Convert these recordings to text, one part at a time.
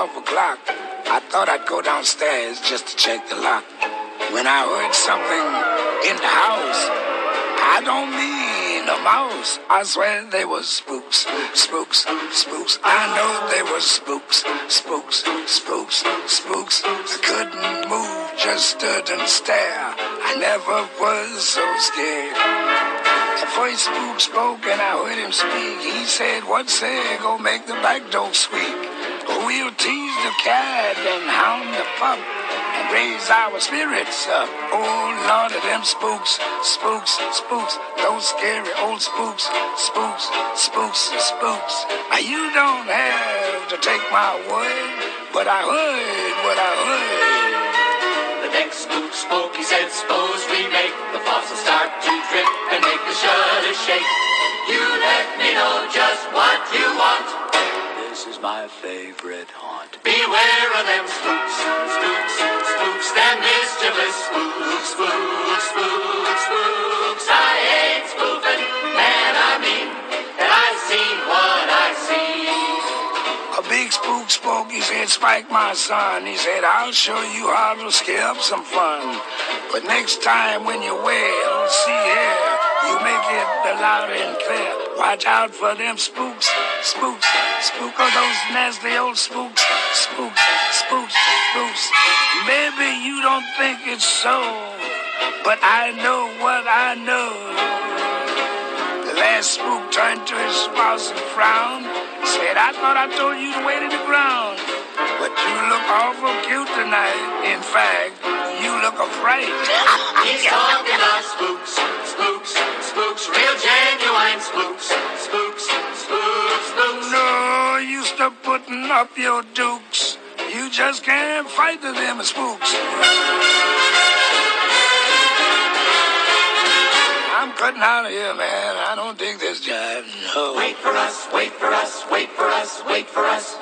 12 o'clock. I thought I'd go downstairs just to check the lock. When I heard something in the house, I don't mean a mouse. I swear they were spooks, spooks, spooks. I know they were spooks, spooks, spooks, spooks. I couldn't move, just stood and stare. I never was so scared. The first spook spoke and I heard him speak. He said, What say, go make the back door squeak. We'll tease the cat and hound the pup and raise our spirits up. Oh, Lord of them spooks, spooks, spooks, those scary old spooks, spooks, spooks, spooks. Now, you don't have to take my word, but I heard what I heard. The next spook spoke, he said, suppose we make the faucet start to drip and make the shutters shake. You let me know just what you want. This is my favorite haunt. Beware of them spooks, spooks, spooks, them mischievous spooks, spooks, spooks, spooks. I ain't spoofing, man, I mean that I've seen what I see. A big spook spoke, he said, Spike, my son. He said, I'll show you how to scare up some fun. But next time when you wail, see here, you make it loud and clear. Watch out for them spooks, spooks, spook of those nasty old spooks, spooks, spooks, spooks. Maybe you don't think it's so, but I know what I know. The last spook turned to his spouse and frowned. Said, I thought I told you to wait in the ground. But you look awful cute tonight. In fact, you look afraid. He's talking about spooks, spooks, spooks, real genuine spooks, spooks, spooks, spooks. no, you stop putting up your dukes. You just can't fight the them spooks. I'm cutting out of here, man. I don't dig this job. No. Wait for us, wait for us, wait for us, wait for us.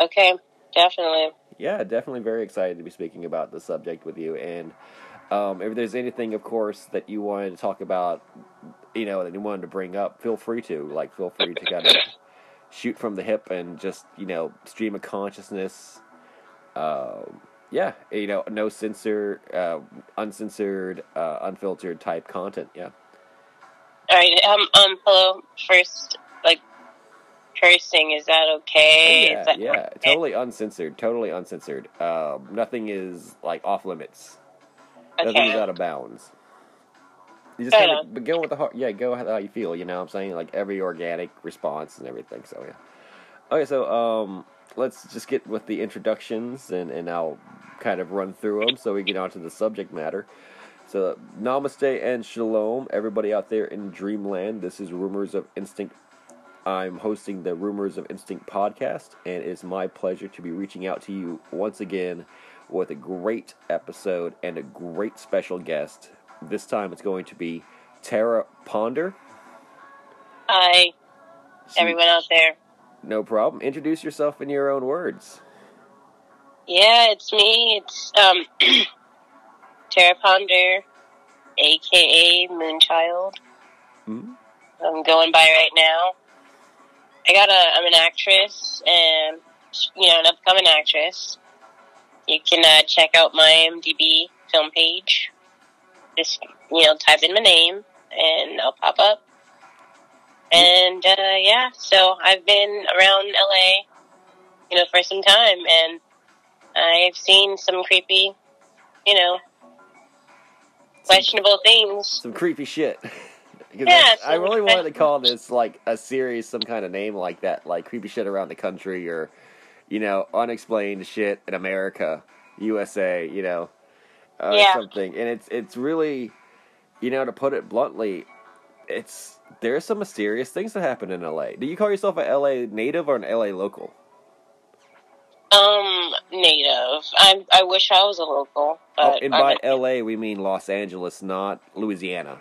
Okay, definitely. Yeah, definitely very excited to be speaking about the subject with you. And um, if there's anything, of course, that you wanted to talk about, you know, that you wanted to bring up, feel free to. Like, feel free to kind of shoot from the hip and just, you know, stream of consciousness. Um, yeah, you know, no censor, uh, uncensored, uh, unfiltered type content. Yeah. All right. Um. Um. Hello. First, cursing. Is that okay? yeah, is that yeah, okay? totally uncensored, totally uncensored. Um, nothing is like off limits. Nothing is out of bounds. You just kind of but go with the heart. Yeah, go how you feel. You know what I'm saying? Like every organic response and everything. So yeah. Okay, so um, let's just get with the introductions and and I'll kind of run through them so we get on to the subject matter. So namaste and shalom, everybody out there in dreamland. This is Rumors of Instinct I'm hosting the Rumors of Instinct podcast, and it's my pleasure to be reaching out to you once again with a great episode and a great special guest. This time it's going to be Terra Ponder. Hi, She- everyone out there. No problem. Introduce yourself in your own words. Yeah, it's me. It's um, Terra Ponder, aka Moonchild. Mhm. I'm going by right now. I got a. I'm an actress, and you know, an upcoming actress. You can uh, check out my IMDb film page. Just you know, type in my name, and I'll pop up. And uh, yeah, so I've been around LA, you know, for some time, and I've seen some creepy, you know, questionable things. Some creepy shit. Yeah, I, I really wanted to call this like a series, some kind of name like that, like creepy shit around the country, or you know, unexplained shit in America, USA, you know, uh, Yeah. something. And it's it's really, you know, to put it bluntly, it's there's some mysterious things that happen in LA. Do you call yourself a LA native or an LA local? Um, native. I I wish I was a local, Oh, but and I'm by not. LA we mean Los Angeles, not Louisiana.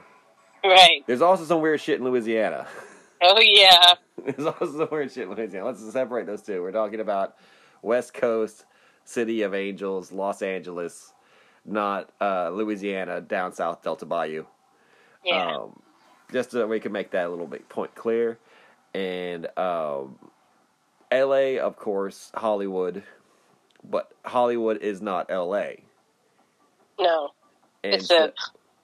right. There's also some weird shit in Louisiana. Oh yeah, There's also some weird shit in Louisiana. Let's separate those two. We're talking about West Coast, City of Angels, Los Angeles, not uh, Louisiana, down south Delta Bayou. yeah. Um, just so we can make that a little bit point clear. and um, L.A. of course Hollywood, but Hollywood is not L.A. No. And It's a-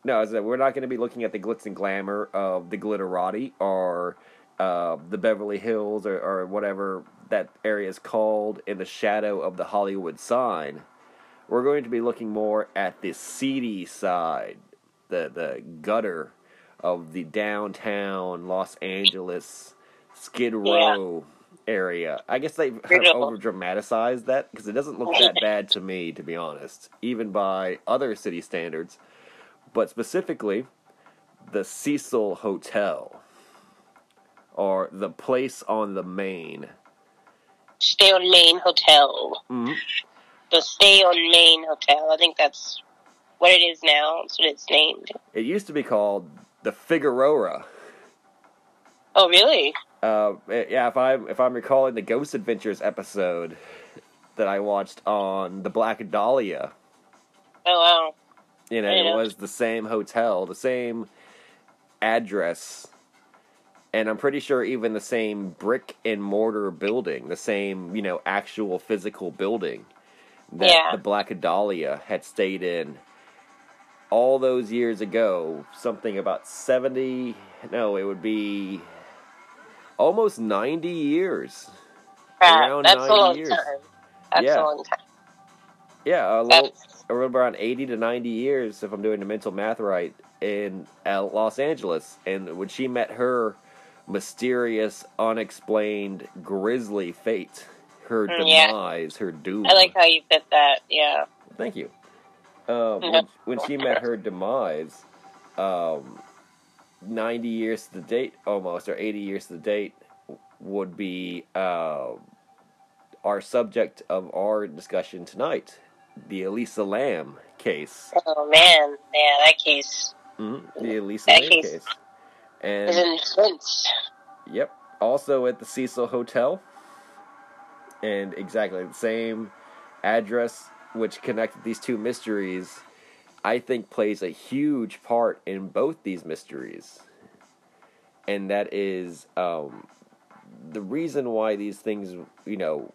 no, is that we're not going to be looking at the glitz and glamour of the glitterati or uh, the Beverly Hills or, or whatever that area is called in the shadow of the Hollywood sign. We're going to be looking more at the seedy side, the the gutter of the downtown Los Angeles Skid Row area. I guess they have Brutal. over dramatized that because it doesn't look that bad to me, to be honest, even by other city standards. But specifically, the Cecil Hotel or the place on the Main. Stay on Main Hotel. Mhm. The Stay on Main Hotel. I think that's what it is now. That's what it's named. It used to be called the Figueroa. Oh, really? Uh, yeah, if I if I'm recalling the Ghost Adventures episode that I watched on the Black Dahlia, Oh, wow. You know, it was the same hotel, the same address, and I'm pretty sure even the same brick and mortar building, the same you know actual physical building that Yeah. the Black Dahlia had stayed in all those years ago. Something about seventy, no, it would be almost ninety years. Crap, Around that's a 90 long years. time. That's Yeah. a long time. Yeah, a little, around around 80 to 90 years, if I'm doing the mental math right, in uh, Los Angeles. And when she met her mysterious, unexplained, grisly fate, her Mm, yeah. demise, her doom. I like how you fit that. Yeah. Thank you. Um, when, when she met her demise, um, 90 years to the date, almost, or 80 years to the date, would be uh, our subject of our discussion tonight the Elisa Lam case. Oh man, yeah, that case hmm The Elisa That Lam case case. is And, intense. yep, also at the Cecil Hotel. And exactly the same address which connected these two mysteries, I think plays a huge part in both these mysteries. And that is um, the reason why these things, you know,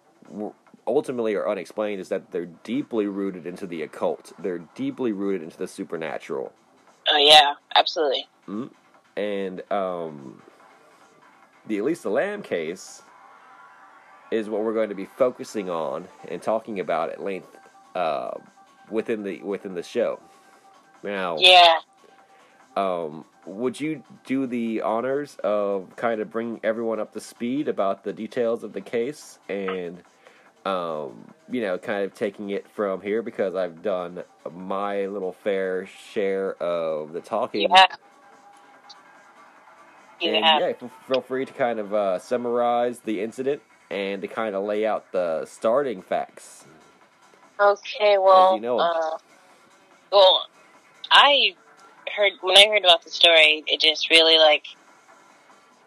ultimately are unexplained is that they're deeply rooted into the occult. They're deeply rooted into the supernatural. Oh yeah, absolutely. And um, the Elisa Lam case is what we're going to be focusing on and talking about at length uh, within the within the show. Now, Yeah. um, would you do the honors of kind of bringing everyone up to speed about the details of the case and, um, you know, kind of taking it from here because I've done my little fair share of the talking. You have. You and have. yeah, feel free to kind of uh, summarize the incident and to kind of lay out the starting facts. Okay, well, you know uh, well, I heard when I heard about the story, it just really like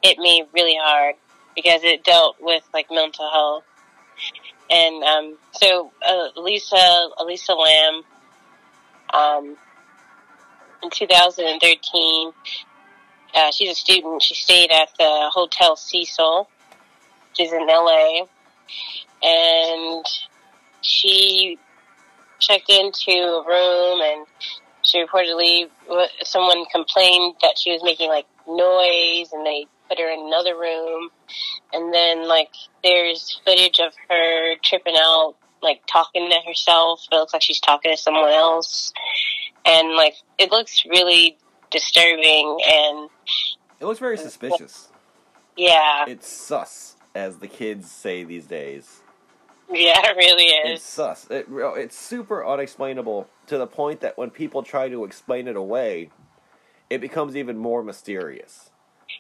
hit me really hard because it dealt with like mental health, and um, so uh, Lisa Elisa Lam, um, in 2013, uh, she's a student. She stayed at the Hotel Cecil, which is in LA, and she checked into a room and she reportedly someone complained that she was making like noise and they put her in another room and then like there's footage of her tripping out like talking to herself it looks like she's talking to someone else and like it looks really disturbing and It was very suspicious. yeah It's sus, as the kids say these days. yeah it really It's is sus. It, it's super unexplainable to the point that when people try to explain it away, it becomes even more mysterious.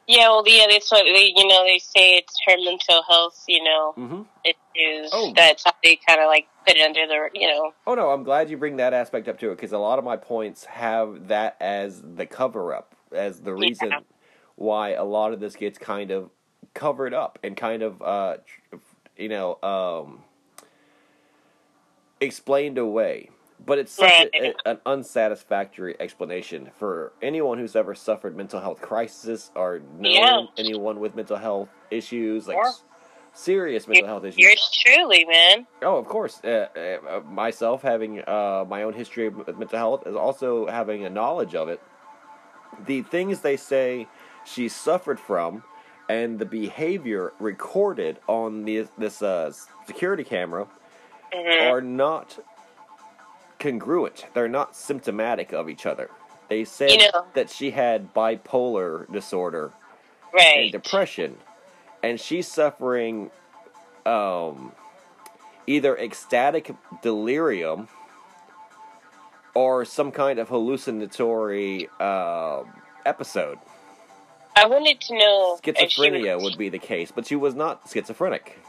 Yeah well yeah that's what they you know they say it's her mental health you know Mm-hmm. issues Oh. that's how they kind of like put it under the you know Oh no, I'm glad you bring that aspect up to it because a lot of my points have that as the cover up, as the reason Yeah. why a lot of this gets kind of covered up and kind of, uh, you know, um, explained away. But it's such Right. a, an unsatisfactory explanation for anyone who's ever suffered mental health crisis or known Yeah. anyone with mental health issues, like Yeah. serious mental health issues. Yours truly, man. Oh, of course. Uh, uh, myself having uh, my own history of mental health is also having a knowledge of it. The things they say she suffered from, and the behavior recorded on the, this uh, security camera hmm are not congruent. They're not symptomatic of each other. They said You know- that she had bipolar disorder and depression, and she's suffering um, either ecstatic delirium or some kind of hallucinatory uh, episode. I wanted to know Schizophrenia was, would be the case, but she was not schizophrenic.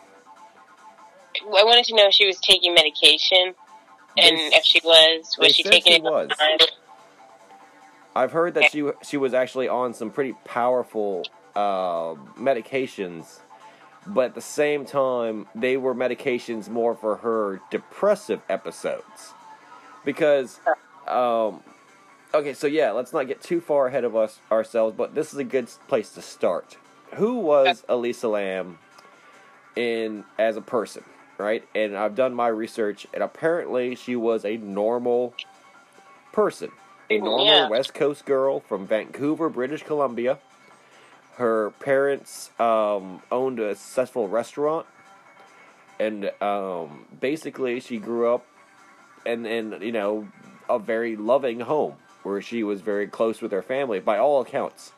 I wanted to know if she was taking medication, and They- if she was, was she taking she it was. I've heard that she she was actually on some pretty powerful uh, medications, but at the same time, they were medications more for her depressive episodes. Because, um, okay, so yeah, let's not get too far ahead of us ourselves, but this is a good place to start. Who was Elisa Lam in as a person, right? And I've done my research, and apparently she was a normal person a normal Yeah. West Coast girl from Vancouver, British Columbia. Her parents um, owned a successful restaurant, and um, basically she grew up in, in you know a very loving home where she was very close with her family by all accounts,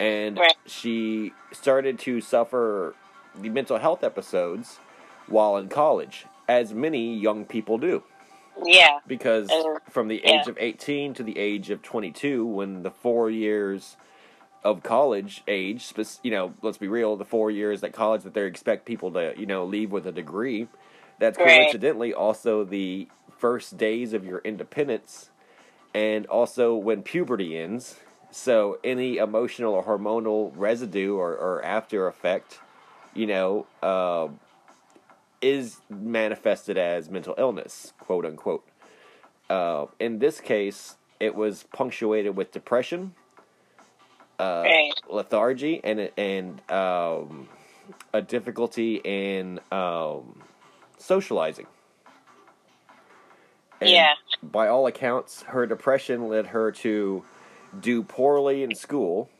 and Right. she started to suffer the mental health episodes while in college, as many young people do Yeah. because from the yeah. age of 18 to the age of 22 when the four years of college age you know let's be real the four years at college that they expect people to you know leave with a degree that's Right. coincidentally also the first days of your independence and also when puberty ends so any emotional or hormonal residue or, or after effect you know uh, is manifested as mental illness, quote unquote. Uh, in this case, it was punctuated with depression, uh, Right. lethargy, and and um, a difficulty in um, socializing. And Yeah. By all accounts, her depression led her to do poorly in school.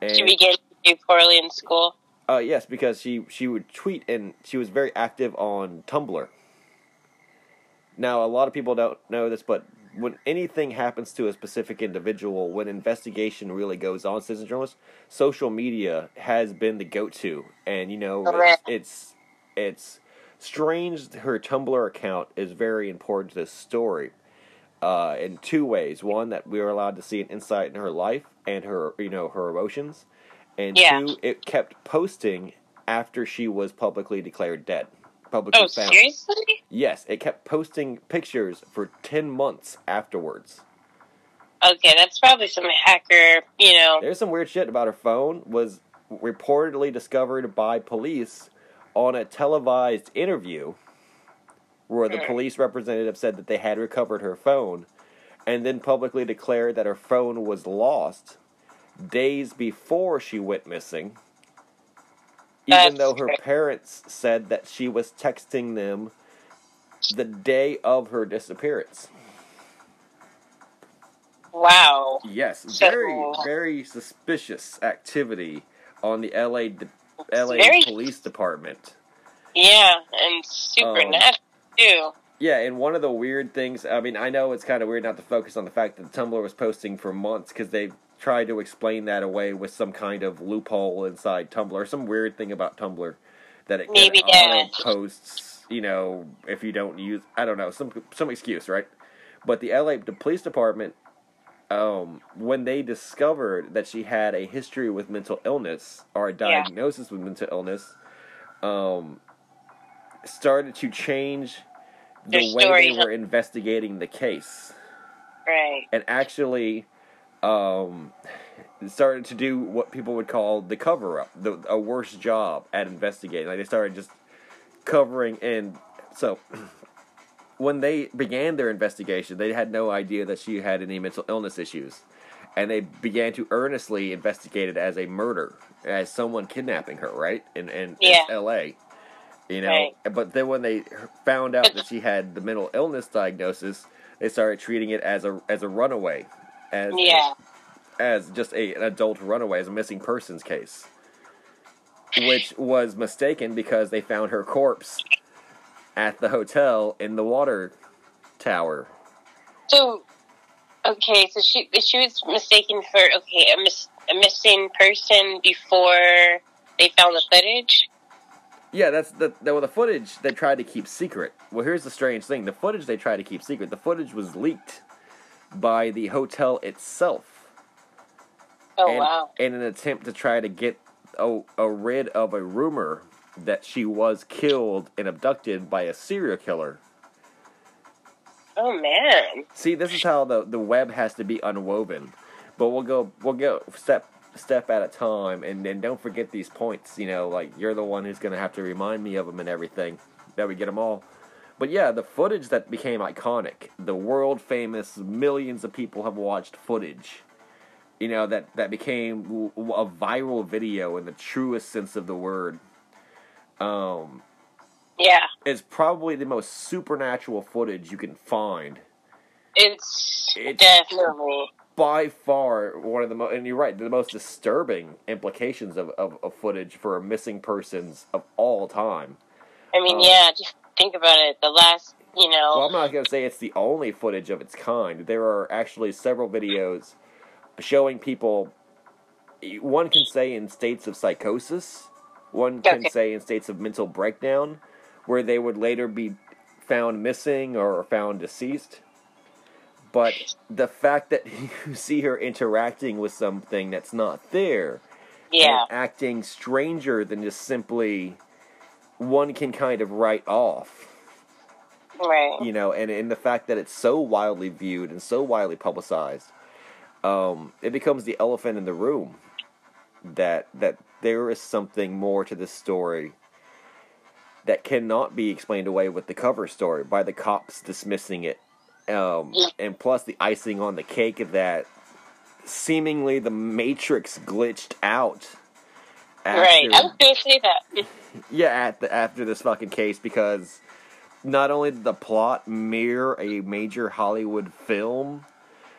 And, She began to do poorly in school. Uh, yes, because she she would tweet and she was very active on Tumblr. Now, a lot of people don't know this, but when anything happens to a specific individual, when investigation really goes on, citizen journalists, social media has been the go-to, and you know it's it's, it's strange. Her Tumblr account is very important to this story. Uh, in two ways: one, that we were allowed to see an insight in her life and her, you know, her emotions, and Yeah. two, it kept posting after she was publicly declared dead, publicly Oh, found. seriously? Yes, it kept posting pictures for ten months afterwards. Okay, that's probably some hacker, you know. There's some weird shit about her phone. Was reportedly discovered by police on a televised interview where the Hmm. police representative said that they had recovered her phone and then publicly declared that her phone was lost days before she went missing. Even though her parents said that she was texting them the day of her disappearance. Wow. Yes, very very suspicious activity on the LA de- LA very- Police Department. Yeah, and super Um, nasty, too. Yeah, and one of the weird things, I mean, I know it's kind of weird not to focus on the fact that the Tumblr was posting for months because they've tried to explain that away with some kind of loophole inside Tumblr, some weird thing about Tumblr that it Maybe can that. posts, you know, if you don't use, I don't know, some some excuse, right? But the LA the police department, um, when they discovered that she had a history with mental illness or a Yeah. diagnosis with mental illness, um, started to change the Their way they were investigating the case Right. and actually um, started to do what people would call the cover up, the, a worse job at investigating. Like they started just covering and so when they began their investigation, they had no idea that she had any mental illness issues, and they began to earnestly investigate it as a murder, as someone kidnapping her, right? In in, Yeah. in L.A. You know, Right. but then when they found out that she had the mental illness diagnosis, they started treating it as a as a runaway, as Yeah. as just a, an adult runaway, as a missing persons case, which was mistaken because they found her corpse at the hotel in the water tower. So, okay, so she she was mistaken for okay a miss a missing person before they found the footage. Yeah, that's the the, well, the footage they tried to keep secret. Well, here's the strange thing: the footage they tried to keep secret, the footage was leaked by the hotel itself. Oh and, wow! in an attempt to try to get a, a rid of a rumor that she was killed and abducted by a serial killer. Oh man! See, this is how the the web has to be unwoven. But we'll go we'll go step step at a time, and then don't forget these points. You know, like you're the one who's gonna have to remind me of them and everything. That we get them all. But yeah, the footage that became iconic, the world famous, millions of people have watched footage. You know that that became a viral video in the truest sense of the word. Um, Yeah, It's probably the most supernatural footage you can find. it's, It's- definitely by far one of the most, and you're right, the most disturbing implications of, of, of footage for a missing persons of all time. I mean, Um, yeah, just think about it. The last, you know, Well, I'm not going to say it's the only footage of its kind. There are actually several videos showing people, one can say in states of psychosis, one can Okay. say in states of mental breakdown, where they would later be found missing or found deceased. But the fact that you see her interacting with something that's not there, yeah, acting stranger than just simply one can kind of write off right. you know, and, and the fact that it's so widely viewed and so widely publicized, um, it becomes the elephant in the room that that there is something more to this story that cannot be explained away with the cover story by the cops dismissing it, um, and plus the icing on the cake of that seemingly the Matrix glitched out. Right. I after- was going to say that. yeah, at the, after this fucking case because not only did the plot mirror a major Hollywood film,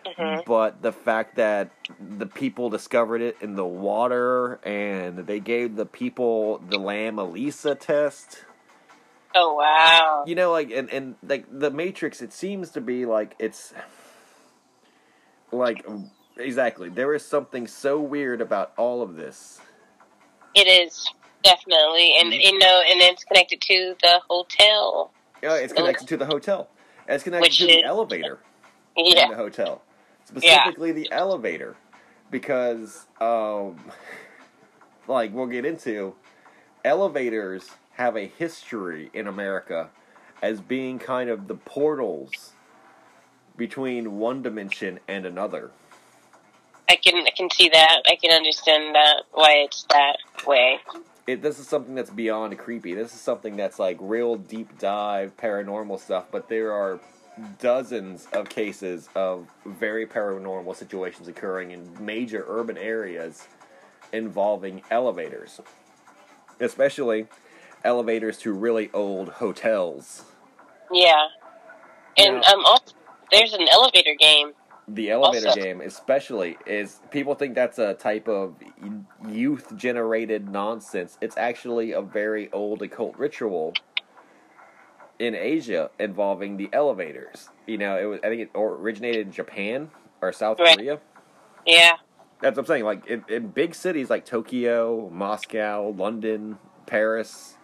Mhm. but the fact that the people discovered it in the water and they gave the people the LAM Elisa test. Oh wow. You know, like and, and like the Matrix, it seems to be like it's like exactly there is something so weird about all of this. It is definitely, and Mm-hmm. you know, and it's connected to the hotel. Yeah, it's connected to the hotel. And It's connected Which to the is- elevator. in the hotel, specifically the elevator, because um, like we'll get into, elevators have a history in America as being kind of the portals between one dimension and another. I can I can see that. I can understand that why it's that way. It, this is something that's beyond creepy. This is something that's like real deep dive paranormal stuff, but there are dozens of cases of very paranormal situations occurring in major urban areas involving elevators, especially elevators to really old hotels. Yeah, and Now- um, also there's an elevator game. The elevator Also- game, especially, is people think that's a type of youth generated nonsense. It's actually a very old occult ritual in Asia involving the elevators. You know, it was I think it originated in Japan or South Right. Korea. Yeah, That's what I'm saying. Like in, in big cities like Tokyo, Moscow, London, Paris,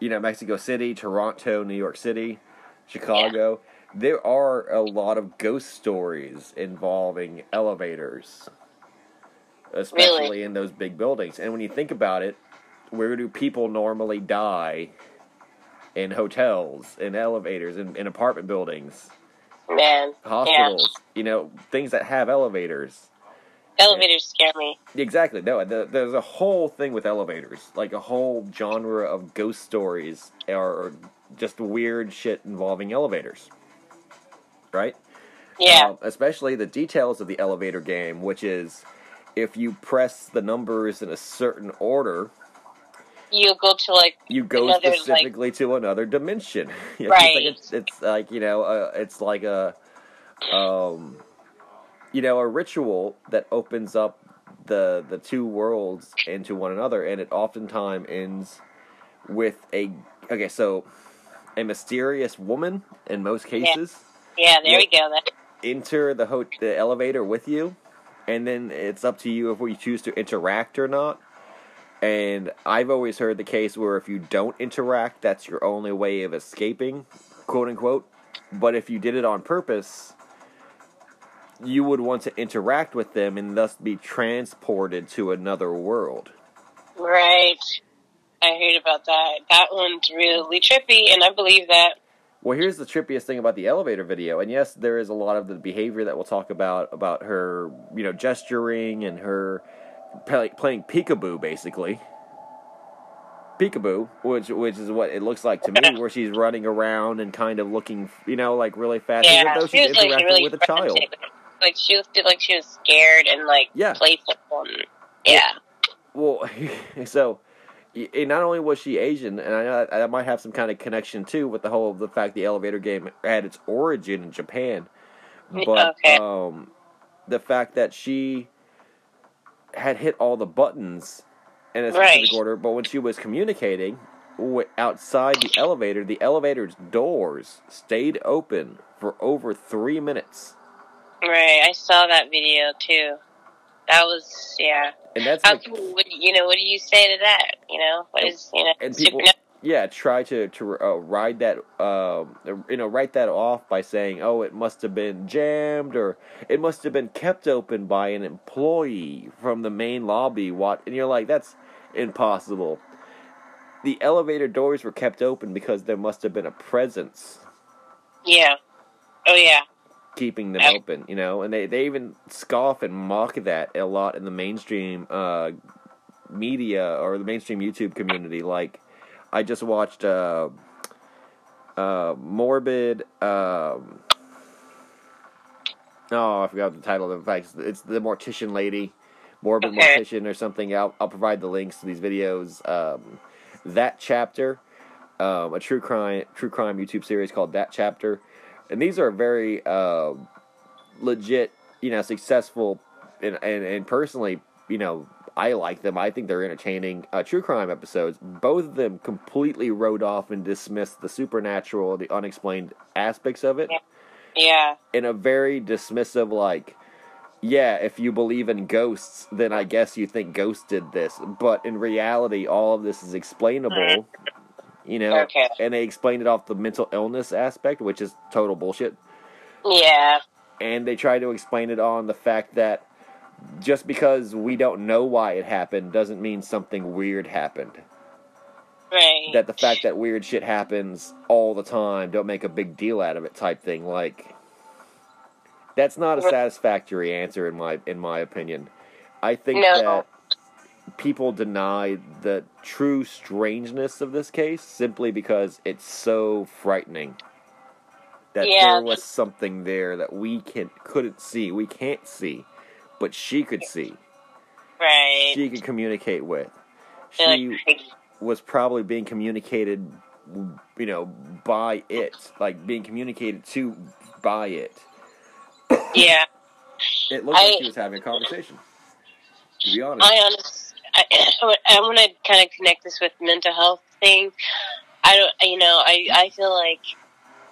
you know, Mexico City, Toronto, New York City, Chicago, there are a lot of ghost stories involving elevators, especially Really? in those big buildings. And when you think about it, where do people normally die? In hotels, in elevators, in, in apartment buildings, man. hospitals, you know, things that have elevators. Yeah, elevators scare me. Exactly. No, the, there's a whole thing with elevators, like a whole genre of ghost stories or just weird shit involving elevators, right? Yeah. Um, especially the details of the elevator game, which is if you press the numbers in a certain order, you go to like you go Another, like- specifically to another dimension. It's Right. like it's, it's like you know, uh, it's like a, um, you know, a ritual that opens up the the two worlds into one another, and it oftentimes ends with a okay, so a mysterious woman in most cases yeah. Yeah, there Yeah. we go. Enter the ho- the elevator with you, and then it's up to you if we choose to interact or not. And I've always heard the case where if you don't interact, that's your only way of escaping, quote unquote. But if you did it on purpose, you would want to interact with them and thus be transported to another world. right. I heard about that. That one's really trippy, and I believe that. Well, here's the trippiest thing about the elevator video, and yes, there is a lot of the behavior that we'll talk about about her, you know, gesturing and her play, playing peekaboo, basically. Peekaboo, which which is what it looks like to me, where she's running around and kind of looking, you know, like really fast, as Yeah, though she she's was like interacting really with a child. Like she looked like she was scared and like Yeah. playful. And, yeah. Well, so and not only was she Asian, and I, I might have some kind of connection too with the whole the fact the elevator game had its origin in Japan, but Okay. um, the fact that she had hit all the buttons in a specific Right. order, but when she was communicating outside the elevator, the elevator's doors stayed open for over three minutes, Right. I saw that video too. That was yeah. and that's How like, what you know? What do you say to that? You know, what is you know? and people yeah try to to uh, ride that um you know write that off by saying oh it must have been jammed or it must have been kept open by an employee from the main lobby what and you're like that's impossible the elevator doors were kept open because there must have been a presence Yeah. Oh yeah. Keeping them open you know? And they they even scoff and mock that a lot in the mainstream uh media or the mainstream youtube community. Like i just watched uh uh morbid um oh i forgot the title of the fact it's the mortician lady morbid Okay. mortician or something. I'll, I'll provide the links to these videos um that chapter um a true crime true crime youtube series called that chapter and these are very uh, legit, you know, successful, and, and and personally, you know, I like them. I think they're entertaining. Uh, true crime episodes. Both of them completely wrote off and dismissed the supernatural, the unexplained aspects of it, Yeah. in a very dismissive, like, yeah, if you believe in ghosts, then I guess you think ghosts did this. But in reality, all of this is explainable. You know, Okay. and they explained it off the mental illness aspect, which is total bullshit Yeah. and they try to explain it on the fact that just because we don't know why it happened doesn't mean something weird happened. Right. That the fact that weird shit happens all the time, don't make a big deal out of it type thing. Like that's not a satisfactory answer in my in my opinion. I think No. that people deny the true strangeness of this case simply because it's so frightening that Yeah. there was something there that we can couldn't see, we can't see, but she could see, right. she could communicate with. She like, was probably being communicated, you know, by it, like being communicated to by it. yeah. It looked like she was having a conversation. To be honest, I honest, I, I want to kind of connect this with mental health thing. I don't, you know, I I feel like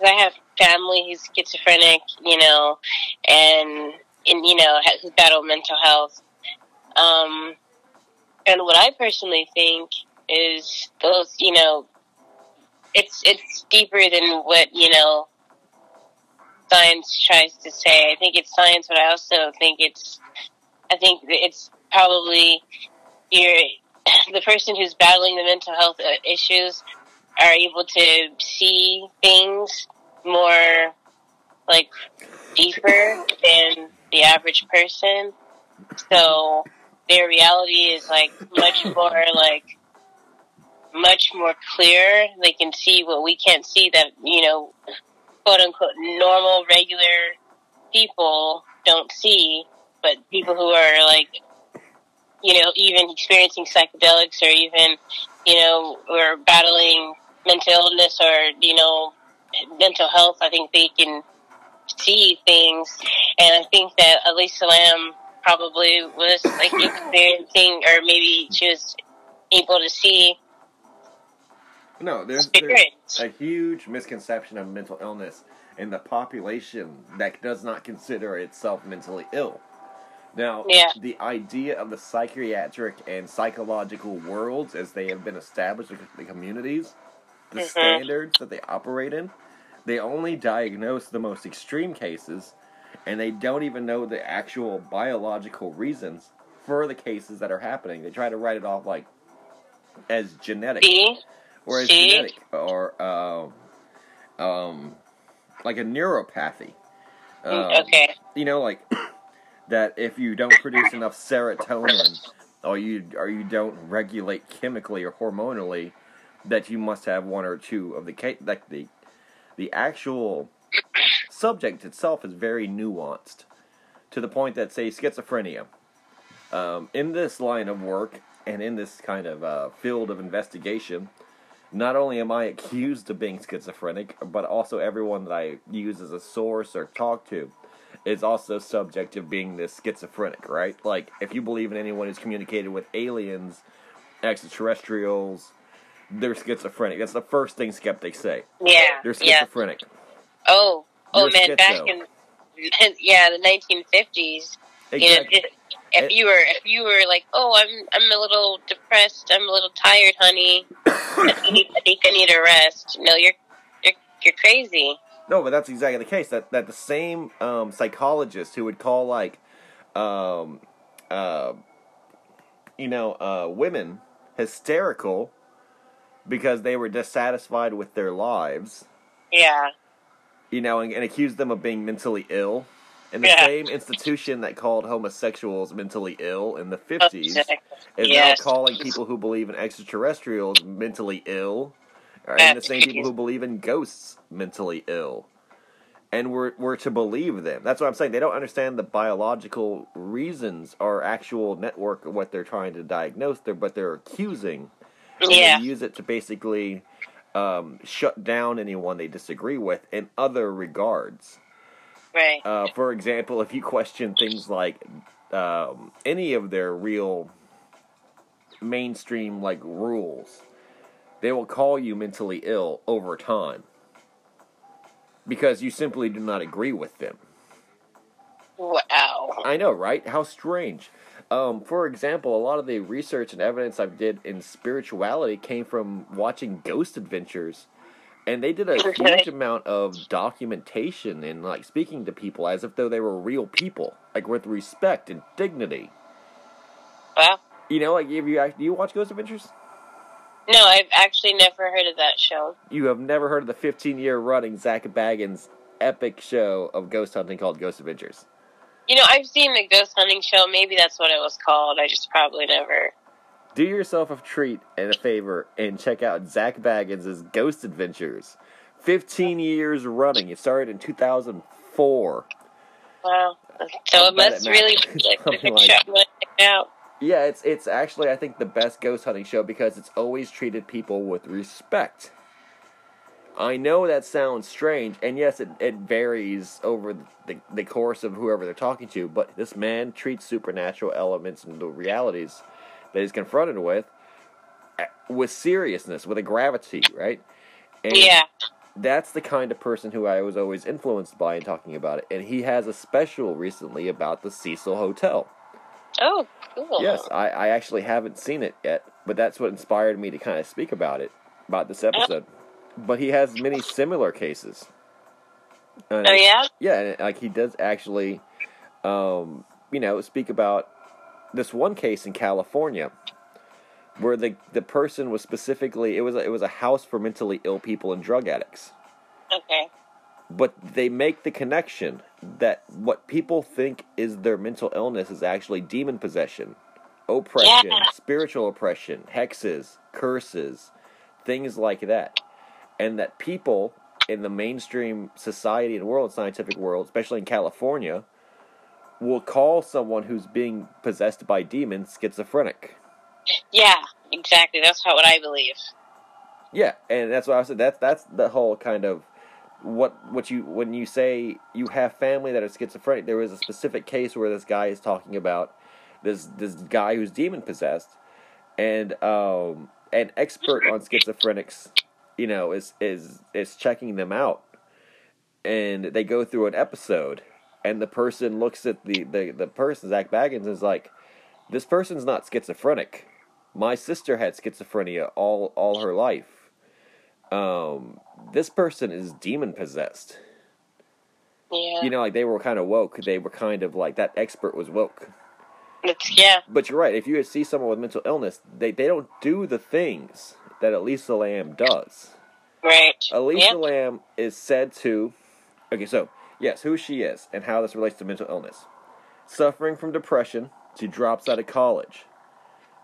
I have family who's schizophrenic, you know, and and you know who battle mental health. Um, and what I personally think is those, you know, it's it's deeper than what you know science tries to say. I think it's science, but I also think it's I think it's probably you're the person who's battling the mental health uh, issues are able to see things more like deeper than the average person. So their reality is like much more like much more clear. They can see what we can't see that, you know, quote unquote normal, regular people don't see, but people who are like, you know, even experiencing psychedelics or even, you know, or battling mental illness or, you know, mental health, I think they can see things. And I think that Elisa Lam probably was like experiencing, or maybe she was able to see No, there's, there's a huge misconception of mental illness in the population that does not consider itself mentally ill. Now, Yeah. the idea of the psychiatric and psychological worlds as they have been established in the communities, the Mhm. standards that they operate in, they only diagnose the most extreme cases and they don't even know the actual biological reasons for the cases that are happening. They try to write it off like as genetic See? or as See? genetic or um, um, like a neuropathy. Um, okay. You know, like that if you don't produce enough serotonin or you or you don't regulate chemically or hormonally, that you must have one or two of the like the the actual subject itself is very nuanced to the point that say schizophrenia. Um, in this line of work and in this kind of uh, field of investigation not only am i accused of being schizophrenic but also everyone that i use as a source or talk to is also subject of being this schizophrenic right like if you believe in anyone who's communicated with aliens extraterrestrials they're schizophrenic that's the first thing skeptics say Yeah. they're Yeah. schizophrenic Oh. Oh You're man, back in yeah, the 1950s. You know, exactly if- if you were if you were like, oh, I'm I'm a little depressed, I'm a little tired, honey. I need I think I need a rest. No, you're you're you're crazy. No, but that's exactly the case. That that the same um, psychologist who would call like, um, uh, you know, uh, women hysterical because they were dissatisfied with their lives, Yeah. you know, and, and accuse them of being mentally ill. And the Yeah. same institution that called homosexuals mentally ill in the fifties is Yes. now calling people who believe in extraterrestrials mentally ill, and the same people who believe in ghosts mentally ill. And we're, we're to believe them. That's what I'm saying. They don't understand the biological reasons or actual network of what they're trying to diagnose there, but they're accusing. And Yeah. they use it to basically um, shut down anyone they disagree with in other regards. Right. Uh, for example, if you question things like um, any of their real mainstream like rules, they will call you mentally ill over time because you simply do not agree with them. Wow. I know, right? How strange. Um, for example, a lot of the research and evidence I did in spirituality came from watching Ghost Adventures, and they did a huge amount of documentation and like speaking to people as if though they were real people, like with respect and dignity. Wow. You know, like if you you watch Ghost Adventures? No, I've actually never heard of that show. You have never heard of the 15 year running Zak Bagans epic show of ghost hunting called Ghost Adventures. You know, I've seen the ghost hunting show. Maybe that's what it was called. I just probably never. Do yourself a treat and a favor and check out Zak Bagans' Ghost Adventures. 15 years running. It started in 2004. Wow. So it must really be like a Something good like- show. I'm gonna check it out. Yeah, it's it's actually I think the best ghost hunting show because it's always treated people with respect. I know that sounds strange, and yes, it, it varies over the, the course of whoever they're talking to, but this man treats supernatural elements and the realities that he's confronted with uh, with seriousness, with a gravity, right? And Yeah. that's the kind of person who I was always influenced by in talking about it. And he has a special recently about the Cecil Hotel. Oh, cool. Yes, I, I actually haven't seen it yet, but that's what inspired me to kind of speak about it, about this episode. But he has many similar cases. And Oh yeah. yeah, and like he does actually, um, you know, speak about this one case in California where the the person was specifically it was a, it was a house for mentally ill people and drug addicts Okay. But they make the connection that what people think is their mental illness is actually demon possession, oppression, Yeah. spiritual oppression, hexes, curses, things like that, and that people in the mainstream society and world, scientific world, especially in California, will call someone who's being possessed by demons schizophrenic. Yeah, exactly. That's what I believe. Yeah, and that's what I said. That's that's the whole kind of what what you when you say you have family that are schizophrenic. There was a specific case where this guy is talking about this this guy who's demon possessed, and um, an expert on schizophrenics, you know, is is is checking them out, and they go through an episode, and the person looks at the the the person Zak Bagans is like, this person's not schizophrenic. My sister had schizophrenia all all her life. Um, this person is demon possessed. Yeah. You know, like they were kind of woke. They were kind of like that expert was woke. it's, yeah. But you're right. If you see someone with mental illness, they, they don't do the things that Elisa Lam does. Right. Elisa Yep. Lam is said to. Okay, so, yes, who she is and how this relates to mental illness. Suffering from depression, she drops out of college.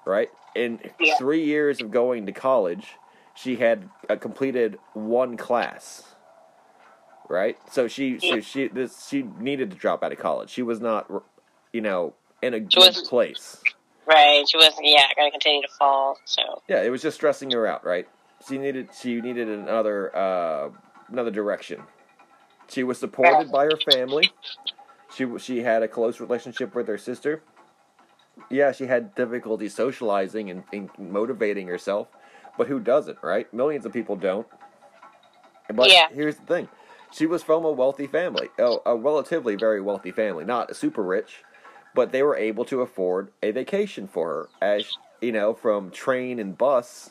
Right? In Yeah. three years of going to college, she had uh, completed one class. Right? So she so she this she needed to drop out of college. She was not you know in a good place. Right. She wasn't, yeah, going to continue to fall, so. Yeah, it was just stressing her out, right? She needed she needed another uh, another direction. She was supported by her family. She she had a close relationship with her sister. Yeah, she had difficulty socializing and, and motivating herself, but who doesn't, right? Millions of people don't. But Yeah. here's the thing: she was from a wealthy family, a, a relatively very wealthy family, not super rich, but they were able to afford a vacation for her, as you know, from train and bus,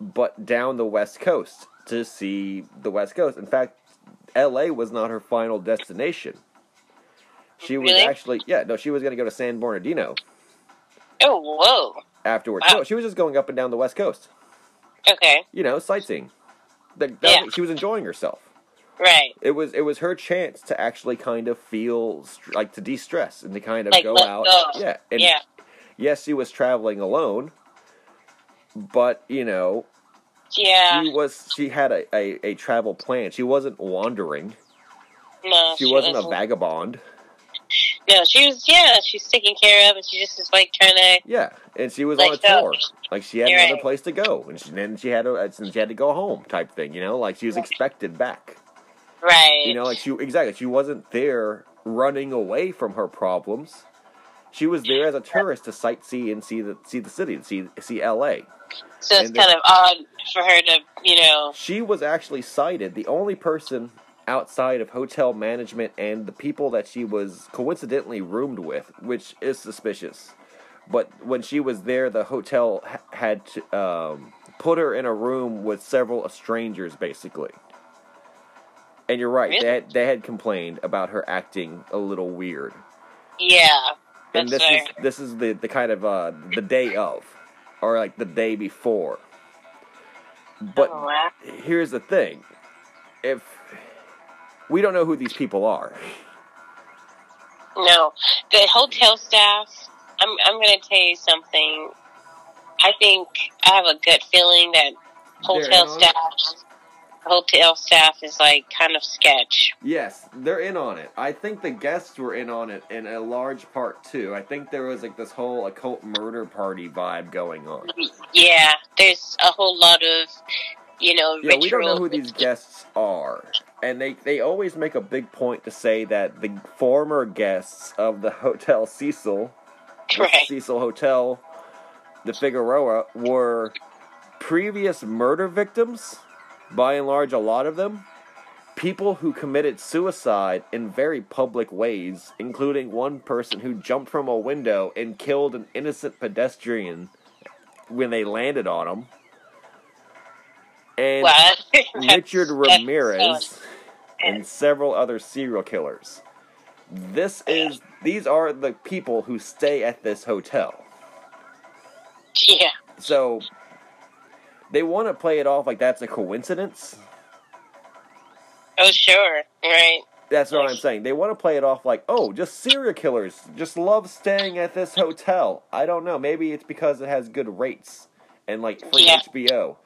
but down the west coast to see the west coast. In fact, L.A. was not her final destination. She was Really? actually, yeah, no, she was going to go to San Bernardino Oh, whoa. afterwards. Wow. No, she was just going up and down the west coast. Okay. You know, sightseeing. The, that- Yeah. She was enjoying herself. Right. It was it was her chance to actually kind of feel like to de-stress and to kind of Like, go out. go. Yeah, and yeah. yes, she was traveling alone, but you know, Yeah. she was she had a, a, a travel plan. She wasn't wandering. no, She, wasn't a vagabond. No, she was, yeah, she's taken care of, and she just is like trying to, Yeah, and she was on a tour. Like she had You're another right. place to go, and she, then she had to and uh, she had to go home type thing. You know, like she was expected back. right. You know, like she exactly she wasn't there running away from her problems. She was there as a tourist to sightsee and see the see the city, see see L.A. so it's and kind of odd for her to, you know, She was actually cited the only person outside of hotel management and the people that she was coincidentally roomed with, which is suspicious. But when she was there, the hotel ha- had to, um, put her in a room with several strangers, basically. And you're right; they had, they had complained about her acting a little weird. yeah. and this fair. is this is the the kind of uh the day of or like the day before but Oh, wow. here's the thing if we don't know who these people are No, the hotel staff. I'm I'm going to tell you something. I think I have a gut feeling that hotel They're in on it? staff, hotel staff is like kind of sketch. yes they're in on it i think the guests were in on it in a large part too i think there was like this whole occult murder party vibe going on Yeah, there's a whole lot of, you know, yeah we don't know who these guests are and they they always make a big point to say that the former guests of the hotel cecil the Right. Cecil Hotel, the Figueroa, were previous murder victims, by and large, a lot of them. People who committed suicide in very public ways, including one person who jumped from a window and killed an innocent pedestrian when they landed on him. And What? Richard Ramirez and several other serial killers. This is these are the people who stay at this hotel. Yeah. So they want to play it off like that's a coincidence. Oh, sure. Right. That's what I'm saying. They want to play it off like, oh, just serial killers just love staying at this hotel. I don't know. Maybe it's because it has good rates and like free Yeah. HBO.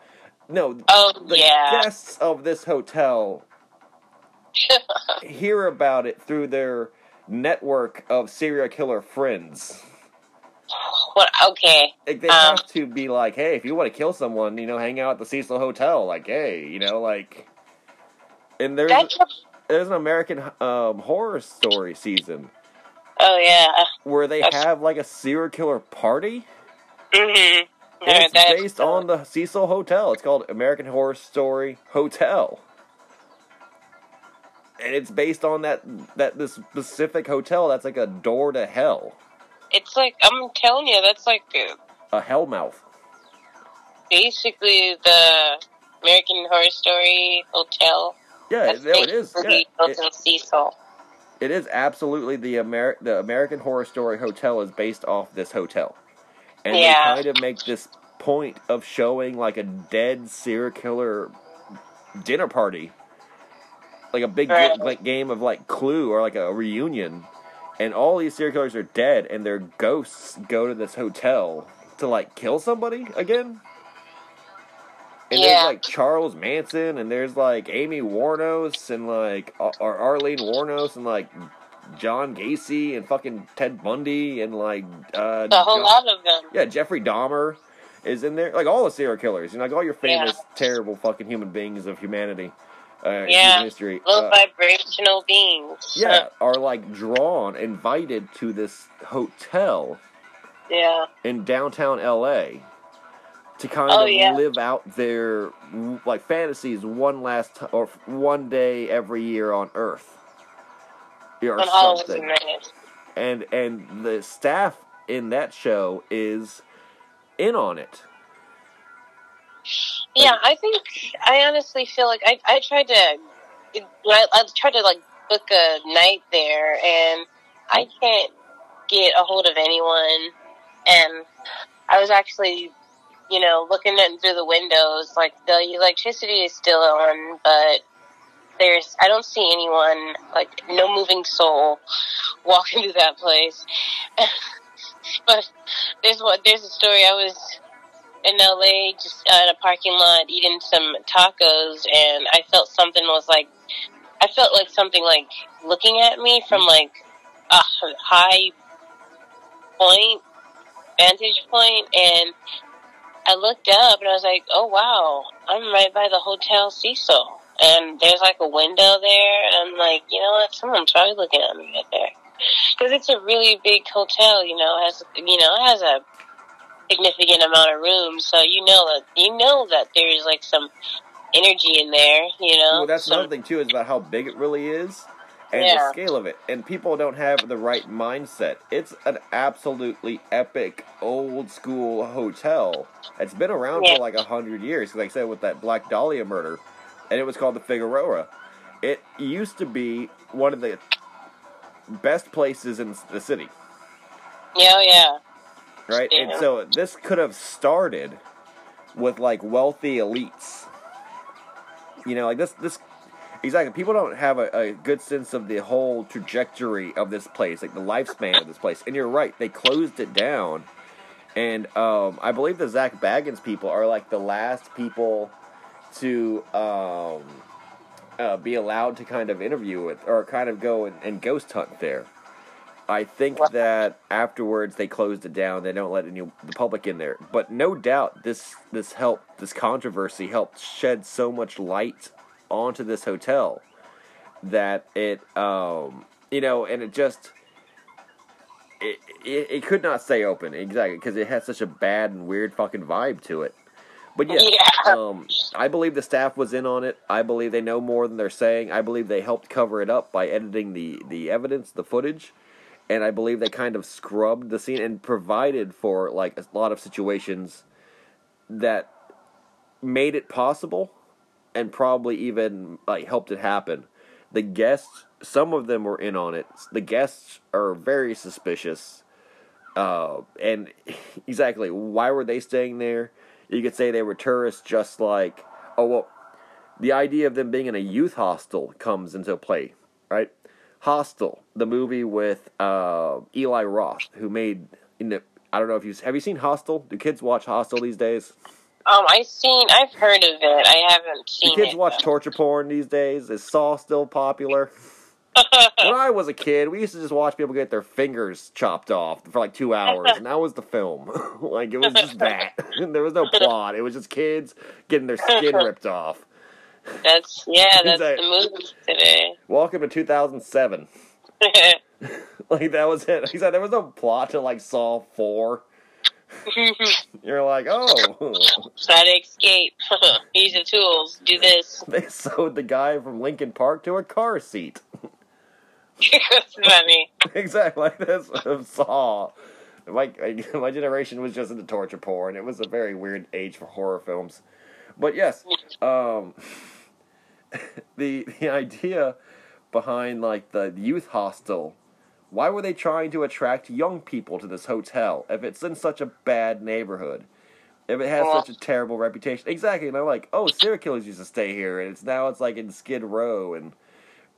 no, Oh the yeah. guests of this hotel hear about it through their network of serial killer friends. what? Okay. Like, they Um, have to be like, hey, if you want to kill someone, you know, hang out at the Cecil Hotel. Like, hey, you know, like. And there's there's an American um, horror story season Oh yeah. where they That's- have like a serial killer party. Mm-hmm. No, it's based on the Cecil Hotel. It's called American Horror Story Hotel. And it's based on that that this specific hotel that's like a door to hell. It's like I'm telling you, that's like uh, A hellmouth. basically the American Horror Story Hotel. Yeah, that's it, it is. Yeah, built it, Cecil. it is absolutely the Amer- the American Horror Story Hotel is based off this hotel. And Yeah. they kind of make this point of showing like a dead serial killer dinner party. Like a big Right. like game of like Clue or like a reunion. And all these serial killers are dead and their ghosts go to this hotel to like kill somebody again. And Yeah. there's like Charles Manson and there's like Amy Wuornos and like or Arlene Wuornos and like John Gacy and fucking Ted Bundy and like uh A whole John- lot of them. yeah, Jeffrey Dahmer is in there. Like all the serial killers, you know, like all your famous terrible fucking human beings of humanity, uh, Yeah. history. Low uh, vibrational beings. yeah, are like drawn, invited to this hotel yeah. in downtown LA to kind Oh, of yeah. live out their like fantasies one last t- or one day every year on Earth. Or On something. And and the staff in that show is in on it. Yeah, I think I honestly feel like I I tried to I, I tried to like book a night there and I can't get a hold of anyone and I was actually you know looking in through the windows like the electricity is still on but there's I don't see anyone like no moving soul walking through that place. But there's what there's a story I was in LA, just uh, in a parking lot eating some tacos, and I felt something was like, I felt like something like looking at me from like a high point, vantage point, and I looked up and I was like, oh wow, I'm right by the Hotel Cecil, and there's like a window there, and I'm like, you know what, someone's probably looking at me right there. Because it's a really big hotel, you know, it has you know, it has a significant amount of rooms, so you know that you know that there's like some energy in there, you know. Well, that's some, another thing too is about how big it really is and the scale of it. And people don't have the right mindset. It's an absolutely epic old school hotel. It's been around Yeah. for like a hundred years. Like I said, with that Black Dahlia murder, and it was called the Figueroa. It used to be one of the best places in the city. Yeah, oh, yeah, right? And so this could have started with like wealthy elites. You know, like this this exactly people don't have a, a good sense of the whole trajectory of this place, like the lifespan of this place. And you're right, they closed it down. And um, I believe the Zak Bagans people are like the last people to um, uh, be allowed to kind of interview with or kind of go and, and ghost hunt there. I think that afterwards they closed it down. They don't let any the public in there. But no doubt this this helped this controversy helped shed so much light onto this hotel that it um you know and it just it it, it could not stay open exactly because it had such a bad and weird fucking vibe to it. But yeah, Yeah. um, I believe the staff was in on it. I believe they know more than they're saying. I believe they helped cover it up by editing the the evidence, the footage, and I believe they kind of scrubbed the scene and provided for like a lot of situations that made it possible and probably even like helped it happen. The guests, some of them were in on it. The guests are very suspicious. Uh, and exactly, why were they staying there? You could say they were tourists, just like oh well. The idea of them being in a youth hostel comes into play, right? Hostel, the movie with uh, Eli Roth, who made. Know, I don't know if you have you seen Hostel. Do kids watch Hostel these days? Um, I've seen, I've heard of it. I haven't Do seen kids it. watch torture porn these days? Is Saw still popular? when I was a kid, we used to just watch people get their fingers chopped off for like two hours, and that was the film. like it was just that. there was no plot. It was just kids getting their skin ripped off. That's yeah, that's Exactly. the movies today. Welcome to 2007. Like that was it. He said there was no plot to like Saw Four. You're like, oh, Try to escape. Use the tools. Do this. they sewed the guy from Linkin Park to a car seat. That's funny. exactly like this of Saw. My my generation was just into torture porn. It was a very weird age for horror films. But yes, um, the the idea behind like the youth hostel. Why were they trying to attract young people to this hotel if it's in such a bad neighborhood? If it has Well- such a terrible reputation, exactly. And they're like, oh, serial killers used to stay here, and it's now it's like in Skid Row, and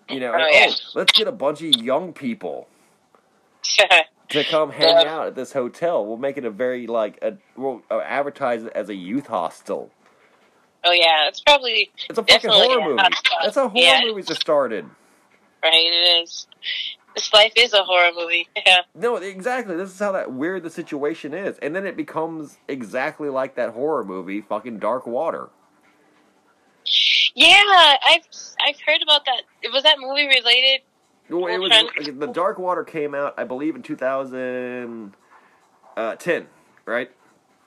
you know, Oh, and, yeah. oh, let's get a bunch of young people to come hang Yeah. out at this hotel. We'll make it a very like a we'll uh, advertise it as a youth hostel. Oh yeah, it's probably It's a fucking horror a movie. That's how horror Yeah. movies are started. right. It is. This life is a horror movie. Yeah. No, exactly. This is how that weird the situation is, and then it becomes exactly like that horror movie, fucking Dark Water. Yeah, I've I've heard about that. Was that movie related? Well, It was the Dark Water came out, I believe, in 2010, uh, right?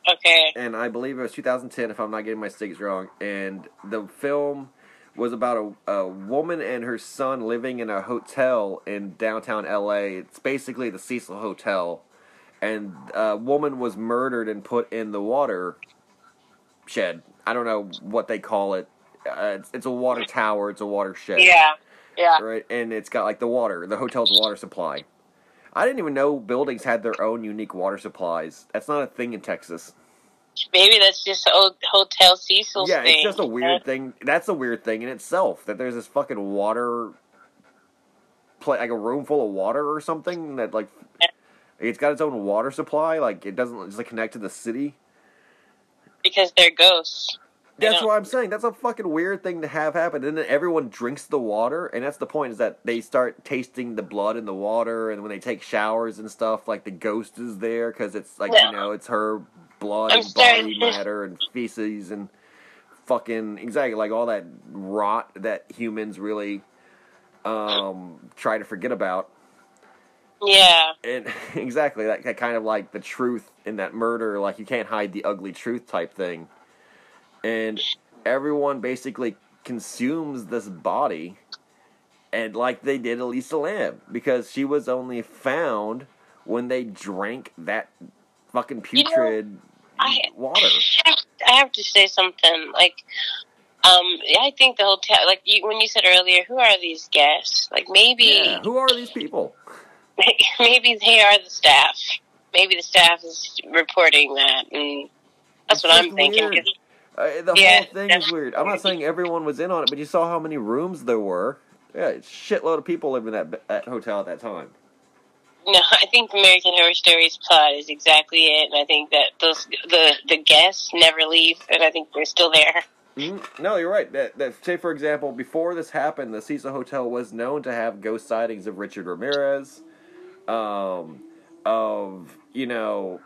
Okay. and I believe it was 2010, if I'm not getting my stakes wrong. And the film was about a, a woman and her son living in a hotel in downtown LA. It's basically the Cecil Hotel, and a woman was murdered and put in the water shed. I don't know what they call it. Uh, it's, it's a water tower. It's a water shed Yeah. Yeah. right? And it's got like the water, the hotel's water supply. I didn't even know buildings had their own unique water supplies. That's not a thing in Texas. Maybe that's just old Hotel Cecil's yeah, thing. it's just a weird thing. That's a weird thing in itself that there's this fucking water, like a room full of water or something that like it's got its own water supply. Like it doesn't just like connect to the city. because they're ghosts. That's what I'm saying. That's a fucking weird thing to have happen. And then everyone drinks the water, and that's the point is that they start tasting the blood in the water, and when they take showers and stuff, like the ghost is there because it's like Yeah. you know it's her blood I'm and body matter and feces and fucking exactly like all that rot that humans really um try to forget about. Yeah. And exactly that, that kind of like the truth in that murder, like you can't hide the ugly truth type thing. And everyone basically consumes this body, and like they did Elisa Lam, because she was only found when they drank that fucking You know, putrid I- water. I have, I have to say something. Like, um, I think the hotel, like you, when you said earlier, who are these guests? Like maybe, Yeah, who are these people? maybe they are the staff. Maybe the staff is reporting that, and that's It's what I'm thinking. Uh, the Yeah, whole thing is weird. I'm not saying everyone was in on it, but you saw how many rooms there were. Yeah, a shitload of people living at that hotel at that time. No, I think American Horror Stories plot is exactly it, and I think that those the the guests never leave, and I think they're still there. Mhm. No, you're right. That, that say for example, before this happened, the Cecil Hotel was known to have ghost sightings of Richard Ramirez, um, of you know,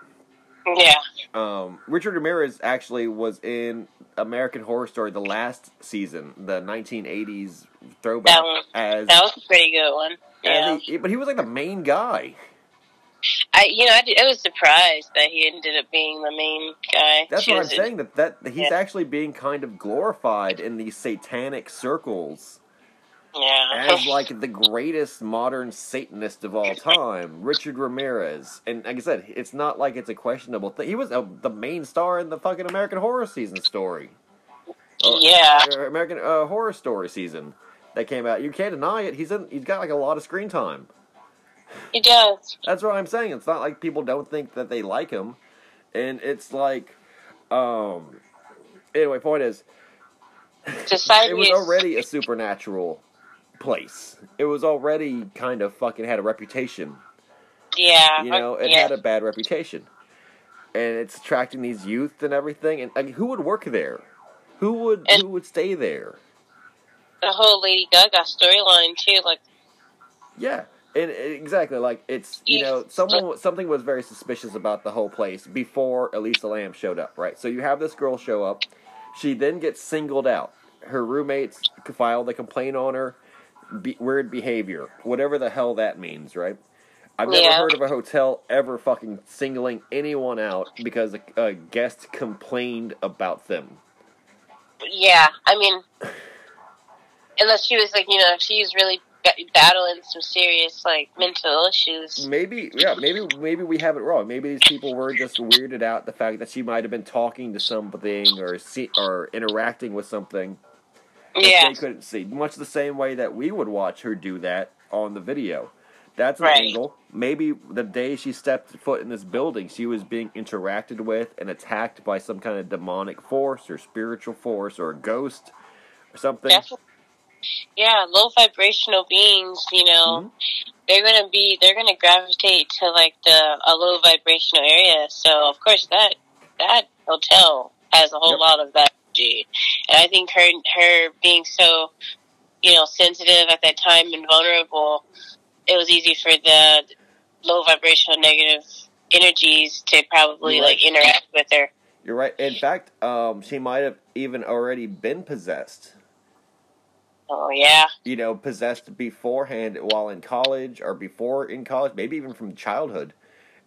Yeah, um, Richard Ramirez actually was in American Horror Story the last season, the 1980s throwback That one- as. that was a pretty good one. Yeah, he- but he was like the main guy. I you know I, I was surprised that he ended up being the main guy. That's what I'm saying. That that he's Yeah. actually being kind of glorified in these satanic circles Yeah, as like the greatest modern Satanist of all time, Richard Ramirez. And like I said, it's not like it's a questionable thing. He was uh, the main star in the fucking American Horror Season story, or- yeah, or American uh, Horror Story season that came out. You can't deny it. He's in. He's got like a lot of screen time. he does. That's what I'm saying. It's not like people don't think that they like him, and it's like, um. Anyway, point is, Society it was already a supernatural place. It was already kind of fucking had a reputation. yeah, You know, it yeah. had a bad reputation. and it's attracting these youth and everything. And like, who would work there? Who would And- who would stay there? The whole Lady Gaga storyline too, like Yeah, and and exactly like it's you know someone something was very suspicious about the whole place before Elisa Lam showed up, right? So you have this girl show up, she then gets singled out. Her roommates file the complaint on her, be, weird behavior, whatever the hell that means, right? I've never Yeah. heard of a hotel ever fucking singling anyone out because a, a guest complained about them. yeah. I mean, unless she was like you know if she was really ba- battling some serious like mental issues. Maybe, yeah, maybe, maybe we have it wrong. Maybe these people were just weirded out the fact that she might have been talking to something or see, or interacting with something Yeah, they couldn't see. Much the same way that we would watch her do that on the video. That's an Right. angle. Maybe the day she stepped foot in this building, she was being interacted with and attacked by some kind of demonic force or spiritual force or a ghost or something. definitely. Yeah, low vibrational beings. You know, mm-hmm. they're gonna be they're gonna gravitate to like the a low vibrational area. So of course that that hotel has a whole Yep. lot of that energy, and I think her her being so you know sensitive at that time and vulnerable, it was easy for the low vibrational negative energies to probably right. like interact with her. You're right. In fact, um, she might have even already been possessed. Oh yeah, you know, possessed beforehand while in college or before in college, maybe even from childhood.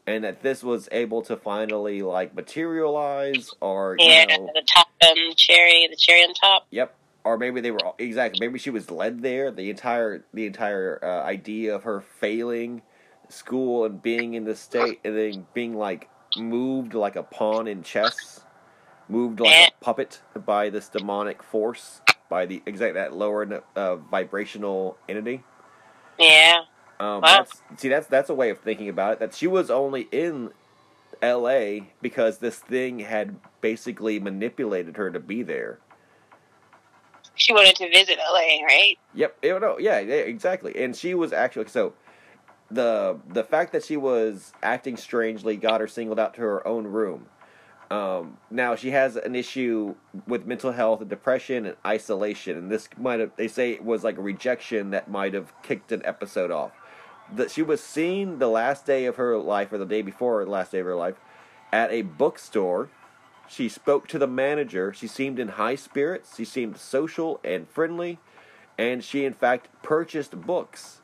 And that this was able to finally like materialize or you yeah. know The top um cherry, the cherry on top. Yep. Or maybe they were exactly maybe she was led there. The entire the entire uh, idea of her failing school and being in the state and then being like moved like a pawn in chess, moved like Yeah. a puppet by this demonic force, by the exact that lower uh, vibrational entity. Yeah. Um, Wow. that's, see, that's that's a way of thinking about it. That she was only in L.A. because this thing had basically manipulated her to be there. She wanted to visit LA, right? Yep. eh, No. Yeah. yeah, Exactly. And she was actually so. The the fact that she was acting strangely got her singled out to her own room. Um, now she has an issue with mental health and depression and isolation, and this might have they say it was like a rejection that might have kicked an episode off. That she was seen the last day of her life or the day before the last day of her life at a bookstore. She spoke to the manager. She seemed in high spirits. She seemed social and friendly, and she in fact purchased books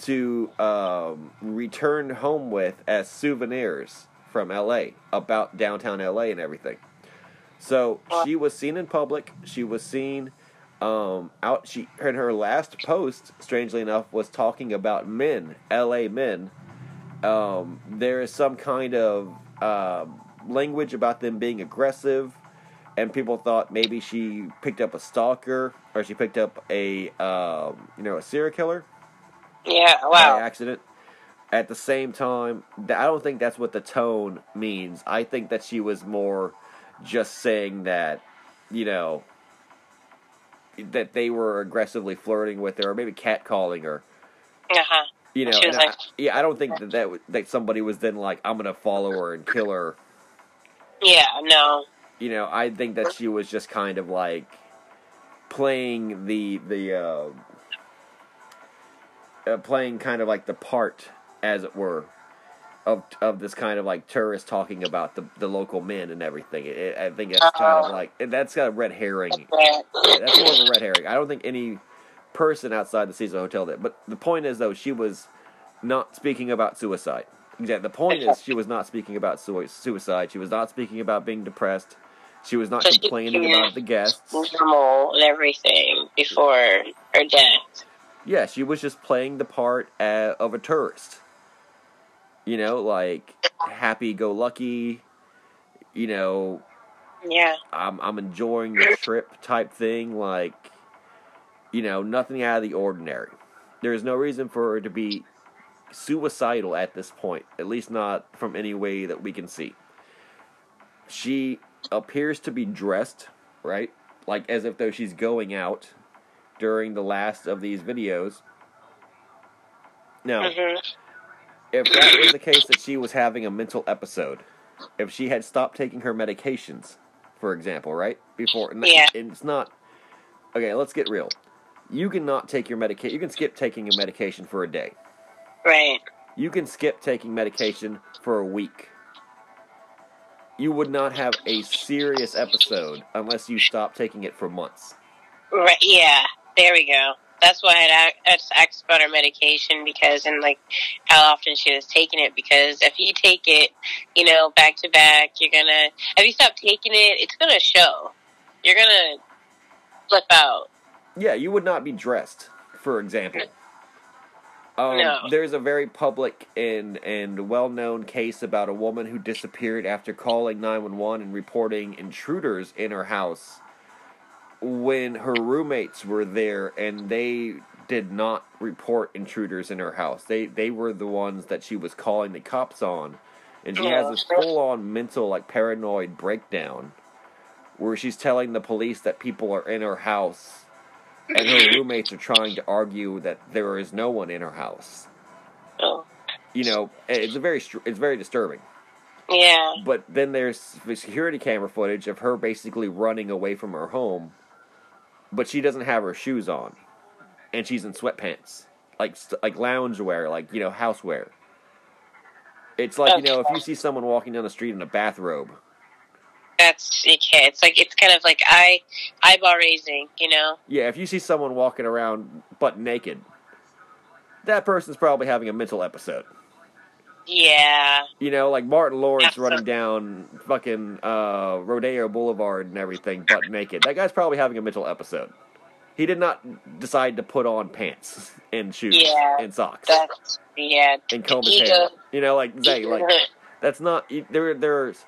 to um, return home with as souvenirs from LA about downtown LA and everything. So she was seen in public. She was seen um, out. She in her last post, strangely enough, was talking about men, LA men. Um, there is some kind of um language about them being aggressive, and people thought maybe she picked up a stalker or she picked up a um, you know a serial killer Yeah. by Wow. accident. At the same time, I don't think that's what the tone means. I think that she was more just saying that, you know, that they were aggressively flirting with her, or maybe catcalling her. Uh huh. You know, She was and I- like- yeah, I don't think that that, that somebody was then like, I'm gonna follow her and kill her. Yeah. No. You know, I think that she was just kind of like playing the the uh, uh, playing kind of like the part, as it were, of of this kind of like tourist talking about the the local men and everything. It, I think it's kind of like that's got a red herring. That's more of a red herring. I don't think any person outside the Cecil Hotel did. But the point is, though, she was not speaking about suicide. Exactly. The point is, she was not speaking about sui- suicide. She was not speaking about being depressed. She was not So complaining about the guests. Normal and everything before her death. Yeah, she was just playing the part uh, of a tourist. You know, like happy-go-lucky. You know, Yeah. I'm I'm enjoying the trip type thing, like you know, nothing out of the ordinary. There is no reason for her to be suicidal at this point, at least not from any way that we can see. She appears to be dressed, right? Like as if though she's going out during the last of these videos. Now, hmm if that was the case that she was having a mental episode, if she had stopped taking her medications, for example, right before, and Yeah. and it's not okay. Let's get real. You cannot take your medication. You can skip taking your medication for a day. Right. You can skip taking medication for a week. You would not have a serious episode unless you stop taking it for months. Right. Yeah. There we go. That's why I had asked about her medication because, and like how often she was taking it. Because if you take it, you know, back to back, you're gonna. If you stop taking it, it's gonna show. You're gonna flip out. Yeah, you would not be dressed, for example. Um, No. There's a very public and, and well known case about a woman who disappeared after calling 911 and reporting intruders in her house when her roommates were there and they did not report intruders in her house. They they were the ones that she was calling the cops on. And she has this full on mental like paranoid breakdown where she's telling the police that people are in her house and her roommates are trying to argue that there is no one in her house. Oh. You know, it's a very it's very disturbing. Yeah. But then there's the security camera footage of her basically running away from her home, but she doesn't have her shoes on, and she's in sweatpants, like like loungewear, like you know housewear. It's like you know if you see someone walking down the street in a bathrobe, That's okay. It's like it's kind of like eye eyeball raising. You know. yeah, if you see someone walking around butt naked, that person's probably having a mental episode. Yeah. You know, like Martin Lawrence Absolutely. running down fucking uh, Rodeo Boulevard and everything, butt naked. That guy's probably having a mental episode. He did not decide to put on pants and shoes Yeah, and socks That's yeah. and comb his hair. You know, like Zay, like that's not there. There's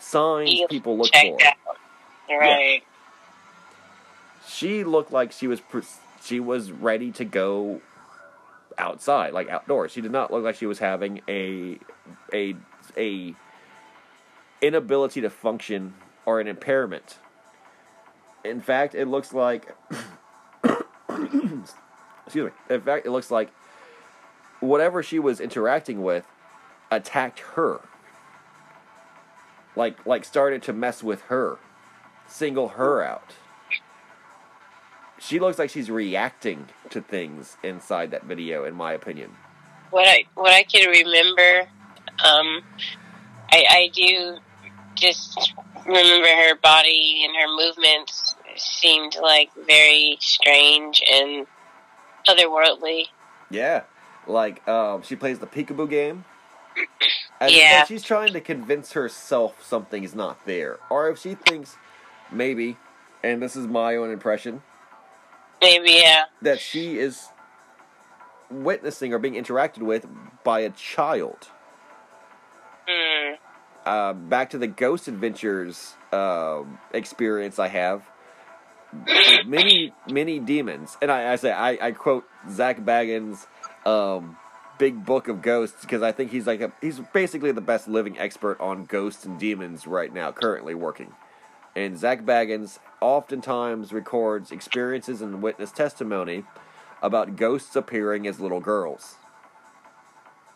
signs Ego people look for. out. Right. She looked like she was she was ready to go outside, like outdoors. She did not look like she was having a a a inability to function or an impairment. In fact, it looks like excuse me. In fact, it looks like whatever she was interacting with attacked her. Like like started to mess with her. Single her out. She looks like she's reacting to things inside that video in my opinion. What I what I can remember, um, I I do just remember her body and her movements seemed like very strange and otherworldly. Yeah, like um, she plays the peekaboo game. As Yeah. if she's trying to convince herself something's not there, or if she thinks maybe, and this is my own impression, Maybe yeah. that she is witnessing or being interacted with by a child. Hmm. Uh, back to the Ghost Adventures um experience I have. Many, many demons, and I, I say I, I quote Zak Bagans' um, big book of ghosts because I think he's like a, he's basically the best living expert on ghosts and demons right now, currently working. And Zak Bagans oftentimes records experiences and witness testimony about ghosts appearing as little girls.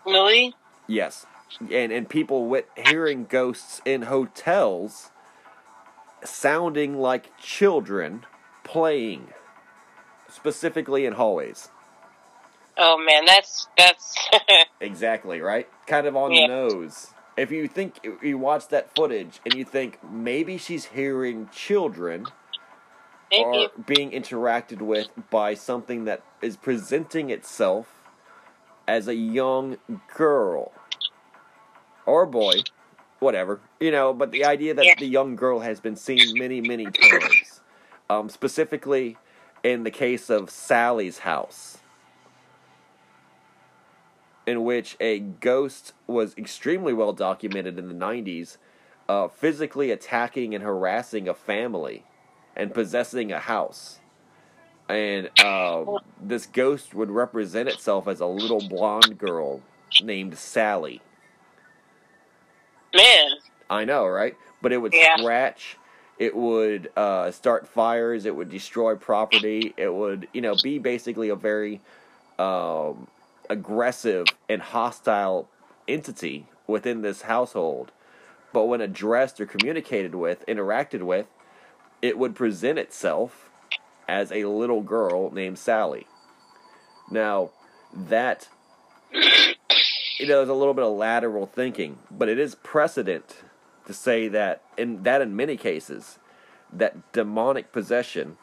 Really? Yes, and and people wit- hearing ghosts in hotels, sounding like children playing, specifically in hallways. Oh man, that's that's Exactly right. Kind of on Yeah. the nose. If you think you watch that footage and you think maybe she's hearing children maybe or being interacted with by something that is presenting itself as a young girl or boy, whatever, you know. But the idea that Yeah. the young girl has been seen many, many times, um, specifically in the case of Sally's house, in which a ghost was extremely well documented in the '90s, uh, physically attacking and harassing a family and possessing a house. And uh, this ghost would represent itself as a little blonde girl named Sally. man. I know, right? But it would Yeah. scratch. It would uh, start fires. It would destroy property. It would, you know, be basically a very um, aggressive and hostile entity within this household. but when addressed or communicated with, interacted with, it would present itself as a little girl named Sally. Now, that you know is a little bit of lateral thinking, but it is precedent to say that in that in many cases that demonic possession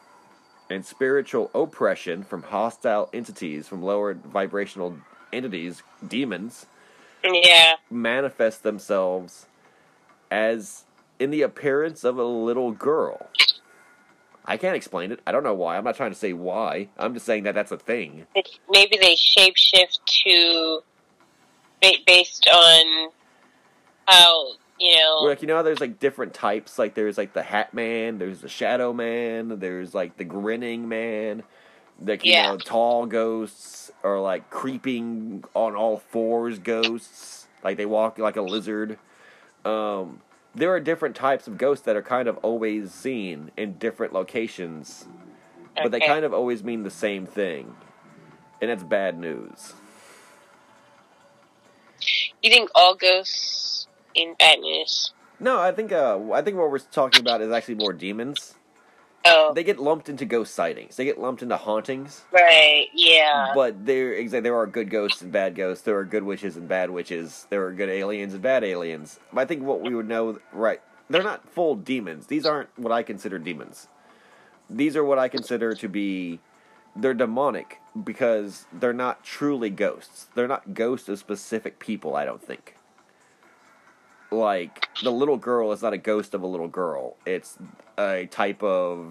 and spiritual oppression from hostile entities, from lower vibrational entities, demons, Yeah. manifest themselves as in the appearance of a little girl. I can't explain it. I don't know why. I'm not trying to say why. I'm just saying that that's a thing. It- Maybe they shapeshift to based on how you know. Like you know, there's like different types. Like there's like the Hat Man, there's the Shadow Man, there's like the Grinning Man. Like you Yeah. know, tall ghosts or like creeping on all fours ghosts. Like they walk like a lizard. Um, there are different types of ghosts that are kind of always seen in different locations, but they kind of always mean the same thing, and it's bad news. You think all ghosts in bad news? No, I think uh, I think what we're talking about is actually more demons. Oh, They get lumped into ghost sightings. They get lumped into hauntings. right. Yeah. But there, exactly, there are good ghosts and bad ghosts. There are good witches and bad witches. There are good aliens and bad aliens. But I think what we would know, right? They're not full demons. These aren't what I consider demons. These are what I consider to be. They're demonic because they're not truly ghosts. They're not ghosts of specific people. I don't think. Like the little girl is not a ghost of a little girl. It's a type of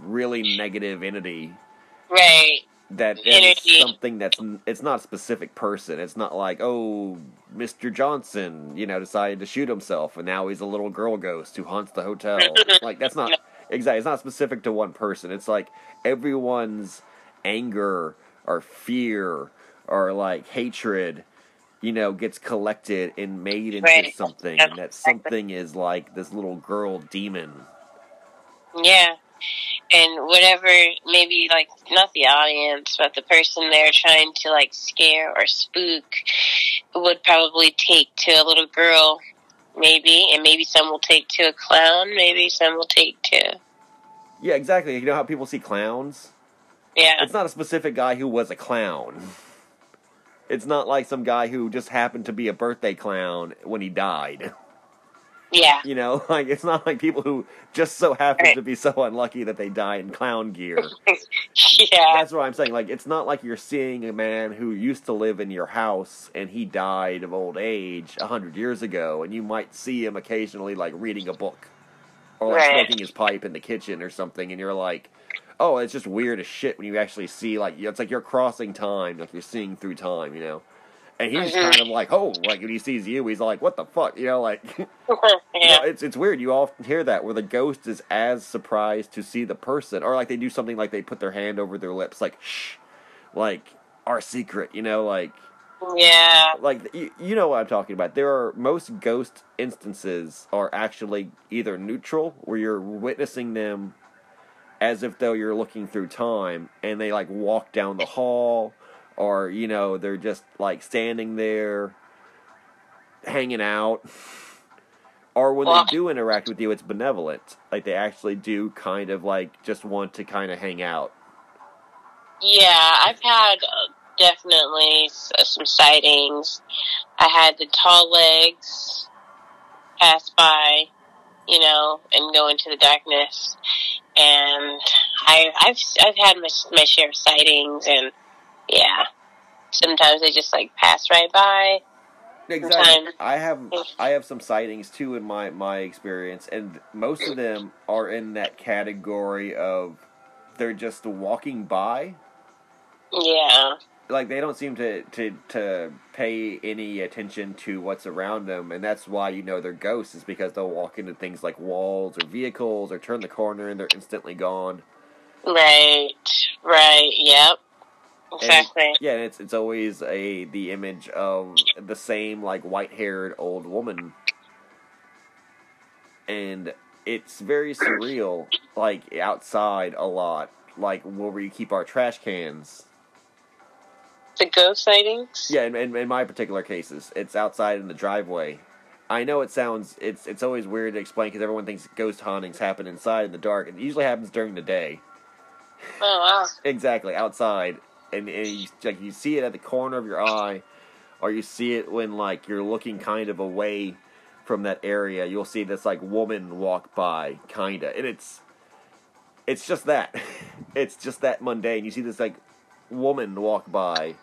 really negative entity right. that is something that's it's not a specific person. It's not like oh, Mr. Johnson, you know, decided to shoot himself, and now he's a little girl ghost who haunts the hotel. like that's not exactly. It's not specific to one person. It's like everyone's anger or fear or like hatred. You know, gets collected and made into Right. something, and that something is like this little girl demon. Yeah. And whatever, maybe like not the audience, but the person they're trying to like scare or spook would probably take to a little girl, maybe, and maybe some will take to a clown, maybe some will take to, Yeah, exactly. You know how people see clowns? yeah, it's not a specific guy who was a clown. It's not like some guy who just happened to be a birthday clown when he died. yeah, You know, like it's not like people who just so happen Right. to be so unlucky that they die in clown gear. yeah, That's what I'm saying. Like it's not like you're seeing a man who used to live in your house and he died of old age a hundred years ago, and you might see him occasionally like reading a book or like Right. smoking his pipe in the kitchen or something, and you're like, oh, it's just weird as shit when you actually see like it's like you're crossing time, like you're seeing through time, you know. And he's Mhm. kind of like, oh, like when he sees you, he's like, what the fuck, you know, like. You yeah, know, it's it's weird. You often hear that where the ghost is as surprised to see the person, or like they do something like they put their hand over their lips, like shh, like our secret. You know, like yeah, like you, you know what I'm talking about. There are most ghost instances are actually either neutral, where you're witnessing them as if though you're looking through time, and they like walk down the hall, or you know they're just like standing there, hanging out. Or when Well- they do interact with you, it's benevolent. Like they actually do kind of like just want to kind of hang out. yeah. I've had uh, definitely uh, some sightings. I had the tall legs pass by, you know, and go into the darkness. And I, I've I've had my my share of sightings, and yeah, sometimes they just like pass right by. Exactly. Sometimes. I have I have some sightings too in my my experience, and most of them are in that category of they're just walking by. Yeah, Like they don't seem to to to pay any attention to what's around them, and that's why you know they're ghosts is because they'll walk into things like walls or vehicles or turn the corner and they're instantly gone. right, right, yep, And- exactly. yeah, and it's it's always a the image of the same like white haired old woman, and it's very surreal. Like outside a lot, like where we keep our trash cans. The ghost sightings. Yeah, in, in, in my particular cases, it's outside in the driveway, I know it sounds it's it's always weird to explain because everyone thinks ghost hauntings happen inside in the dark. And it usually happens during the day. Oh wow. Exactly outside, and, and you, like you see it at the corner of your eye, or you see it when like you're looking kind of away from that area. You'll see this like woman walk by, kinda, and it's it's just that. it's just that mundane. You see this like woman walk by,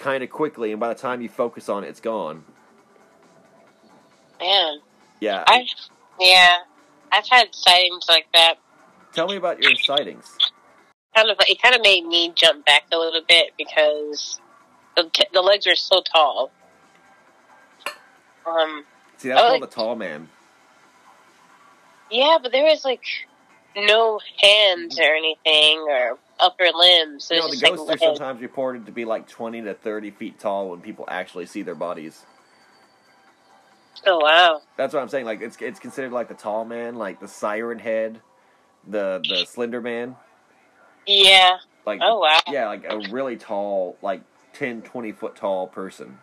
kind of quickly, and by the time you focus on it, it's gone. Man. Yeah. I yeah. I've had sightings like that. Tell me about your sightings. Kind of it kind of made me jump back a little bit because the t- the legs are so tall. Um See, that's called like- a tall man. yeah, but there was like no hands or anything or upper limbs. It You know, the just, like, ghosts are sometimes reported to be like 20 to 30 feet tall when people actually see their bodies. Oh wow. That's what I'm saying. Like, it's it's considered like the tall man, like the siren head, the the slender man. Yeah. Like, Oh wow. yeah, like a really tall, like 10, 20 foot tall person.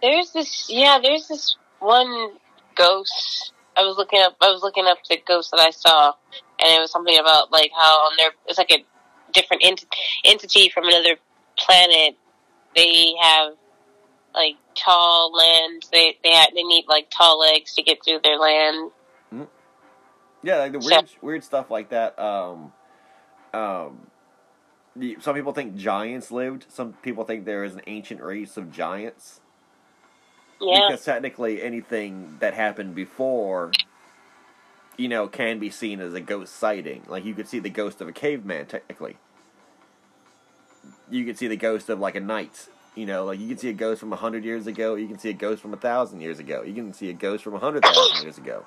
There's this yeah, there's this one ghost. I was looking up I was looking up the ghost that I saw and it was something about like how on their it's like a different ent- entity from another planet. They have like tall land. They they ha- they need like tall legs to get through their land. Yeah, like the So- weird weird stuff like that. Um, um, some people think giants lived. Some people think there is an ancient race of giants. Yeah. because technically anything that happened before you know can be seen as a ghost sighting like you could see the ghost of a caveman technically you could see the ghost of like a knight you know like you can see a ghost from a hundred years ago you can see a ghost from a thousand years ago you can see a ghost from a hundred thousand years ago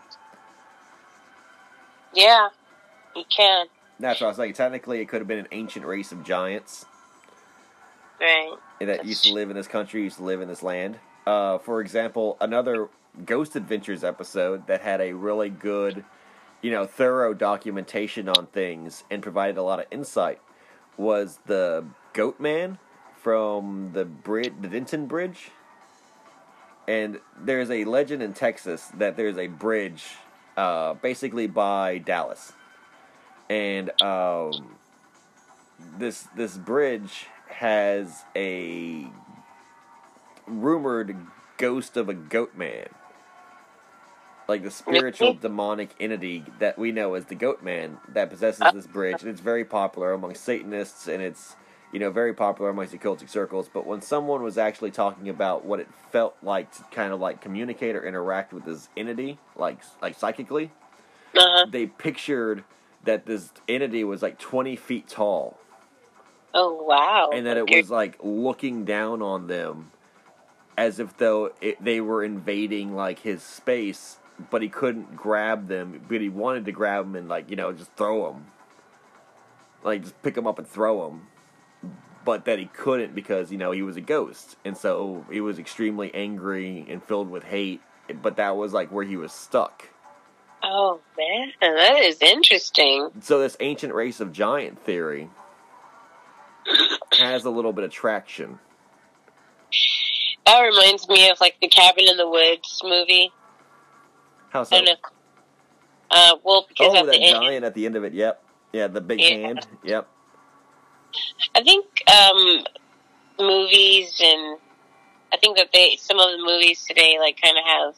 Yeah. You can. that's what i was saying technically it could have been an ancient race of giants Right. that used to live in this country, used to live in this land. Uh, for example, another Ghost Adventures episode that had a really good, you know, thorough documentation on things and provided a lot of insight was the Goat Man from the bridge, the Denton Bridge. And there's a legend in Texas that there's a bridge, uh, basically by Dallas, and um, this this bridge has a rumored ghost of a goat man. Like the spiritual demonic entity that we know as the goat man that possesses this bridge, and it's very popular among Satanists and it's you know very popular amongst the cultic circles. But when someone was actually talking about what it felt like to kind of like communicate or interact with this entity, like like psychically, Uh huh. they pictured that this entity was like twenty feet tall Oh wow. and that it was like looking down on them as if though it, they were invading like his space but he couldn't grab them but he wanted to grab them and like you know just throw them like just pick them up and throw them but that he couldn't because you know he was a ghost. And so he was extremely angry and filled with hate but that was like where he was stuck. Oh man, that is interesting. so this ancient race of giant theory has a little bit of traction. That reminds me of like the Cabin in the Woods movie. How I don't know. Uh, well, because Oh, at that the end, giant at the end of it. Yep. Yeah, the big Yeah. hand. Yep. I think um, movies and I think that they some of the movies today like kind of have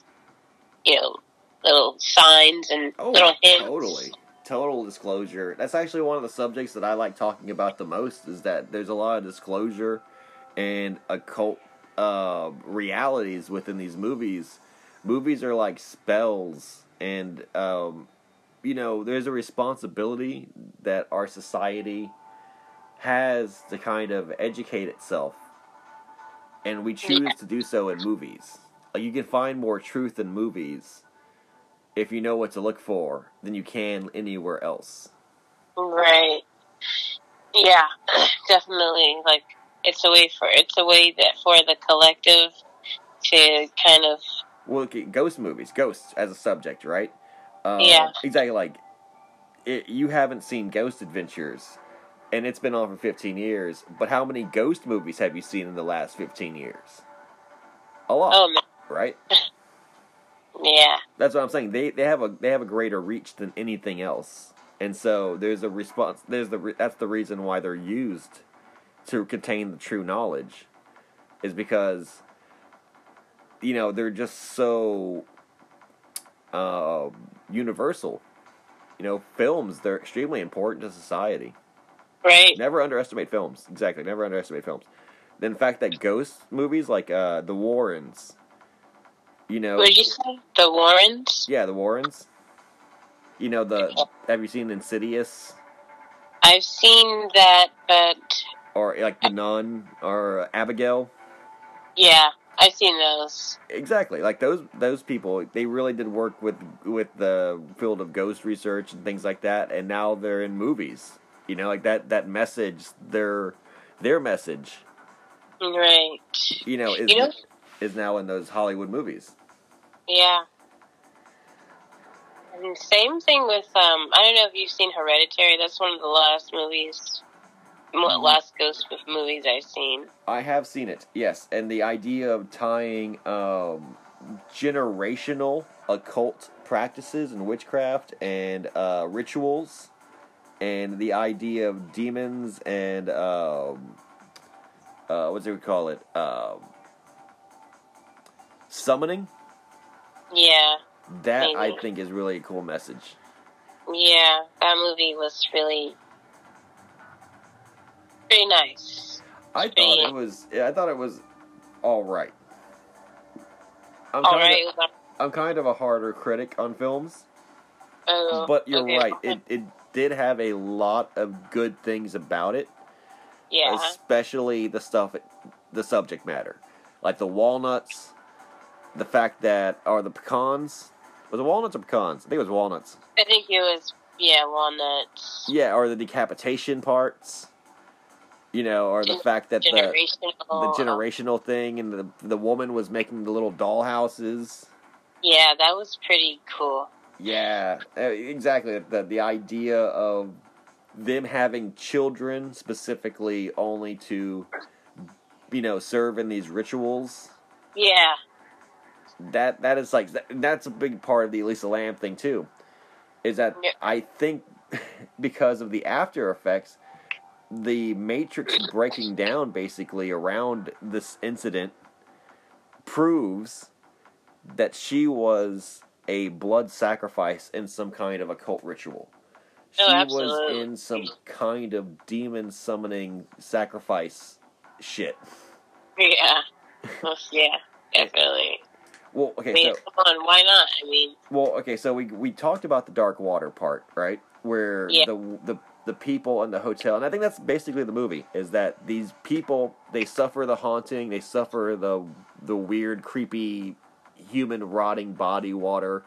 you know little signs and Oh, little hints. totally. Total disclosure. That's actually one of the subjects that I like talking about the most. Is that there's a lot of disclosure and occult uh, realities within these movies. Movies are like spells, and um, you know, there's a responsibility that our society has to kind of educate itself, and we choose to do so in movies. Like you can find more truth in movies if you know what to look for than you can anywhere else. Right. Yeah, definitely. Like it's a way for it's a way that for the collective to kind of look at ghost movies, ghosts as a subject, right? Um, Yeah. Exactly. Like, it, you haven't seen Ghost Adventures, and it's been on for 15 years. But how many ghost movies have you seen in the last 15 years? A lot. oh man, right? Yeah. That's what I'm saying. They they have a they have a greater reach than anything else, and so there's a response. There's the re- that's the reason why they're used to contain the true knowledge, is because you know they're just so uh, universal. You know, films they're extremely important to society. Right. Never underestimate films. Exactly. Never underestimate films. Then the fact that ghost movies like uh, the Warrens, you know, What did you say? The Warrens? yeah, the Warrens. You know the. Have you seen Insidious I've seen that, but or like the Nun or Abigail? yeah, I've seen those. Exactly, like those those people. They really did work with with the field of ghost research and things like that, and now they're in movies. You know, like that that message. Their their message. Right. You know is You know- is now in those Hollywood movies. Yeah. And same thing with um. I don't know if you've seen Hereditary. That's one of the last movies, mo-. Last ghost with movies I've seen. I have seen it, yes, and the idea of tying um, generational occult practices and witchcraft and uh, rituals, and the idea of demons and um, uh, what's it we call it? Um, summoning. Yeah. That I think is really a cool message. Yeah. That movie was really pretty nice. I thought Yeah. it was. I thought it was all right. I'm All kind right. Of, I'm kind of a harder critic on films. Oh, But you're okay. right. It it did have a lot of good things about it, yeah. especially the stuff, the subject matter, like the walnuts, the fact that or the pecans. Was it walnuts or pecans? I think it was walnuts. I think it was yeah walnuts. Yeah, or the decapitation parts. You know, or the fact that the Generational. the generational thing and the the woman was making the little doll houses. Yeah, that was pretty cool. Yeah, uh, exactly. The the idea of them having children specifically only to, you know, serve in these rituals. Yeah. That that is like that, that's a big part of the Elisa Lam thing too. Is that Yeah. I think because of the after effects, the Matrix breaking down basically around this incident proves that she was a blood sacrifice in some kind of occult ritual. Oh, she Oh, was in some kind of demon summoning sacrifice shit. Yeah. Well, yeah. Definitely. Well, I okay, mean, so come on, why not? I mean, well, okay, so we we talked about the dark water part, right? Where Yeah. the the the people in the hotel, and I think that's basically the movie, is that these people they suffer the haunting, they suffer the the weird, creepy, human rotting body water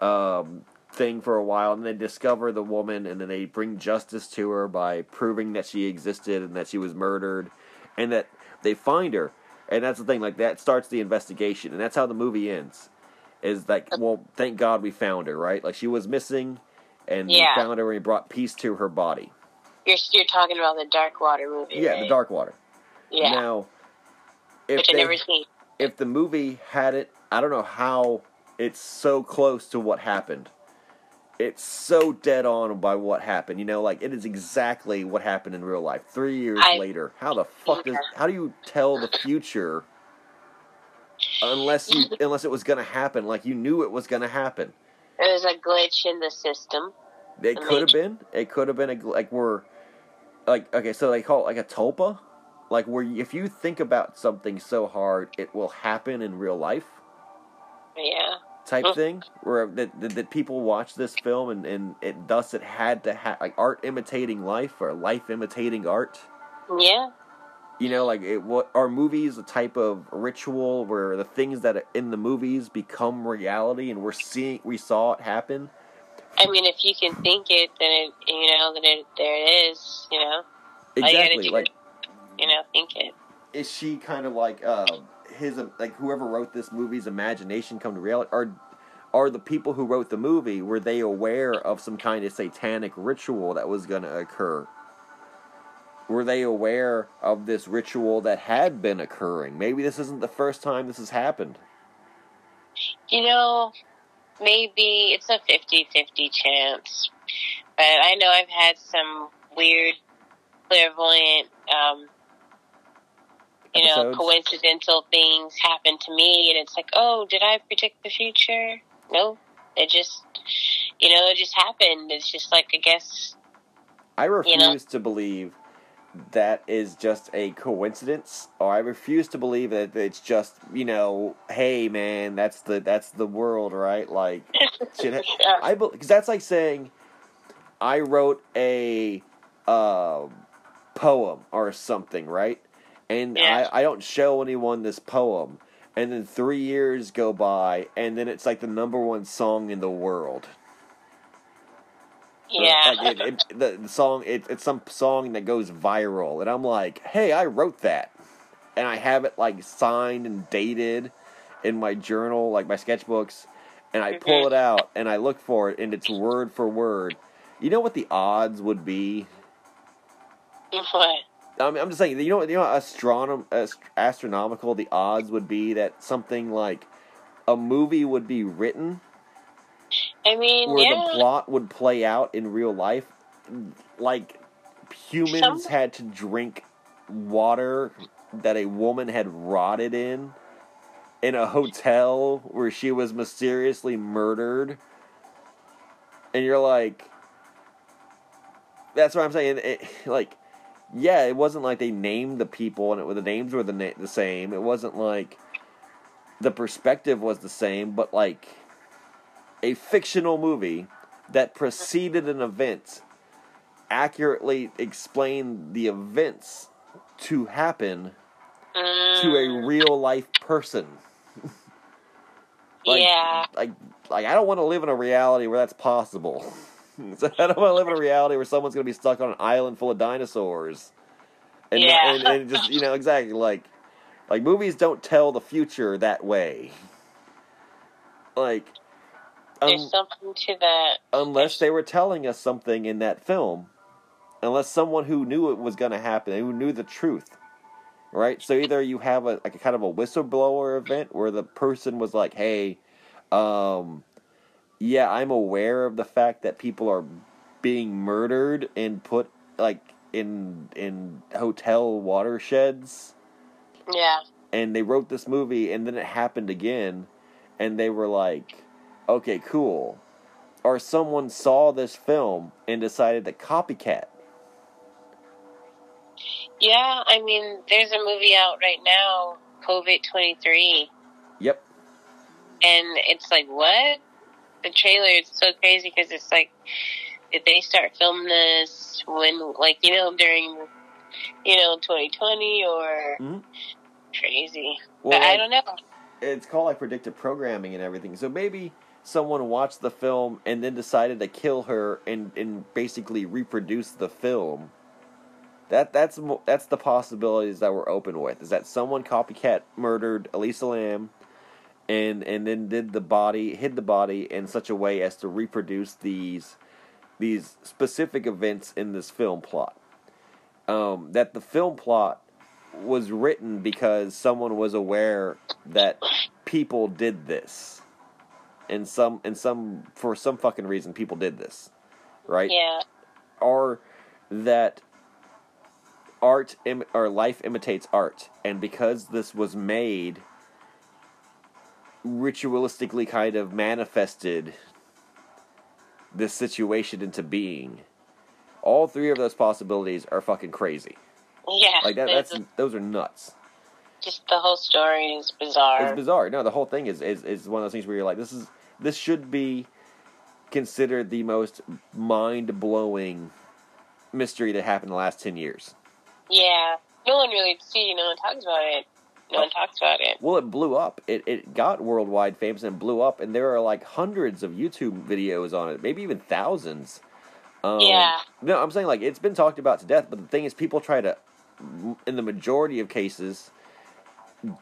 um, thing for a while, and they discover the woman, and then they bring justice to her by proving that she existed and that she was murdered, and that they find her, and that's the thing. Like that starts the investigation, and that's how the movie ends. Is like, well, thank God we found her, right? Like she was missing, and Yeah. we found her, and we brought peace to her body. you're you're talking about the Dark Water movie, Yeah, right? the dark water. Yeah, Now, if which I never seen. if the movie had it, I don't know how it's so close to what happened. It's so dead on by what happened. You know, like it is exactly what happened in real life. Three years I- later, how the fuck does? How do you tell the future unless you unless it was gonna happen? Like you knew it was gonna happen. It was a glitch in the system. It could have been. It could have been a gl- like we're like okay, so they call it like a tulpa, like where you- if you think about something so hard, it will happen in real life Yeah, type Oh. thing. Where that, that that people watch this film and and it thus it had to have like art imitating life or life imitating art. yeah, You know, like it, what are movies a type of ritual where the things that are in the movies become reality and we're seeing we saw it happen. I mean, if you can think it, then it, you know, then it, there it is. You know, you Exactly, do like you know, think it. is she kind of like uh, his like whoever wrote this movie's imagination come to reality are are the people who wrote the movie were they aware of some kind of satanic ritual that was going to occur were they aware of this ritual that had been occurring maybe this isn't the first time this has happened You know, maybe it's a 50-50 chance. But I know I've had some weird clairvoyant um you know, coincidental things happen to me and it's like, "Oh, did I predict the future?" No. It just you know, it just happened. It's just like I guess I refuse You know? to believe that is just a coincidence, or I refuse to believe that it's just you know, hey man, that's the that's the world, right? Like, shit. Yeah. I because that's like saying I wrote a uh, poem or something, right? And Yeah. I I don't show anyone this poem, and then three years go by, and then it's like the number one song in the world. Yeah. Like it, it, the, the song, it, it's some song that goes viral, and I'm like, hey, I wrote that, and I have it like signed and dated in my journal, like my sketchbooks, and I pull mm-hmm. it out and I look for it, and it's word for word. You know what the odds would be? what? I mean, I'm just saying, you know, you know, astronom- ast- astronomical the odds would be that something like a movie would be written I mean, where yeah. the plot would play out in real life. Like humans Some- had to drink water that a woman had rotted in in a hotel where she was mysteriously murdered. And you're like that's what i'm saying. It, like yeah it wasn't like they named the people and it, the names were the, na- the same. It wasn't like the perspective was the same but like a fictional movie that preceded an event accurately explained the events to happen Mm, to a real life person. Like, yeah. Like, like I don't want to live in a reality where that's possible. So I don't want to live in a reality where someone's going to be stuck on an island full of dinosaurs. And, Yeah. and, and just you know exactly like like movies don't tell the future that way. Like There's um, something to that. unless they were telling us something in that film, unless someone who knew it was going to happen, who knew the truth, right? So either you have a like a kind of a whistleblower event where the person was like, "Hey, um, yeah, I'm aware of the fact that people are being murdered and put like in in hotel watersheds." Yeah. and they wrote this movie and then it happened again and they were like okay cool or someone saw this film and decided to copycat Yeah, I mean, there's a movie out right now, COVID 23, yep and it's like, what? The trailer is so crazy because it's like, did they start filming this when, like, you know, during, you know, 2020 or Mhm. crazy? well but I don't know. it's called like predictive programming and everything so maybe someone watched the film and then decided to kill her and and basically reproduce the film that that's that's the possibilities that we're open with is that someone copycat murdered Elisa Lam and and then did the body hid the body in such a way as to reproduce these these specific events in this film plot. Um, that the film plot was written because someone was aware that people did this and some and some for some fucking reason people did this right Yeah. or that art Im- or life imitates art and because this was made ritualistically kind of manifested this situation into being all three of those possibilities are fucking crazy Yeah. like that that's those are nuts just the whole story is bizarre. it's bizarre no the whole thing is, is is one of those things where you're like this is this should be considered the most mind-blowing mystery that happened in the last 10 years Yeah. No one really see. No one talks about it. No one talks about it. Well, it blew up. It it got worldwide famous and blew up, and there are like hundreds of YouTube videos on it, maybe even thousands. Um, Yeah. No, I'm saying like it's been talked about to death, but the thing is, people try to, in the majority of cases,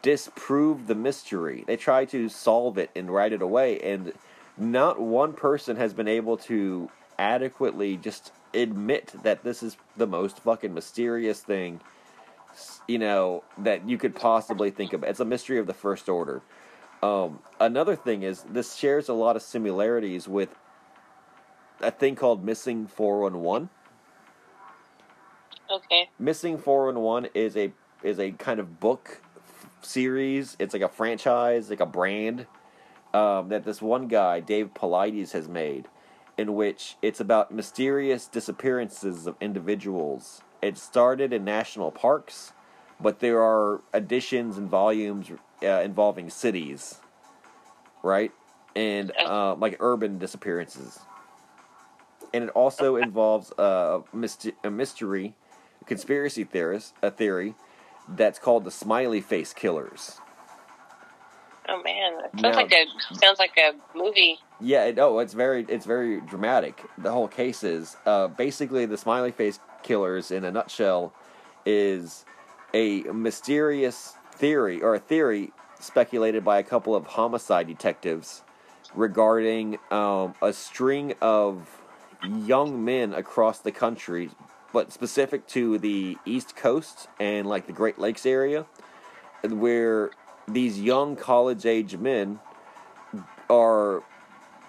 disprove the mystery. They try to solve it and write it away, and not one person has been able to adequately just admit that this is the most fucking mysterious thing you know that you could possibly think of. It's a mystery of the first order. Um, another thing is this shares a lot of similarities with a thing called Missing 411. Okay. Missing 411 is a is a kind of book series. It's like a franchise, like a brand um, that this one guy, Dave Paulides, has made, in which it's about mysterious disappearances of individuals. It started in national parks, but there are editions and volumes uh, involving cities, right? And uh, like urban disappearances. And it also involves uh, myst- a mystery, a conspiracy theorist, a theory that's called the Smiley Face Killers. Oh man, that sounds Now- like a sounds like a movie. Yeah, it, oh, it's very it's very dramatic. The whole case is uh, basically the smiley face killers in a nutshell is a mysterious theory or a theory speculated by a couple of homicide detectives regarding um, a string of young men across the country, but specific to the East Coast and like the Great Lakes area, where these young college age men are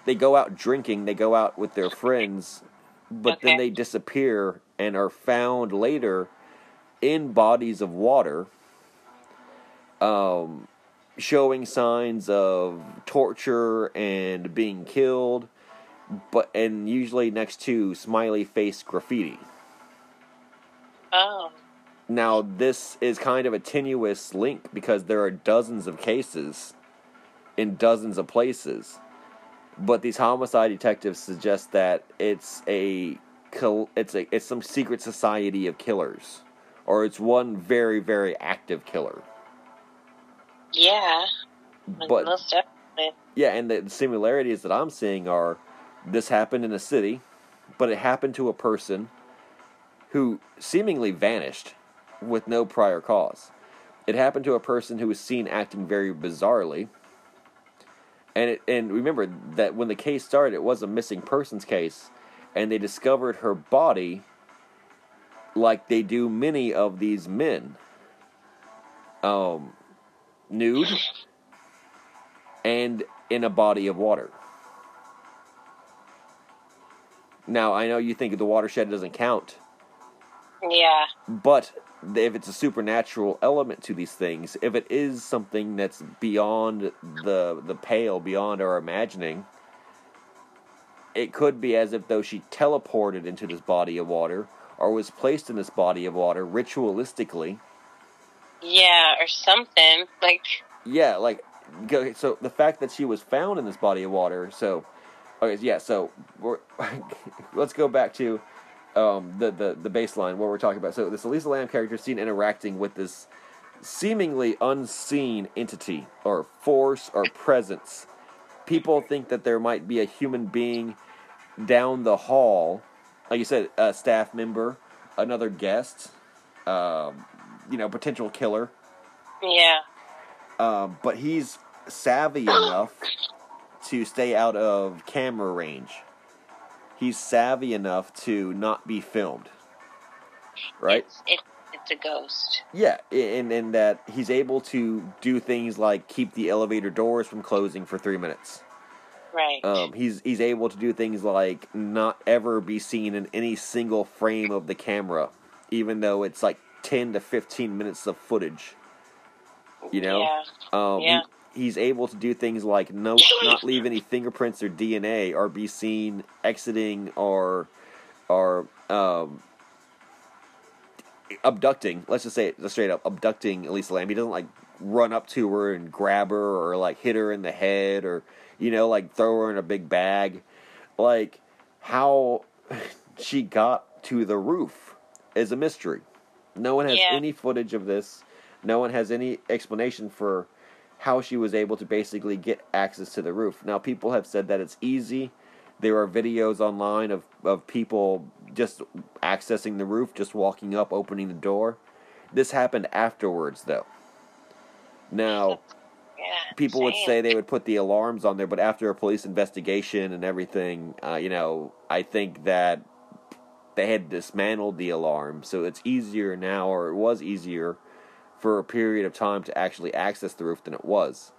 they go out drinking, they go out with their friends, but then they disappear and are found later in bodies of water, um, showing signs of torture and being killed, but and usually next to smiley face graffiti. Oh, Now, this is kind of a tenuous link because there are dozens of cases in dozens of places. But these homicide detectives suggest that it's a it's a it's some secret society of killers or it's one very very active killer. yeah. But most definitely. yeah, and the, the similarities that I'm seeing are this happened in a city, but it happened to a person who seemingly vanished with no prior cause. It happened to a person who was seen acting very bizarrely. And it, and remember that when the case started, it was a missing persons case, and they discovered her body like they do many of these men. Um, nude and in a body of water. Now, I know you think the watershed doesn't count, Yeah. but if it's a supernatural element to these things, if it is something that's beyond the the pale, beyond our imagining, it could be as if though she teleported into this body of water or was placed in this body of water ritualistically. Yeah, or something like. Yeah, like so the fact that she was found in this body of water. So, okay, yeah. So we're let's go back to um, the the the baseline what we're talking about. So this Elisa Lam character is seen interacting with this seemingly unseen entity or force or presence. People think that there might be a human being down the hall, like you said, a staff member, another guest, um, you know, potential killer. Yeah. Um, but he's savvy enough to stay out of camera range. He's savvy enough to not be filmed. Right? It's, it, it's a ghost. Yeah, and and that he's able to do things like keep the elevator doors from closing for three minutes. Right. Um, he's he's able to do things like not ever be seen in any single frame of the camera, even though it's like ten to fifteen minutes of footage. You know, Yeah. um, Yeah. He's able to do things like no, not leave any fingerprints or DNA, or be seen exiting or or um, abducting. Let's just say it straight up abducting Elisa Lam. He doesn't like run up to her and grab her or like hit her in the head or you know like throw her in a big bag. Like how she got to the roof is a mystery. No one has Yeah. any footage of this. No one has any explanation for how she was able to basically get access to the roof. Now, people have said that it's easy. There are videos online of, of people just accessing the roof, just walking up, opening the door. This happened afterwards, though. Now, Yeah. people would say they would put the alarms on there, but after a police investigation and everything, uh, you know, I think that they had dismantled the alarm, so it's easier now, or it was easier for a period of time to actually access the roof than it was.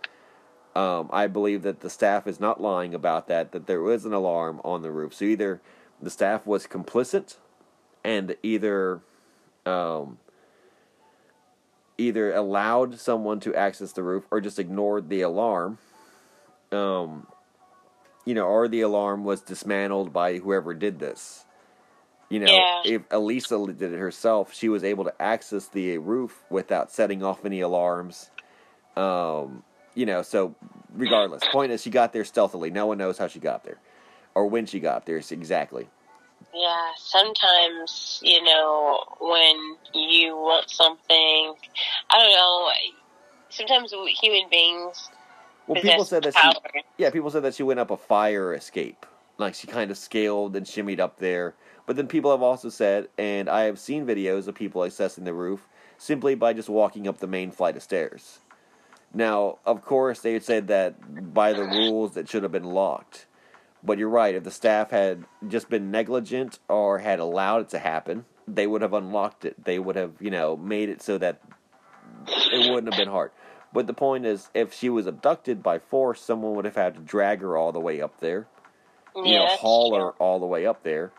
Um, I believe that the staff is not lying about that. That there was an alarm on the roof. So either the staff was complicit, and either um, either allowed someone to access the roof or just ignored the alarm. Um, you know, or the alarm was dismantled by whoever did this. You know, Yeah. if Elisa did it herself, she was able to access the roof without setting off any alarms. Um, you know, so regardless, point is she got there stealthily. No one knows how she got there or when she got there exactly. Yeah, sometimes, you know, when you want something, I don't know, sometimes human beings Well, people said that she, yeah, people said that she went up a fire escape, like she kind of scaled and shimmied up there. But then people have also said, and I have seen videos of people accessing the roof simply by just walking up the main flight of stairs. Now, of course, they had said that by the rules that should have been locked. But you're right. If the staff had just been negligent or had allowed it to happen, they would have unlocked it. They would have, you know, made it so that it wouldn't have been hard. But the point is, if she was abducted by force, someone would have had to drag her all the way up there. You yeah, know, haul her all the way up there.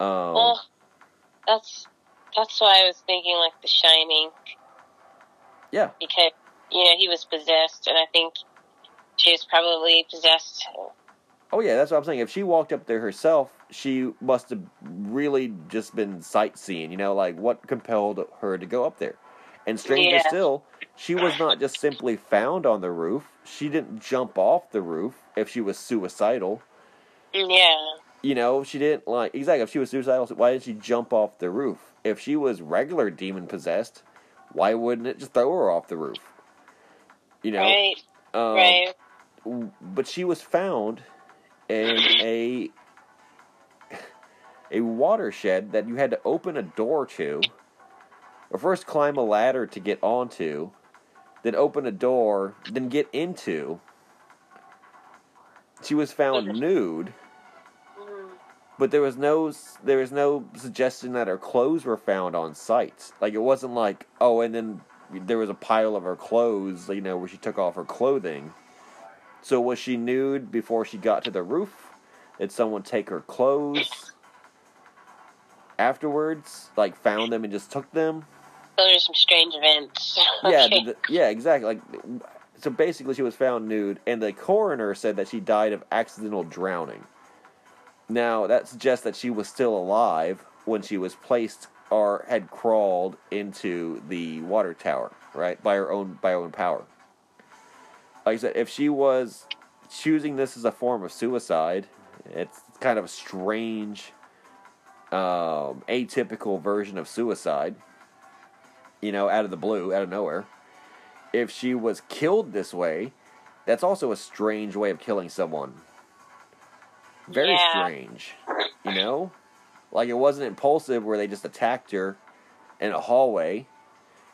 Um, Well, that's that's why I was thinking like The Shining yeah, because you know he was possessed, and I think she was probably possessed. Oh yeah, that's what I'm saying. If she walked up there herself, she must have really just been sightseeing. You know, like what compelled her to go up there. And stranger Yeah. still, she was not just simply found on the roof. She didn't jump off the roof if she was suicidal. Yeah, You know, she didn't like exactly if she was suicidal. Why didn't she jump off the roof? If she was regular demon possessed, why wouldn't it just throw her off the roof? You know, right, um, right. but she was found in a a watershed that you had to open a door to, or first climb a ladder to get onto, then open a door, then get into. She was found nude, Mm. But there was no there was no suggestion that her clothes were found on site. Like it wasn't like oh, and then there was a pile of her clothes, you know, where she took off her clothing. So was she nude before she got to the roof? Did someone take her clothes afterwards? Like found them and just took them? Those are some strange events. Yeah, Okay. the, yeah, exactly. Like so basically she was found nude and the coroner said that she died of accidental drowning. Now, that suggests that she was still alive when she was placed or had crawled into the water tower, right? By her own by her own power. Like I said, if she was choosing this as a form of suicide, it's kind of a strange um, atypical version of suicide. You know, out of the blue, out of nowhere. If she was killed this way, that's also a strange way of killing someone. Very Yeah. strange. You know? Like it wasn't impulsive where they just attacked her in a hallway.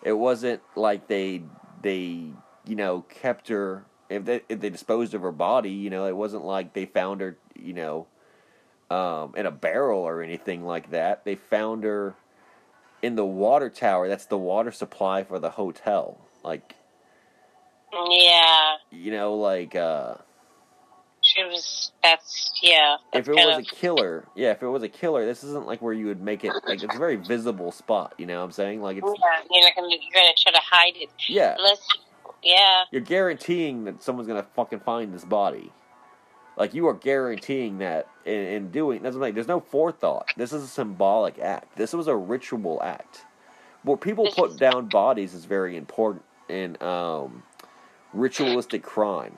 It wasn't like they they you know kept her if they if they disposed of her body, you know, it wasn't like they found her, you know, um, in a barrel or anything like that. They found her in the water tower. That's the water supply for the hotel. Like yeah, you know, like uh, she was. That's yeah. That's if it was a killer, yeah, if it was a killer, this isn't like where you would make it like it's a very visible spot. You know what I'm saying? Like it's yeah, you're not gonna you're gonna try to hide it yeah, unless. Yeah, you're guaranteeing that someone's gonna fucking find this body. Like you are guaranteeing that in, in doing that's like there's no forethought. This is a symbolic act. This was a ritual act. Where people This put is- down bodies is very important in um, ritualistic crime.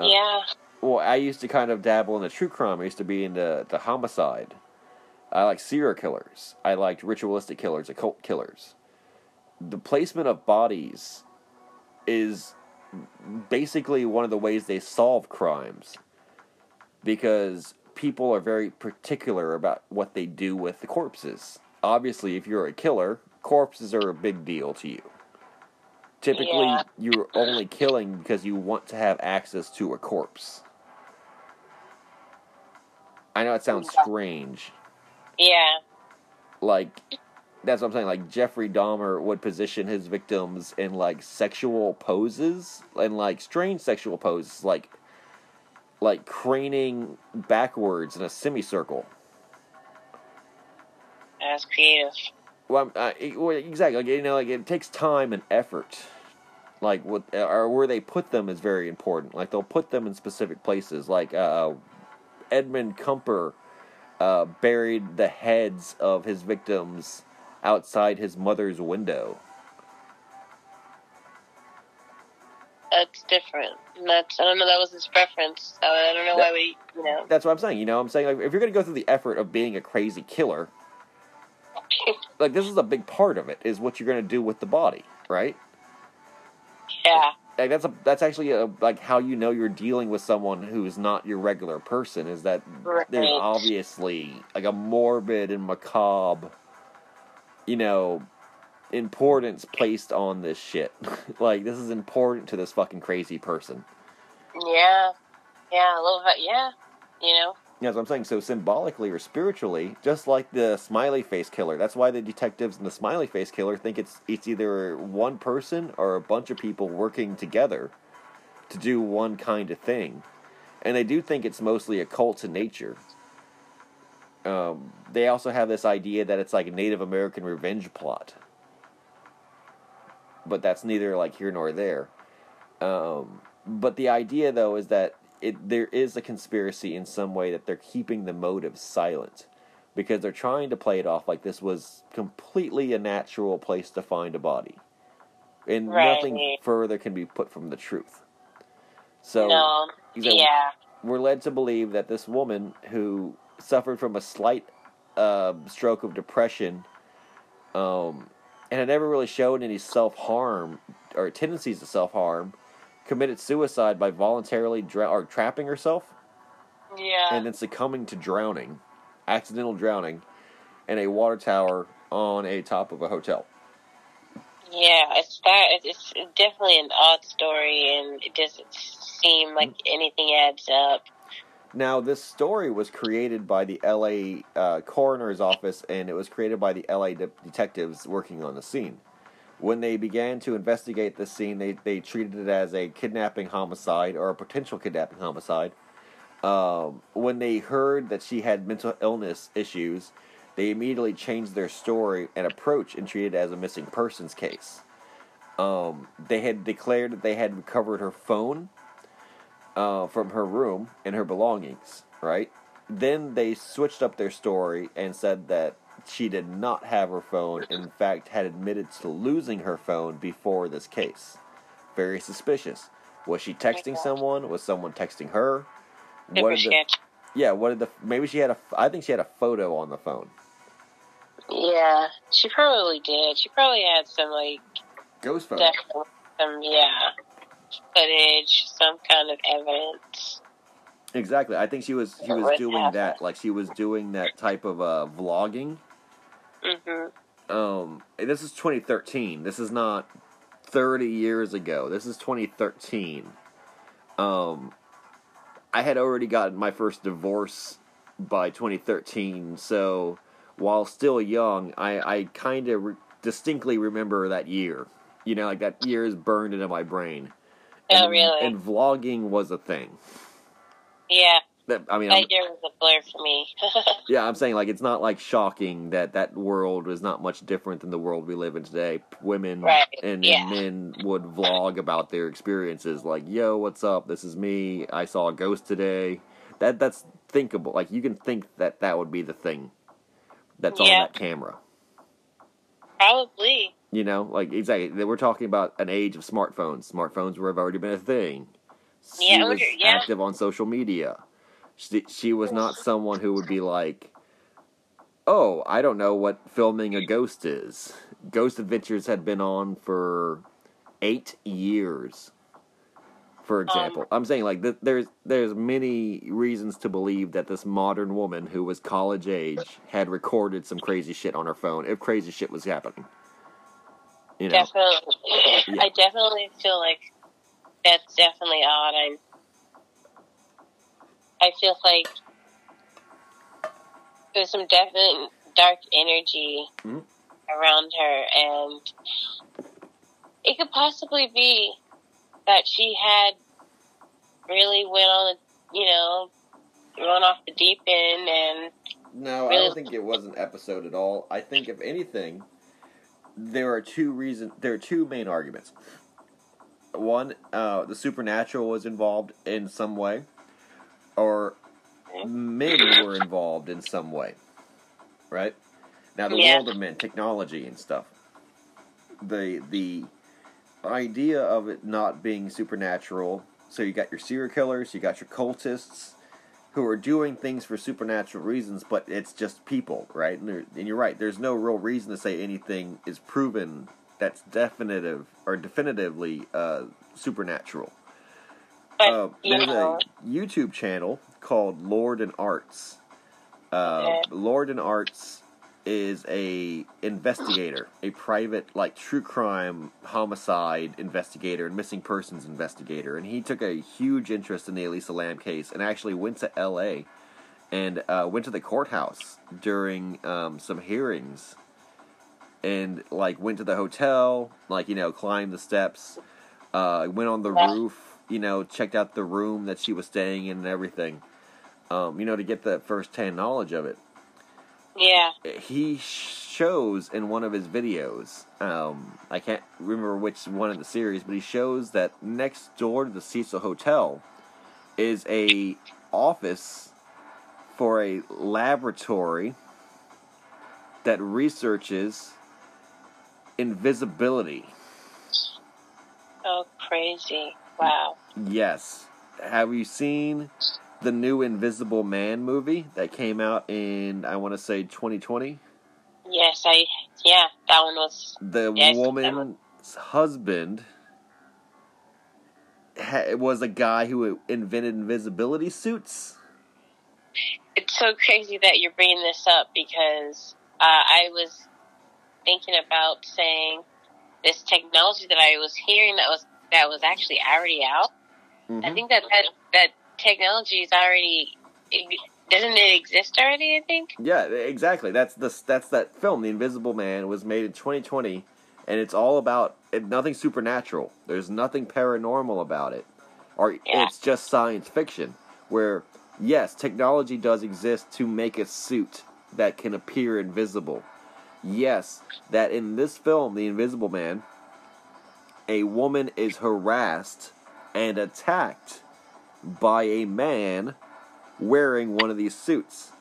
Uh, yeah, Well, I used to kind of dabble in the true crime. I used to be into the homicide. I like serial killers. I liked ritualistic killers, occult killers. The placement of bodies is basically one of the ways they solve crimes because people are very particular about what they do with the corpses. Obviously, if you're a killer, corpses are a big deal to you. Typically, Yeah. you're only killing because you want to have access to a corpse. I know it sounds strange. yeah, Like, that's what I'm saying. Like Jeffrey Dahmer would position his victims in like sexual poses and like strange sexual poses, like like craning backwards in a semicircle. That's creative. Well, uh, exactly. Like you know, like it takes time and effort. Like what or where they put them is very important. Like they'll put them in specific places. Like uh, Edmund Kemper uh, buried the heads of his victims outside his mother's window. That's different. That's I don't know. That was his preference. I don't know why we, you know. That's what I'm saying. You know, I'm saying like if you're gonna go through the effort of being a crazy killer, like this is a big part of it. Is what you're gonna do with the body, right? Yeah. like that's a that's actually a, like how you know you're dealing with someone who's not your regular person is that there's obviously like a morbid and macabre you know importance placed on this shit like this is important to this fucking crazy person Yeah. Yeah. A little bit. Yeah. You know. Yeah, that's what I'm saying. So symbolically or spiritually, just like the smiley face killer, that's why the detectives and the smiley face killer think it's it's either one person or a bunch of people working together to do one kind of thing, and they do think it's mostly occult in nature. Um, they also have this idea that it's like a Native American revenge plot, but that's neither like here nor there. Um, but the idea, though, is that it there is a conspiracy in some way that they're keeping the motive silent because they're trying to play it off like this was completely a natural place to find a body, and Right. nothing further can be put from the truth. So no. Yeah. we're led to believe that this woman who suffered from a slight uh, stroke of depression um, and had never really shown any self harm or tendencies to self harm committed suicide by voluntarily dra- or trapping herself Yeah. and then succumbing to drowning, accidental drowning, in a water tower on a top of a hotel. Yeah, it's that. It's definitely an odd story, and it doesn't seem like anything adds up. Now, this story was created by the LA uh, coroner's office, and it was created by the LA de- detectives working on the scene. When they began to investigate the scene, they, they treated it as a kidnapping homicide or a potential kidnapping homicide. Um, when they heard that she had mental illness issues, they immediately changed their story and approach and treated it as a missing persons case. Um, they had declared that they had recovered her phone uh, from her room and her belongings, right? Then they switched up their story and said that she did not have her phone, in fact had admitted to losing her phone before this case. Very suspicious. Was she texting someone? Was someone texting her? Super did the, yeah, what did the maybe she had a I think she had a photo on the phone. Yeah, she probably did. She probably had some like Ghost photo. some yeah footage, some kind of evidence. Exactly. I think she was she was doing that like she was doing that type of uh vlogging hmm um this is 2013 this is not 30 years ago. This is 2013 um i had already gotten my first divorce by 2013 so while still young i i kind of re- distinctly remember that year. You know like that year is burned into my brain. Oh, and, really? and vlogging was a thing. Yeah, that i mean I'm- that year was a blur for me. Yeah, I'm saying like it's not like shocking that that world is not much different than the world we live in today. Women Right, and, yeah. men would vlog about their experiences, like "Yo, what's up? This is me. I saw a ghost today." That that's thinkable. Like you can think that that would be the thing that's on that camera. probably. You know, like exactly. We're talking about an age of smartphones. Smartphones were have already been a thing. She Yeah, was yeah. active on social media. She, she was not someone who would be like, "Oh, I don't know what filming a ghost is." Ghost Adventures had been on for eight years. For um, example, I'm saying like th- there's there's many reasons to believe that this modern woman who was college age had recorded some crazy shit on her phone if crazy shit was happening. You know, Definitely. Yeah. I definitely feel like that's definitely odd. I I feel like there's some definite dark energy Mhm. around her, and it could possibly be that she had really went on, you know, went off the deep end, and No, I don't think it was an episode at all. I think if anything, there are two reasons. there are two main arguments. One, uh, the supernatural was involved in some way, or men were involved in some way. Right? Now the Yeah. world of men, technology and stuff. The the idea of it not being supernatural, so you got your serial killers, you got your cultists, who are doing things for supernatural reasons, but it's just people, right? And, and you're right. There's no real reason to say anything is proven that's definitive or definitively uh, supernatural. but Uh, there's know, a YouTube channel called Lord and Arts. Uh. Lord and Arts is a investigator, a private like true crime homicide investigator and missing persons investigator, and he took a huge interest in the Elisa Lam case and actually went to L.A. and uh, went to the courthouse during um, some hearings and like went to the hotel, like you know, climbed the steps, uh, went on the Yeah. roof, you know, checked out the room that she was staying in and everything, um, you know, to get the first hand knowledge of it. yeah, He shows in one of his videos, um, I can't remember which one in the series, but he shows that next door to the Cecil Hotel is a office for a laboratory that researches invisibility. oh crazy, wow. Yes. Have you seen the new Invisible Man movie that came out in I want to say 2020? Yes, I yeah, that one was The woman's husband was a guy who invented invisibility suits. it's so crazy that you're bringing this up because uh, I was thinking about saying this technology that I was hearing that was that was actually already out. I Mhm. think that that, that technology is already doesn't it exist already? I think. Yeah, exactly. That's the that's that film, The Invisible Man, was made in 2020, and it's all about it, nothing supernatural. There's nothing paranormal about it, or Yeah. it's just science fiction. Where yes, technology does exist to make a suit that can appear invisible. Yes, that in this film, The Invisible Man, a woman is harassed and attacked by a man wearing one of these suits,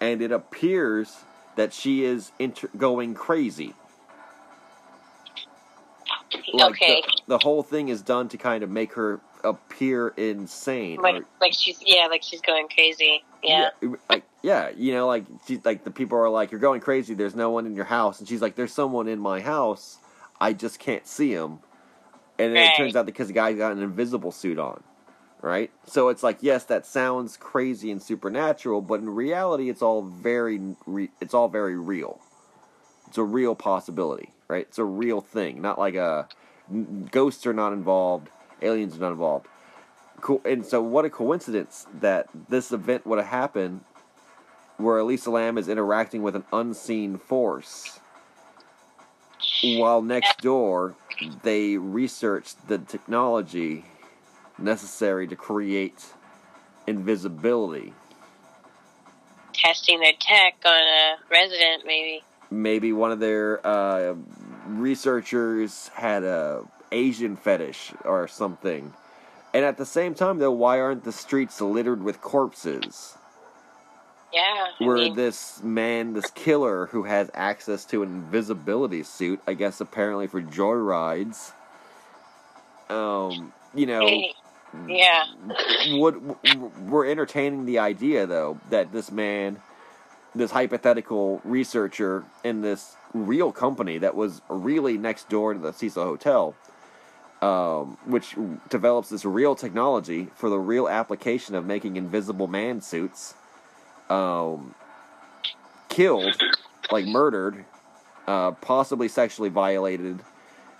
and it appears that she is inter- going crazy. Like okay, the, the whole thing is done to kind of make her appear insane. like or- like she's yeah, like she's going crazy. Yeah, like yeah, you know, like she, like the people are like, "You're going crazy." There's no one in your house, and she's like, "There's someone in my house. I just can't see him." And then it turns out because the guy's got an invisible suit on, right? So it's like, yes, that sounds crazy and supernatural, but in reality, it's all very, re- it's all very real. It's a real possibility, right? It's a real thing, not like a n- ghosts are not involved, aliens are not involved. Cool. And so, what a coincidence that this event would have happened where Elisa Lam is interacting with an unseen force, while next door they researched the technology necessary to create invisibility. testing their tech on a resident maybe. Maybe one of their uh, researchers had a Asian fetish or something. And at the same time, though, why aren't the streets littered with corpses? Yeah, I where mean, this man, this killer who has access to an invisibility suit, I guess apparently for joyrides, um, you know, yeah, would we're entertaining the idea though that this man, this hypothetical researcher in this real company that was really next door to the Cecil Hotel, um, which develops this real technology for the real application of making invisible man suits, um, killed, like murdered, uh, possibly sexually violated,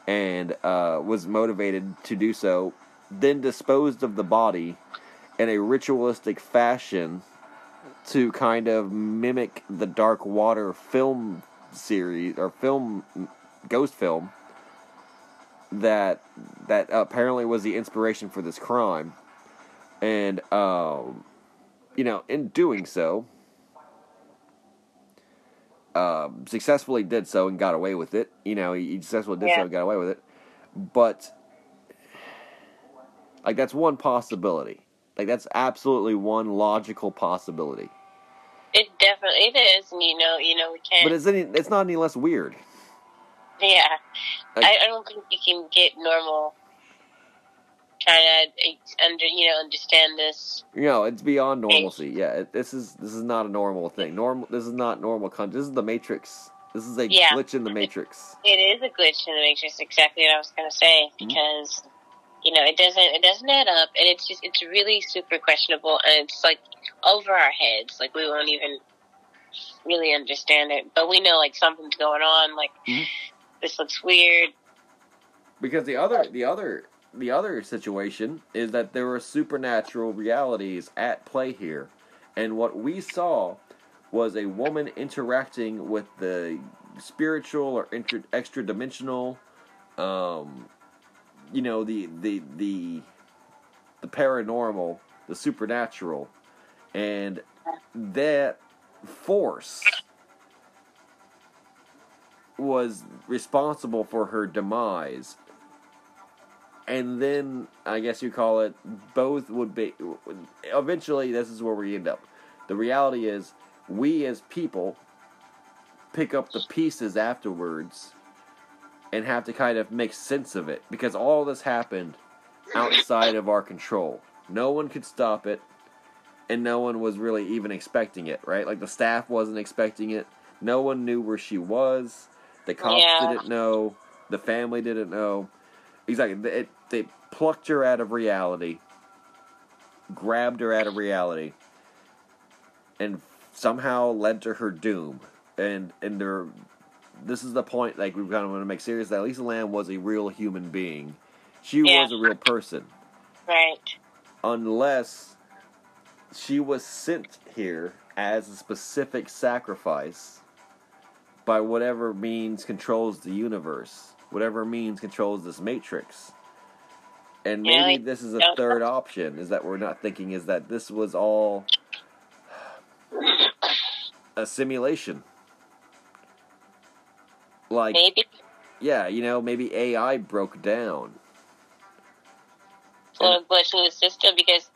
and uh, was motivated to do so, then disposed of the body in a ritualistic fashion to kind of mimic the dark water film series or film, ghost film that that apparently was the inspiration for this crime, and um, you know, in doing so, um, successfully did so and got away with it. You know, he, successfully did so and got away with it, but like that's one possibility. Like that's absolutely one logical possibility. It definitely it is, and you know, you know, we can't. But it's any, it's not any less weird. yeah, Like- I, I don't think you can get normal trying to under you know understand this. You know, it's beyond normalcy. Yeah, it, this is this is not a normal thing. Normal. This is not normal. Con- this is the Matrix. This is a Yeah. glitch in the Matrix. It is a glitch in the matrix. Exactly what I was going to say Mm-hmm. because you know it doesn't it doesn't add up, and it's just it's really super questionable, and it's like over our heads. Like we won't even really understand it, but we know like something's going on. Like Mhm. this looks weird. Because the other the other the other situation is that there were supernatural realities at play here, and what we saw was a woman interacting with the spiritual or inter- extra dimensional, um, you know the the the the paranormal, the supernatural, and that force was responsible for her demise. And then I guess you call it both would be eventually this is where we end up. The reality is we as people pick up the pieces afterwards and have to kind of make sense of it because all this happened outside of our control. No one could stop it and no one was really even expecting it, right? Like the staff wasn't expecting it. No one knew where she was. The cops Yeah. didn't know. The family didn't know. Exactly. It, they plucked her out of reality, grabbed her out of reality, and somehow led to her doom. And and there, this is the point. Like we kind of want to make serious that Lisa Lam was a real human being. She Yeah. was a real person Right. unless she was sent here as a specific sacrifice by whatever means controls the universe, whatever means controls this matrix. And maybe this is a third option is that we're not thinking is that this was all a simulation. Like Maybe. yeah, you know, maybe AI broke down. little glitch in the system because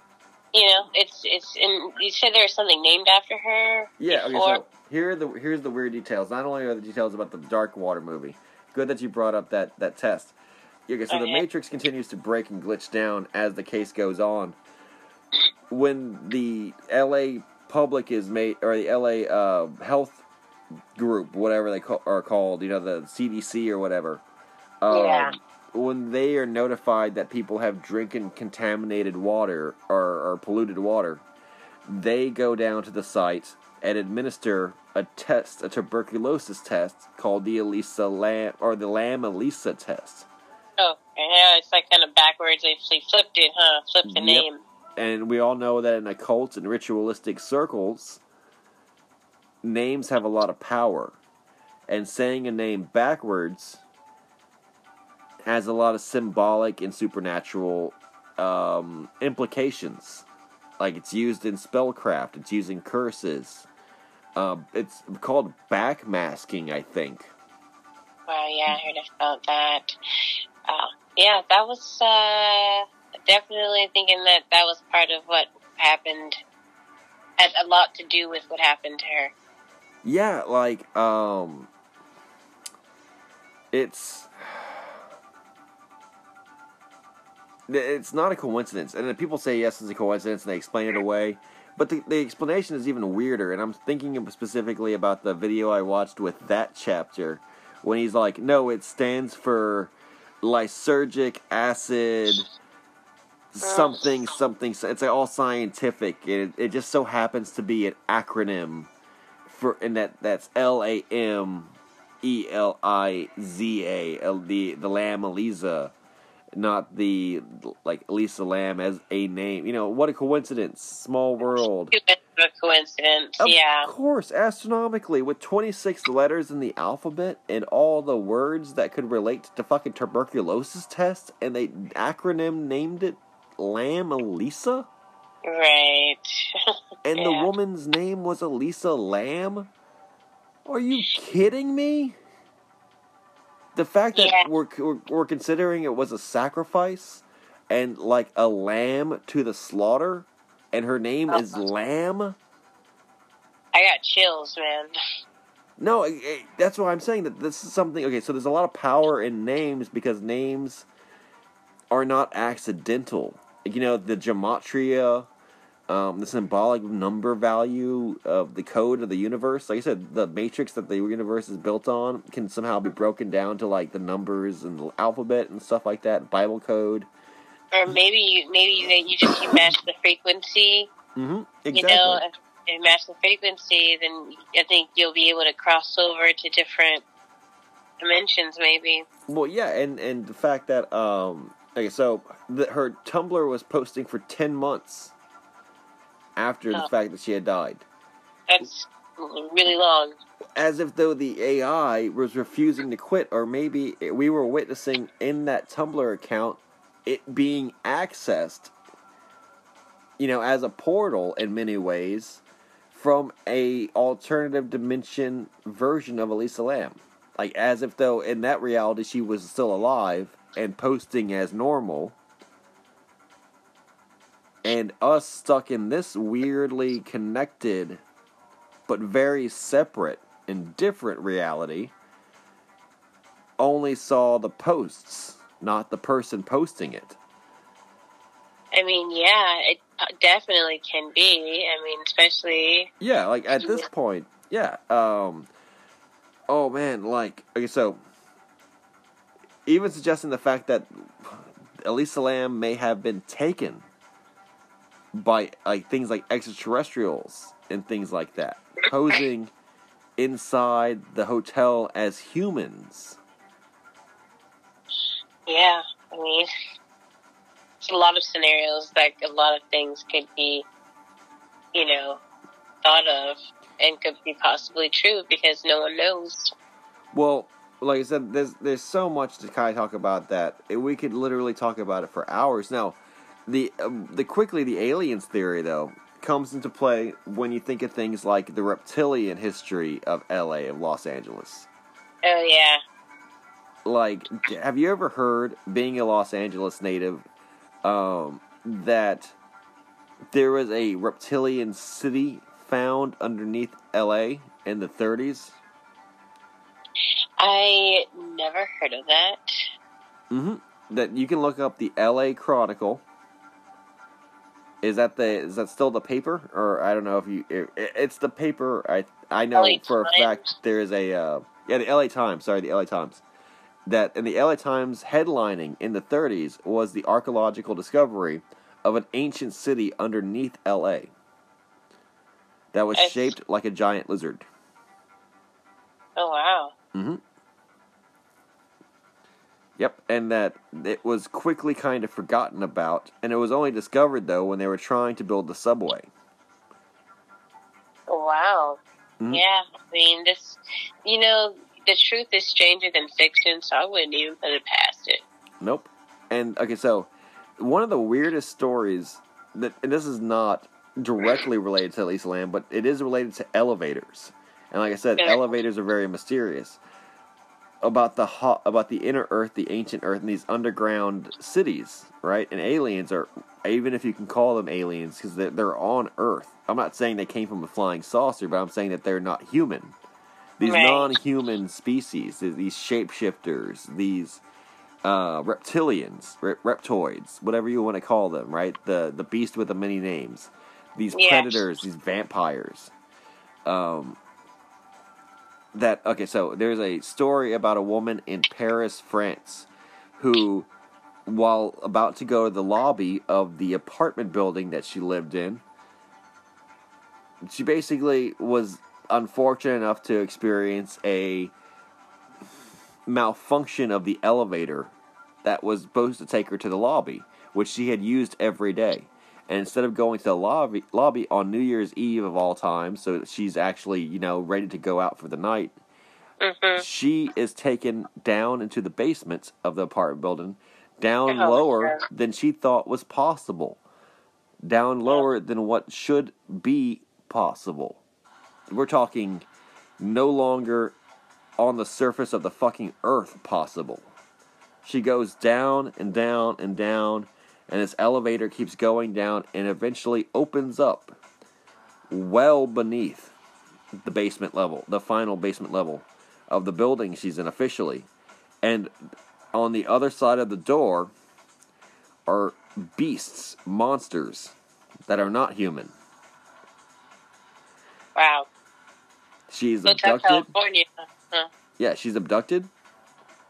you know it's it's in you said there was something named after her Yeah. Okay. So here are the here's the weird details. Not only are the details about the Dark Water movie. Good that you brought up that that test. Okay. So the Okay. Matrix continues to break and glitch down as the case goes on. When the L.A. public is made, or the L.A. Uh, health group, whatever they call, are called, you know, the CDC or whatever. Um, Yeah. When they are notified that people have drinking contaminated water or, or polluted water, they go down to the site and administer a test, a tuberculosis test called the Elisa Lam or the Lam Elisa test. Yeah it's like kind of backwards they they flipped it huh flipped the Yep. name And we all know that in occult and ritualistic circles, names have a lot of power. And saying a name backwards has a lot of symbolic and supernatural um, implications. Like it's used in spellcraft, it's used in curses. Um, it's called backmasking, I think. wow yeah I heard about that uh, yeah that was uh definitely thinking that that was part of what happened had a lot to do with what happened to her Yeah, like um it's it's not a coincidence. And people say yes, it's a coincidence and they explain it away. But the, the explanation is even weirder, and I'm thinking specifically about the video I watched with that chapter when he's like, "No, it stands for lysergic acid something something." It's all scientific. It it just so happens to be an acronym for and that that's L A M E L I Z A L the the Lam Elisa, not the like Lisa Lam as a name. You know what a coincidence! Small world. Stupid. A coincidence, Of yeah. course, astronomically, with 26 letters in the alphabet and all the words that could relate to fucking tuberculosis tests, and they acronym named it Lam Elisa? Right. And the woman's name was Elisa Lam? Are you kidding me? The fact that Yeah. we're, we're, we're considering it was a sacrifice and like a lamb to the slaughter, and her name is Uh-huh. Lamb? I got chills, man. No, it, it- that's why I'm saying that this is something. Okay, so there's a lot of power in names because names are not accidental. You know, the gematria, um, the symbolic number value of the code of the universe. Like I said, the matrix that the universe is built on can somehow be broken down to like the numbers and the alphabet and stuff like that. Bible code. Or maybe you, maybe you, you just you match the frequency. Mm-hmm. You know, if you match the frequency, then I think you'll be able to cross over to different dimensions. Maybe. Well, yeah, and and the fact that um, okay, so the, her Tumblr was posting for ten months after the Oh. fact that she had died, That's really long. as if though the AI was refusing to quit, or maybe we were witnessing in that Tumblr account it being accessed, you know, as a portal in many ways from a alternative dimension version of Elisa Lam. Like as if though in that reality she was still alive and posting as normal. And us stuck in this weirdly connected but very separate and different reality only saw the posts, not the person posting it. I mean, yeah, it definitely can be. I mean, especially Yeah, like at this point, yeah. Um Oh man, like okay, so even suggesting the fact that Elisa Lam may have been taken by like things like extraterrestrials and things like that, posing inside the hotel as humans. Yeah, I mean, it's a lot of scenarios that a lot of things could be, you know, thought of and could be possibly true because no one knows. Well, like I said, there's there's so much to kind of talk about that we could literally talk about it for hours. Now, the um, the quickly the aliens theory though comes into play when you think of things like the reptilian history of L.A. of Los Angeles. Oh yeah, Like, have you ever heard, being a Los Angeles native, um, that there was a reptilian city found underneath L.A. in the 30s? I never heard of that. Mm-hmm. That you can look up the L.A. Chronicle. Is that the is that still the paper or I don't know if you it, it's the paper I I know LA for a fact there is a uh, yeah the L.A. Times sorry the L.A. Times that in the L.A. Times headlining in the 30s was the archaeological discovery of an ancient city underneath L.A. that was It's- shaped like a giant lizard. Oh wow. Mm-hmm. Yep, and that it was quickly kind of forgotten about, and it was only discovered though when they were trying to build the subway. Oh, wow. Mhm. Yeah, I mean, this, you know, the truth is stranger than fiction, so I wouldn't even put it past it. Nope. And okay, so one of the weirdest stories that and this is not directly related to Elisa Lam, but it is related to elevators. And like I said, elevators are very mysterious. About the hot, about the inner Earth, the ancient Earth, and these underground cities, right? And aliens are, even if you can call them aliens, because they're, they're on Earth. I'm not saying they came from a flying saucer, but I'm saying that they're not human. These Right. non-human species, these shapeshifters, these uh, reptilians, re- reptoids, whatever you want to call them, right? The the beast with the many names, these Yeah. predators, these vampires. Um, that okay, so there's a story about a woman in Paris, France, who, while about to go to the lobby of the apartment building that she lived in, she basically was unfortunate enough to experience a malfunction of the elevator that was supposed to take her to the lobby, which she had used every day. And instead of going to the lobby, lobby on New Year's Eve of all time, so she's actually, you know, ready to go out for the night, Mhm. she is taken down into the basement of the apartment building, down Oh, lower yeah. than she thought was possible, down lower than what should be possible. We're talking no longer on the surface of the fucking earth possible. She goes down and down and down, and this elevator keeps going down and eventually opens up well beneath the basement level, the final basement level of the building she's in officially. And on the other side of the door are beasts, monsters that are not human. Wow. She's abducted. California. Huh. Yeah, she's abducted.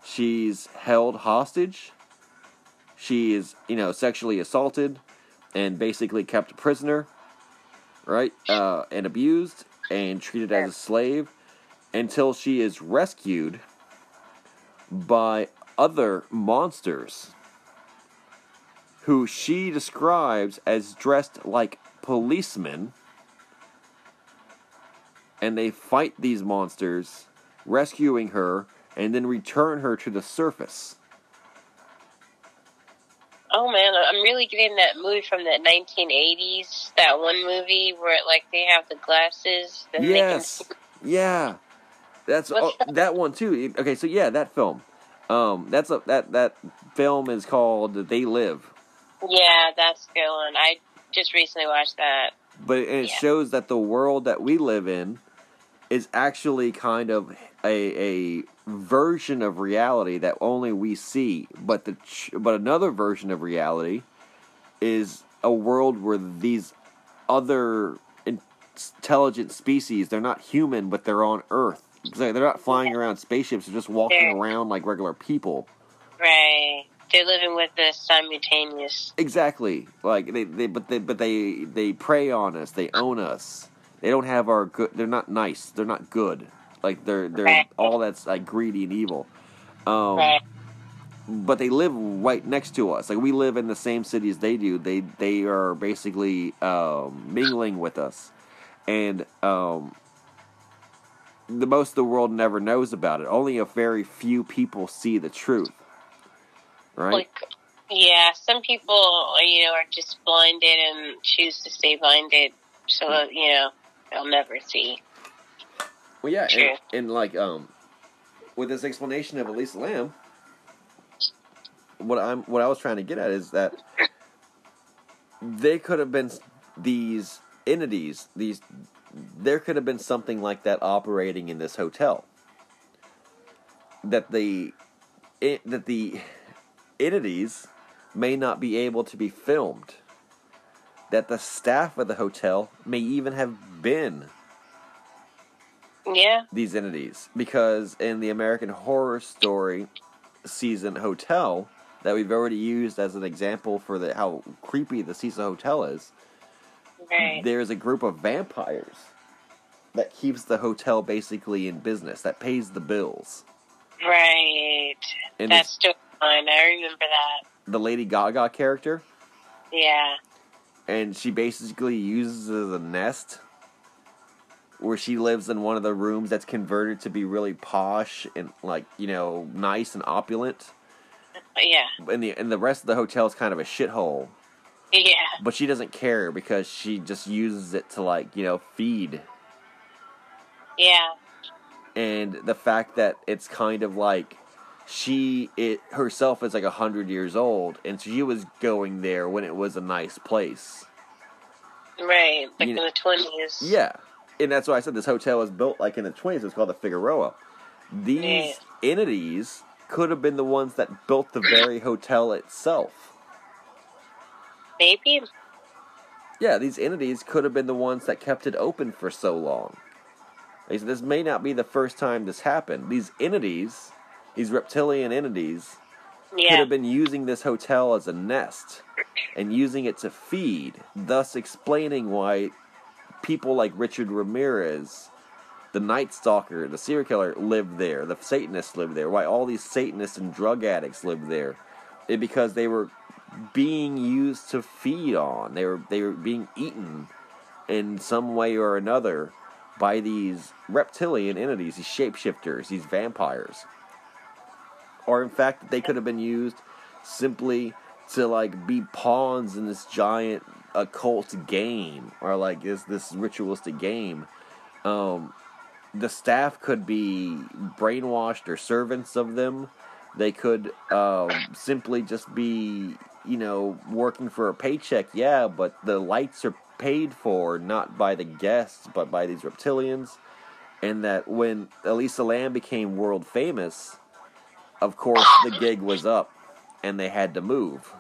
She's held hostage. She is, you know, sexually assaulted and basically kept a prisoner, right? Uh, and abused and treated as a slave until she is rescued by other monsters who she describes as dressed like policemen. And they fight these monsters rescuing her, and then return her to the surface. Oh man, I'm really getting that movie from the 1980s. That one movie where like they have the glasses. Then yes, yeah, that's oh, that one too. Okay, so yeah, that film. Um, that's a that that film is called They Live, yeah, that's good one. I just recently watched that. but it Yeah. shows that the world that we live in is actually kind of a a version of reality that only we see. But the ch- but another version of reality is a world where these other intelligent species they're not human but they're on Earth. They're they're not flying around spaceships; they're just walking Yeah. around like regular people. Right. They're living with the simultaneous. Exactly. Like they, they but they but they they prey on us. They own us. They don't have our good. They're not nice. They're not good. Like they're they're Right. all that's like greedy and evil. Um, Right. But they live right next to us. Like we live in the same city as they do. They they are basically um, mingling with us, and um, the most of the world never knows about it. Only a very few people see the truth. Right. Like, yeah, some people, you know, are just blinded and choose to stay blinded, so Hmm. you know they'll never see. Well, yeah, and, and like um, with this explanation of Elisa Lam, what I'm what I was trying to get at is that they could have been these entities, these there could have been something like that operating in this hotel. That the it, that the entities may not be able to be filmed. That the staff of the hotel may even have been Yeah. these entities because in the American Horror Story season hotel that we've already used as an example for the how creepy the Cecil Hotel is, Right. there's a group of vampires that keeps the hotel basically in business that pays the bills. Right. And That's still fine. I remember that. the Lady Gaga character, Yeah. and she basically uses a nest where she lives in one of the rooms that's converted to be really posh and like you know nice and opulent. Yeah. and the and the rest of the hotel is kind of a shithole. Yeah. But she doesn't care because she just uses it to like you know feed. Yeah. And the fact that it's kind of like she it herself is like a hundred years old, and she was going there when it was a nice place. Right. Like You in know- the twenties. Yeah, and that's why I said this hotel was built like in the twenties. It's called the Figueroa. These entities could have been the ones that built the very hotel itself. Maybe. Yeah, these entities could have been the ones that kept it open for so long. Said this may not be the first time this happened. These entities, these reptilian entities, could have been using this hotel as a nest and using it to feed, thus explaining why people like Richard Ramirez, the Night Stalker, the serial killer, lived there, the Satanists lived there, why all these Satanists and drug addicts lived there. It because they were being used to feed on. They were they were being eaten in some way or another by these reptilian entities, these shapeshifters, these vampires. Or in fact, they could have been used simply to like be pawns in this giant occult game or like this this ritualistic game. Um, the staff could be brainwashed or servants of them. They could um, simply just be, you know, working for a paycheck, yeah, but the lights are paid for not by the guests, but by these reptilians. And that when Elisa Lam became world famous, of course the gig was up and they had to move.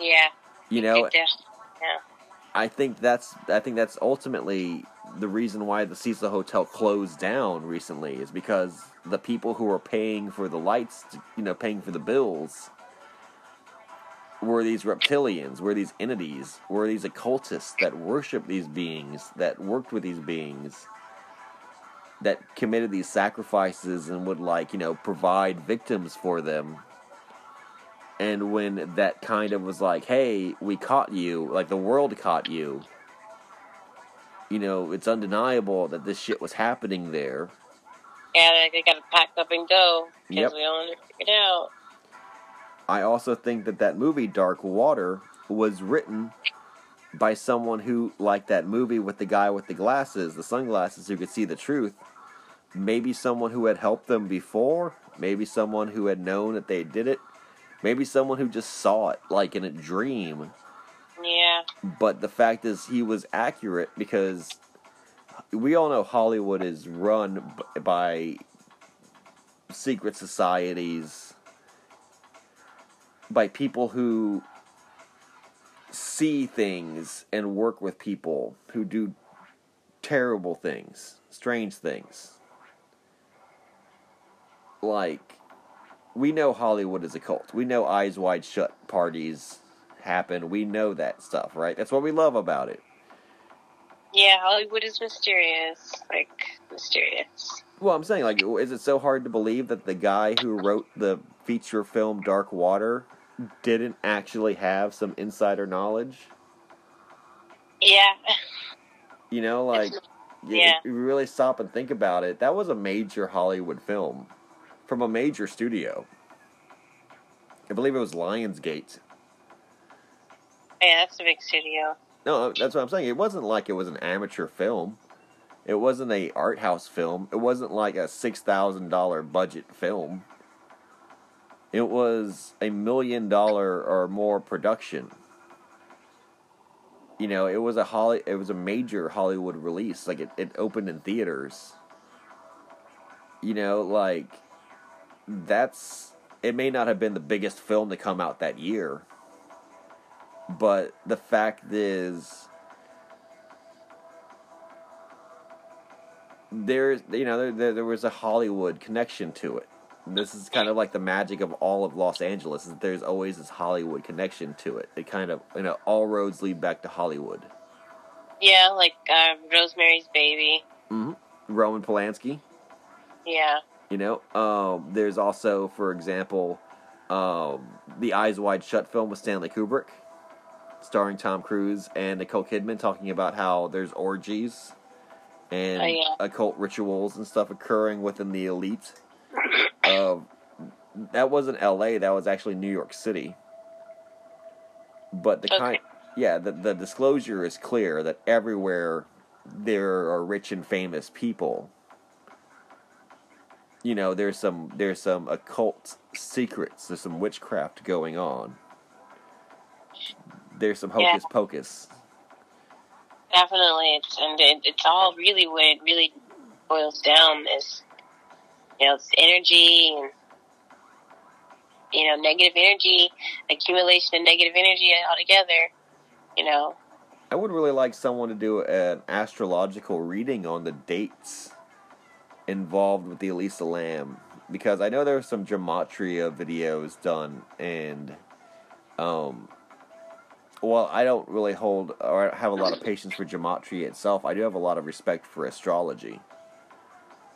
Yeah. You know, yeah. I think that's I think that's ultimately the reason why the Cecil Hotel closed down recently is because the people who were paying for the lights, you know, paying for the bills, were these reptilians, were these entities, were these occultists that worship these beings, that worked with these beings, that committed these sacrifices and would like you know provide victims for them. And when that kind of was like, hey, we caught you, like the world caught you, you know, it's undeniable that this shit was happening there. Yeah, they, they gotta pack up and go because Yep. we all figured it out. I also think that that movie, Dark Water, was written by someone who, like that movie with the guy with the glasses, the sunglasses, who could see the truth. Maybe someone who had helped them before, maybe someone who had known that they did it, maybe someone who just saw it, like in a dream. Yeah. But the fact is, he was accurate because we all know Hollywood is run b- by secret societies, by people who see things and work with people who do terrible things, strange things. Like, we know Hollywood is a cult. We know Eyes Wide Shut parties happen. We know that stuff, right? That's what we love about it. Yeah, Hollywood is mysterious. Like, mysterious. Well, I'm saying, like, is it so hard to believe that the guy who wrote the feature film Dark Water didn't actually have some insider knowledge? Yeah. You know, like, Yeah. you really stop and think about it. That was a major Hollywood film from a major studio. I believe it was Lionsgate. Yeah, that's a big studio. No, uh, that's what I'm saying. It wasn't like it was an amateur film. It wasn't a art house film. It wasn't like a six thousand dollar budget film. It was a million dollar or more production. You know, it was a Holly. It was a major Hollywood release. Like it, it opened in theaters. You know, like that's. It may not have been the biggest film to come out that year but the fact is there's you know there, there, there was a hollywood connection to it this is kind of like the magic of all of los angeles is that there's always this hollywood connection to it it kind of you know all roads lead back to hollywood Yeah, like uh, Rosemary's Baby. Mm-hmm. roman polanski Yeah. You know, um, there's also, for example, um, the Eyes Wide Shut film with Stanley Kubrick, starring Tom Cruise and Nicole Kidman, talking about how there's orgies and Oh, yeah. occult rituals and stuff occurring within the elite. Of that wasn't L.A. That was actually New York City. But the Okay. kind, yeah, the the disclosure is clear that everywhere there are rich and famous people you know there's some there's some occult secrets there's some witchcraft going on there's some Yeah. hocus pocus Definitely, it's and it, it's all really what it really boils down is, you know, it's energy and you know negative energy, accumulation of negative energy altogether. You know, i would really like someone to do an astrological reading on the dates involved with the elisa lam because i know there are some gematria videos done and um well i don't really hold or have a lot of patience for gematria itself i do have a lot of respect for astrology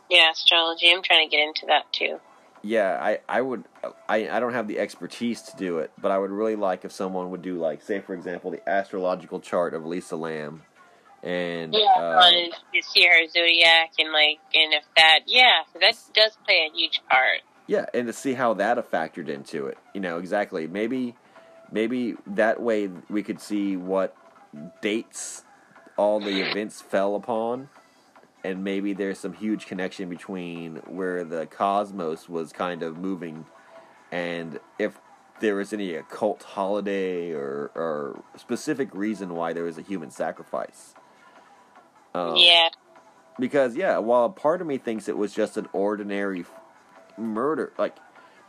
yeah, astrology. I'm trying to get into that too. yeah, I, I would I, I don't have the expertise to do it, but I would really like if someone would do like say for example the astrological chart of Lisa Lam, and Yeah, uh, on you see her zodiac and like, and if that, yeah, that does play a huge part. yeah, and to see how that factored into it, you know exactly maybe maybe that way we could see what dates all the events fell upon. And maybe there's some huge connection between where the cosmos was kind of moving and if there was any occult holiday or, or specific reason why there was a human sacrifice. Um, yeah, Because, yeah, while part of me thinks it was just an ordinary murder, like,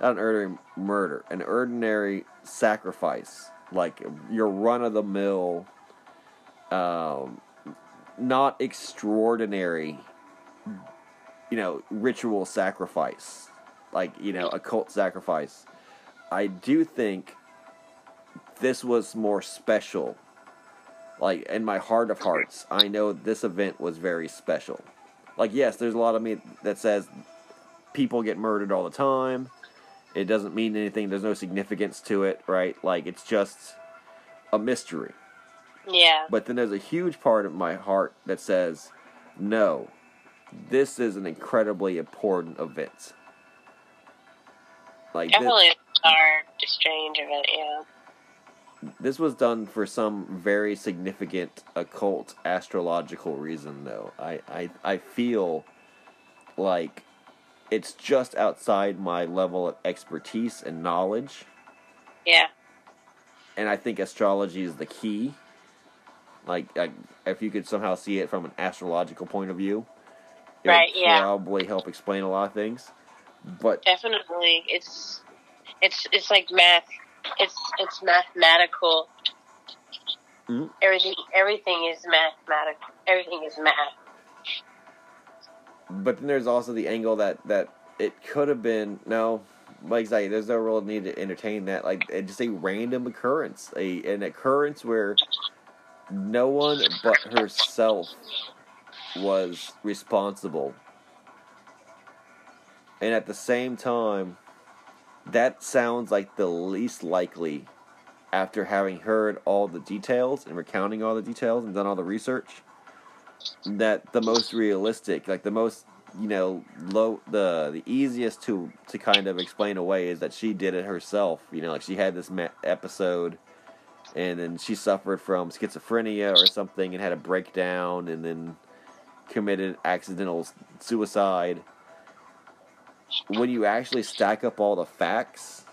not an ordinary murder, an ordinary sacrifice, like your run of the mill, um, not extraordinary, you know, ritual sacrifice, like, you know, occult sacrifice. I do think this was more special. Like, in my heart of hearts, I know this event was very special. Like, yes, there's a lot of me that says people get murdered all the time. It doesn't mean anything, there's no significance to it, right? Like, it's just a mystery. yeah, But then there's a huge part of my heart that says, no, this is an incredibly important event. Like, definitely a dark, strange event. Yeah, this was done for some very significant occult astrological reason, though. I, I, I feel like it's just outside my level of expertise and knowledge. yeah, and I think astrology is the key. Like, like if you could somehow see it from an astrological point of view, it Right, would yeah. probably help explain a lot of things. But definitely. It's it's it's like math. It's it's mathematical. Mhm. Everything everything is mathematical. Everything is math. but then there's also the angle that that it could have been no, like exactly. There's no real need to entertain that. Like it's just a random occurrence, a an occurrence where no one but herself was responsible. And at the same time, that sounds like the least likely after having heard all the details and recounting all the details and done all the research that the most realistic like the most you know low the the easiest to to kind of explain away is that she did it herself you know like she had this episode and then she suffered from schizophrenia or something and had a breakdown and then committed accidental suicide when you actually stack up all the facts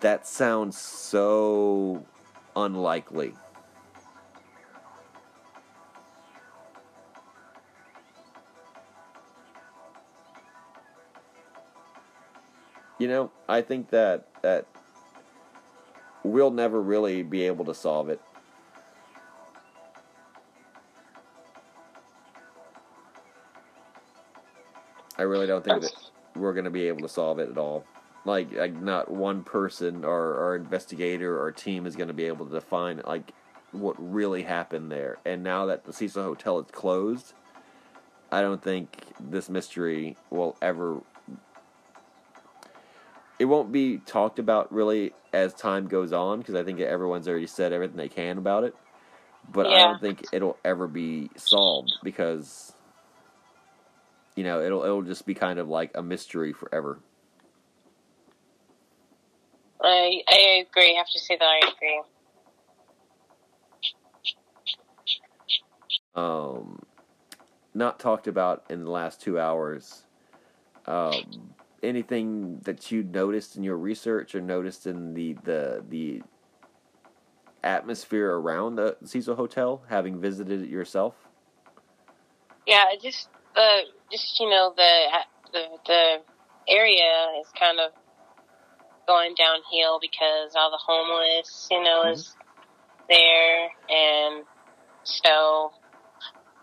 that sounds so unlikely. You know i think that that we'll never really be able to solve it i really don't think that we're going to be able to solve it at all. Like, like not one person or, or investigator or team is going to be able to define like what really happened there. And now that the cecil hotel is closed i don't think this mystery will ever it won't be talked about really as time goes on because I think everyone's already said everything they can about it. But I don't think it'll ever be solved because you know it'll it'll just be kind of like a mystery forever. I I agree. I have to say that I agree. Um, not talked about in the last two hours. Um, anything that you noticed in your research or noticed in the the the atmosphere around the Cecil Hotel, having visited it yourself? Yeah, just the just you know the the the area is kind of going downhill because all the homeless, you know, mm-hmm. is there, and so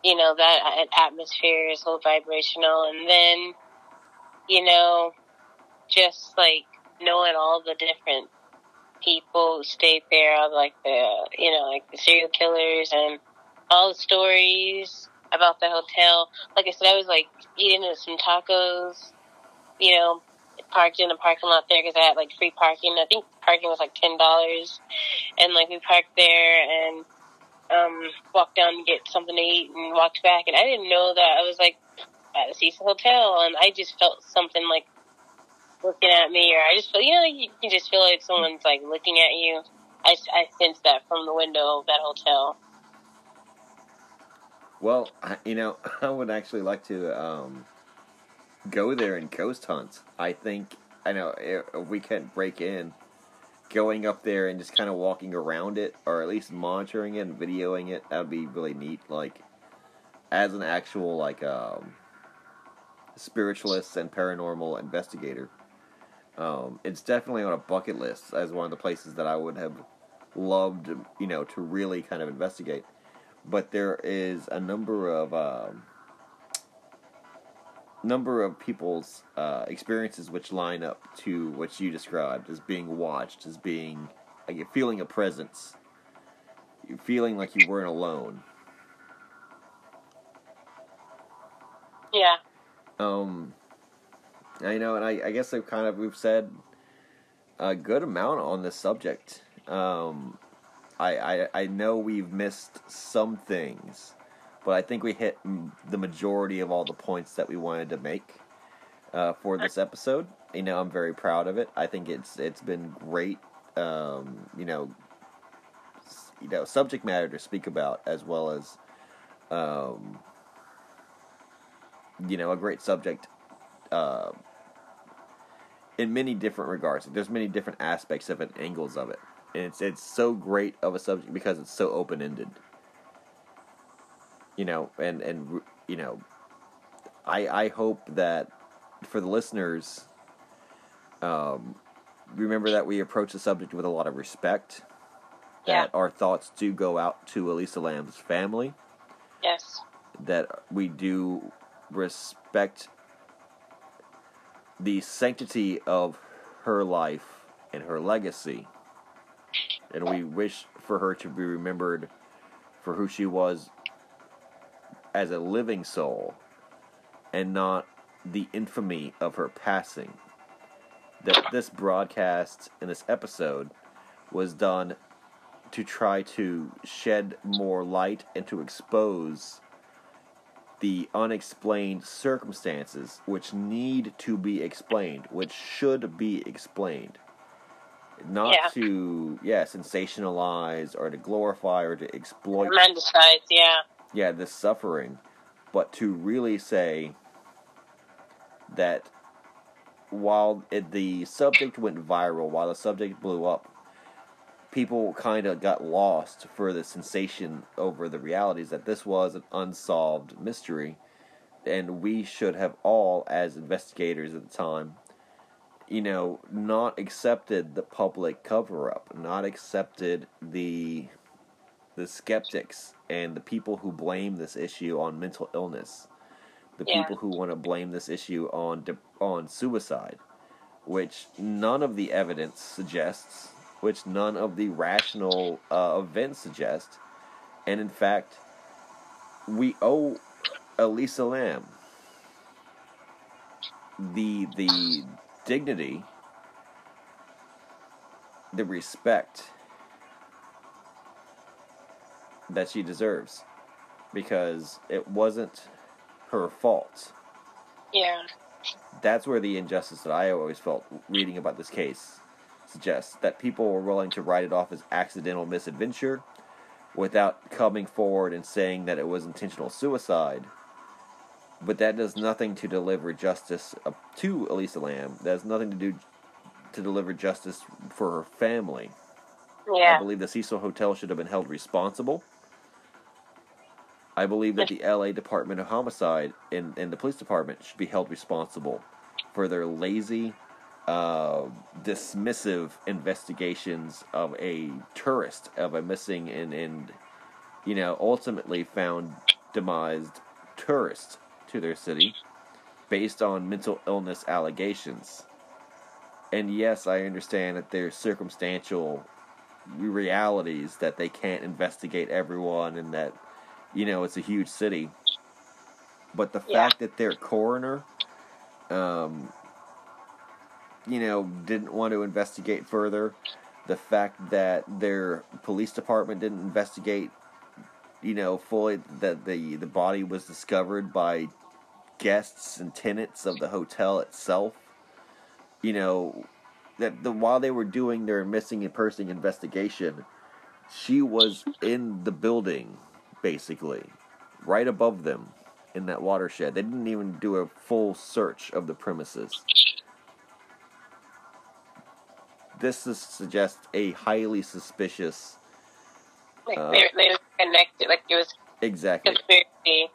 you know that atmosphere is so vibrational, and then you know just like knowing all the different people who stayed there, like the you know like the serial killers and all the stories about the hotel. Like I said, I was like eating some tacos you know, parked in a parking lot there because I had like free parking. I think parking was like ten dollars, and like we parked there and um walked down to get something to eat and walked back, and I didn't know that I was like at the Cecil Hotel, and I just felt something like looking at me, or I just feel you know you can just feel like someone's like looking at you. I I sensed that from the window of that hotel. Well, I- you know, I would actually like to um, go there and ghost hunt. I think I know if if we can't break in, going up there and just kind of walking around it, or at least monitoring it and videoing it. That would be really neat. Like as an actual like um, spiritualist and paranormal investigator. Um, it's definitely on a bucket list as one of the places that I would have loved, you know, to really kind of investigate. But there is a number of um, number of people's uh, experiences which line up to what you described as being watched, as being like feeling a presence, you feeling like you weren't alone. Yeah, Um, I know, and I, I guess I've kind of we've said a good amount on this subject. Um, I, I I know we've missed some things, but I think we hit m- the majority of all the points that we wanted to make uh, for this episode. You know, I'm very proud of it. I think it's it's been great. Um, you know, s- you know, subject matter to speak about as well as. Um, you know, a great subject uh, in many different regards. There's many different aspects of it, angles of it, it's it's so great of a subject because it's so open ended. You know, and and you know, I I hope that for the listeners, um, remember that we approach the subject with a lot of respect. Yeah. That our thoughts do go out to Elisa Lam's family yes, that we do respect the sanctity of her life and her legacy. And we wish for her to be remembered for who she was as a living soul and not the infamy of her passing. That this broadcast and this episode was done to try to shed more light and to expose the unexplained circumstances which need to be explained, which should be explained. Not Yeah. to, yeah, sensationalize or to glorify or to exploit, romanticize. Yeah, yeah, this suffering, but to really say that while it, the subject went viral, while the subject blew up, people kind of got lost for the sensation over the realities that this was an unsolved mystery, and we should have all, as investigators at the time, you know, not accepted the public cover up, not accepted the the skeptics and the people who blame this issue on mental illness, the Yeah. people who want to blame this issue on de- on suicide, which none of the evidence suggests, which none of the rational uh, events suggest, and in fact, we owe Elisa Lam the the dignity, the respect that she deserves because it wasn't her fault. yeah, That's where the injustice that I always felt reading about this case suggests that people were willing to write it off as accidental misadventure without coming forward and saying that it was intentional suicide. But that does nothing to deliver justice uh, to Elisa Lam. That has nothing to do to deliver justice for her family. Yeah. I believe the Cecil Hotel should have been held responsible. I believe that the LA Department of Homicide and, and the police department should be held responsible for their lazy, uh, dismissive investigations of a tourist, of a missing and, and you know, ultimately found demised tourist to their city based on mental illness allegations. And yes, I understand that there's circumstantial realities that they can't investigate everyone and that you know it's a huge city but the Yeah. fact that their coroner um you know, didn't want to investigate further. The fact that their police department didn't investigate, you know, fully that the the body was discovered by guests and tenants of the hotel itself. You know, that the while they were doing their missing and person investigation, she was in the building, basically, right above them in that watershed. They didn't even do a full search of the premises. This is, suggests a highly suspicious. Like Uh, they they were connected. Like it was Exactly. conspiracy.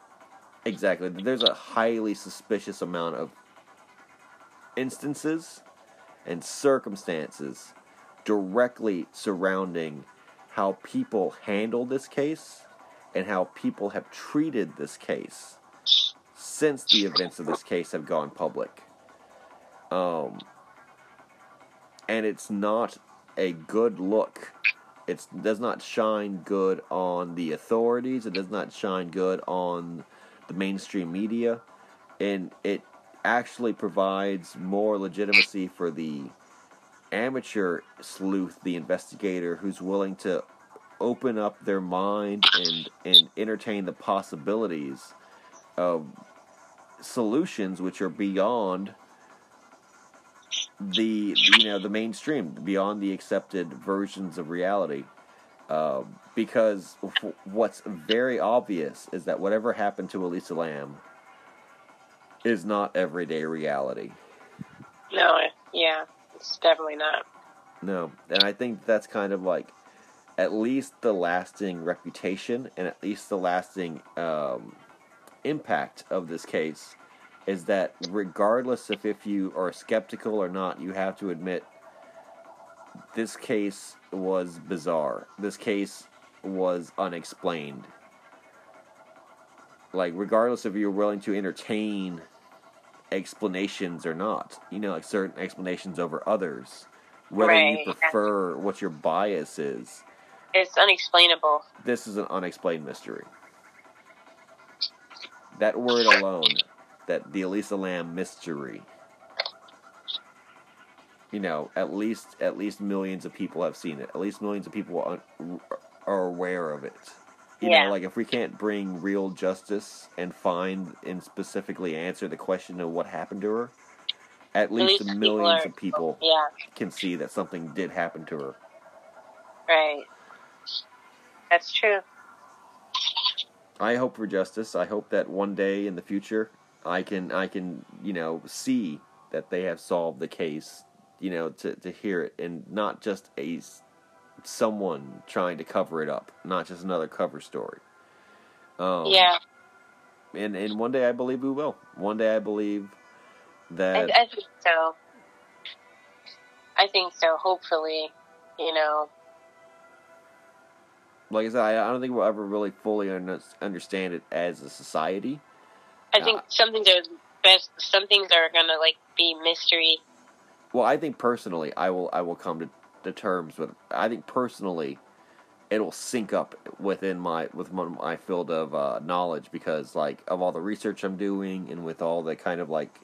Exactly. There's a highly suspicious amount of instances and circumstances directly surrounding how people handle this case and how people have treated this case since the events of this case have gone public. Um, and it's not a good look. It does not shine good on the authorities. It does not shine good on the mainstream media, and it actually provides more legitimacy for the amateur sleuth, the investigator, who's willing to open up their mind and and entertain the possibilities of solutions which are beyond the you know the mainstream, beyond the accepted versions of reality. Uh, because what's very obvious is that whatever happened to Elisa Lam is not everyday reality. No, yeah, it's definitely not. No, and I think that's kind of like at least the lasting reputation and at least the lasting um, impact of this case is that regardless of if you are skeptical or not, you have to admit this case was bizarre. This case was unexplained. Like, regardless if you're willing to entertain explanations or not, you know, like certain explanations over others, whether you prefer what your bias is, It's unexplainable. this is an unexplained mystery. That word alone, that the Elisa Lam mystery, you know, at least at least millions of people have seen it. At least millions of people are, are aware of it. You Yeah. know, like if we can't bring real justice and find and specifically answer the question of what happened to her, at least, least people millions are- of people Yeah, can see that something did happen to her. right. That's true. I hope for justice. I hope that one day in the future I can I can, you know, see that they have solved the case, you know, to to hear it and not just a someone trying to cover it up, not just another cover story. Um, yeah, And and one day I believe we will. One day I believe that I, I think so. I think so. Hopefully, you know. like I said, I, I don't think we'll ever really fully under, understand it as a society. I think some things are best. Some things are gonna like be mystery. Well, I think personally, I will I will come to, to terms with. I think personally, it'll sync up within my with my, my field of uh, knowledge because like of all the research I'm doing and with all the kind of like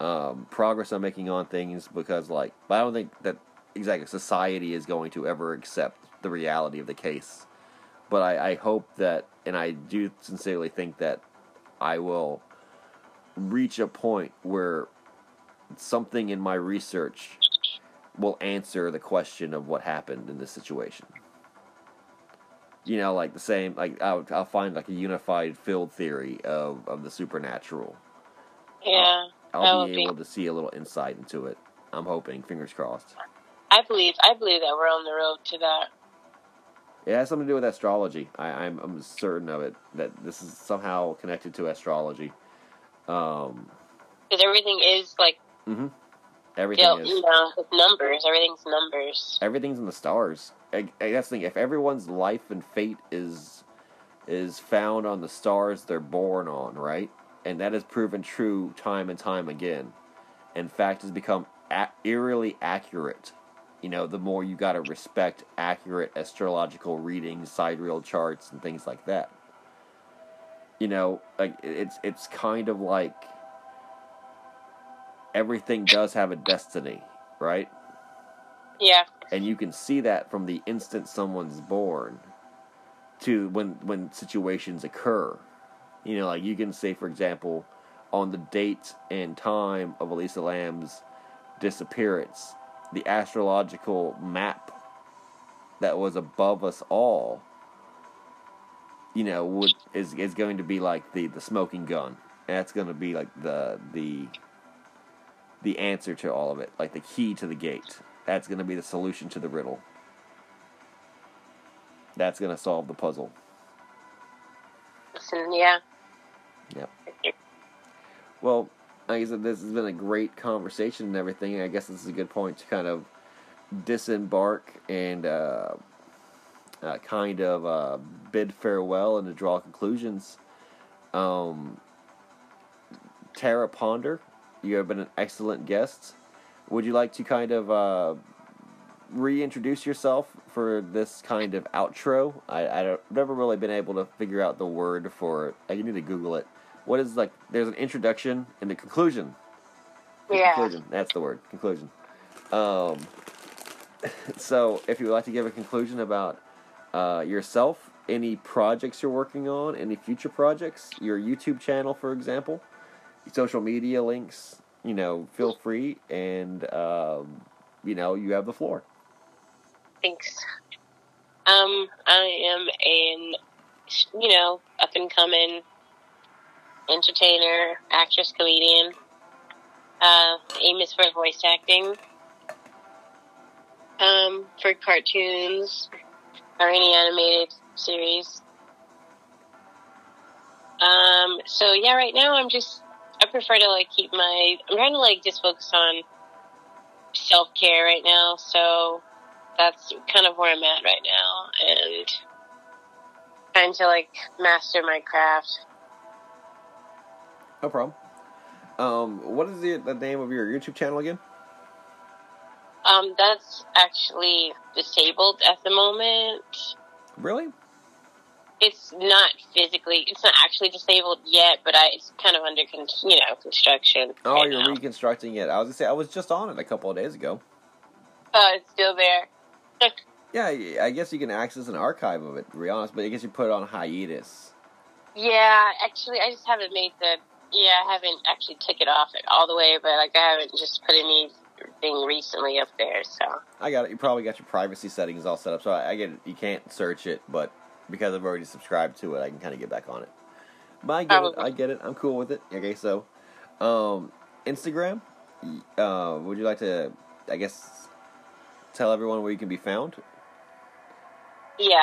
um, progress I'm making on things. Because like, but I don't think that exactly society is going to ever accept the reality of the case. But I, I hope that, and I do sincerely think that I will reach a point where something in my research will answer the question of what happened in this situation. You know, like the same, like I'll, I'll find like a unified field theory of, of the supernatural. Yeah, I'll would be be. able to see a little insight into it. I'm hoping, fingers crossed. I believe. I believe that we're on the road to that. It has something to do with astrology. I, I'm, I'm certain of it that this is somehow connected to astrology. Um, Because everything is like, everything you know, is. you know, with numbers. Everything's numbers. everything's in the stars. I, I, that's the thing. If everyone's life and fate is is found on the stars they're born on, right? And that has proven true time and time again. In fact, has become a- eerily accurate. You know, the more you got to respect accurate astrological readings, sidereal charts, and things like that. You know, like it's it's kind of like everything does have a destiny, right? Yeah. and you can see that from the instant someone's born to when when situations occur you know like you can say for example on the date and time of elisa lam's disappearance the astrological map that was above us all you know would is is going to be like the the smoking gun that's going to be like the the the answer to all of it like the key to the gate that's going to be the solution to the riddle. That's going to solve the puzzle. Listen, yeah. Yep. Well, like I said, this has been a great conversation and everything. I guess this is a good point to kind of disembark and uh, uh, kind of uh, bid farewell and to draw conclusions. Um, Terra Ponder, you have been an excellent guest. Would you like to kind of uh, reintroduce yourself for this kind of outro? I, I don't, I've never really been able to figure out the word for it. I need to Google it. What is like? There's an introduction and a conclusion. Yeah. Conclusion. That's the word. Conclusion. Um, so, if you would like to give a conclusion about uh, yourself, any projects you're working on, any future projects, your YouTube channel, for example, social media links, you know, feel free, and um, you know, you have the floor. Thanks. Um, I am an, you know, up and coming entertainer, actress, comedian. Uh, aim is for voice acting. Um, for cartoons or any animated series. Um, so yeah, right now I'm just, I prefer to like keep my, I'm trying to like just focus on self care right now. So that's kind of where I'm at right now, and trying to like master my craft. No problem. Um, what is the, the name of your YouTube channel again? Um, that's actually disabled at the moment. Really? It's not physically, it's not actually disabled yet, but I, it's kind of under, con- you know, construction. Oh, right you're now. reconstructing it. I was gonna say I was just on it a couple of days ago. Oh, it's still there. Yeah, I I guess you can access an archive of it. To be honest, but I guess you put it on hiatus. Yeah, actually, I just haven't made the. Yeah, I haven't actually took it off it all the way, but like I haven't just put anything recently up there. So I got it. You probably got your privacy settings all set up, so I, I get it. You can't search it, but because I've already subscribed to it, I can kind of get back on it. But I get it. I get it. I'm cool with it. Okay, so um, Instagram. Uh, would you like to? I guess tell everyone where you can be found. yeah.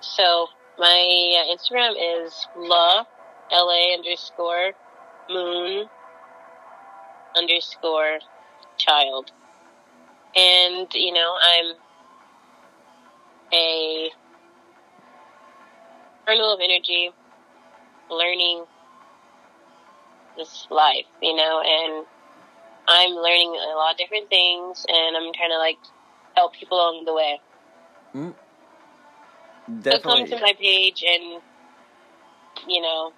So my uh, Instagram is la la underscore moon underscore child, and you know I'm a kernel of energy, learning this life, you know, and I'm learning a lot of different things, and I'm trying to like help people along the way. Mm. So come to my page and you know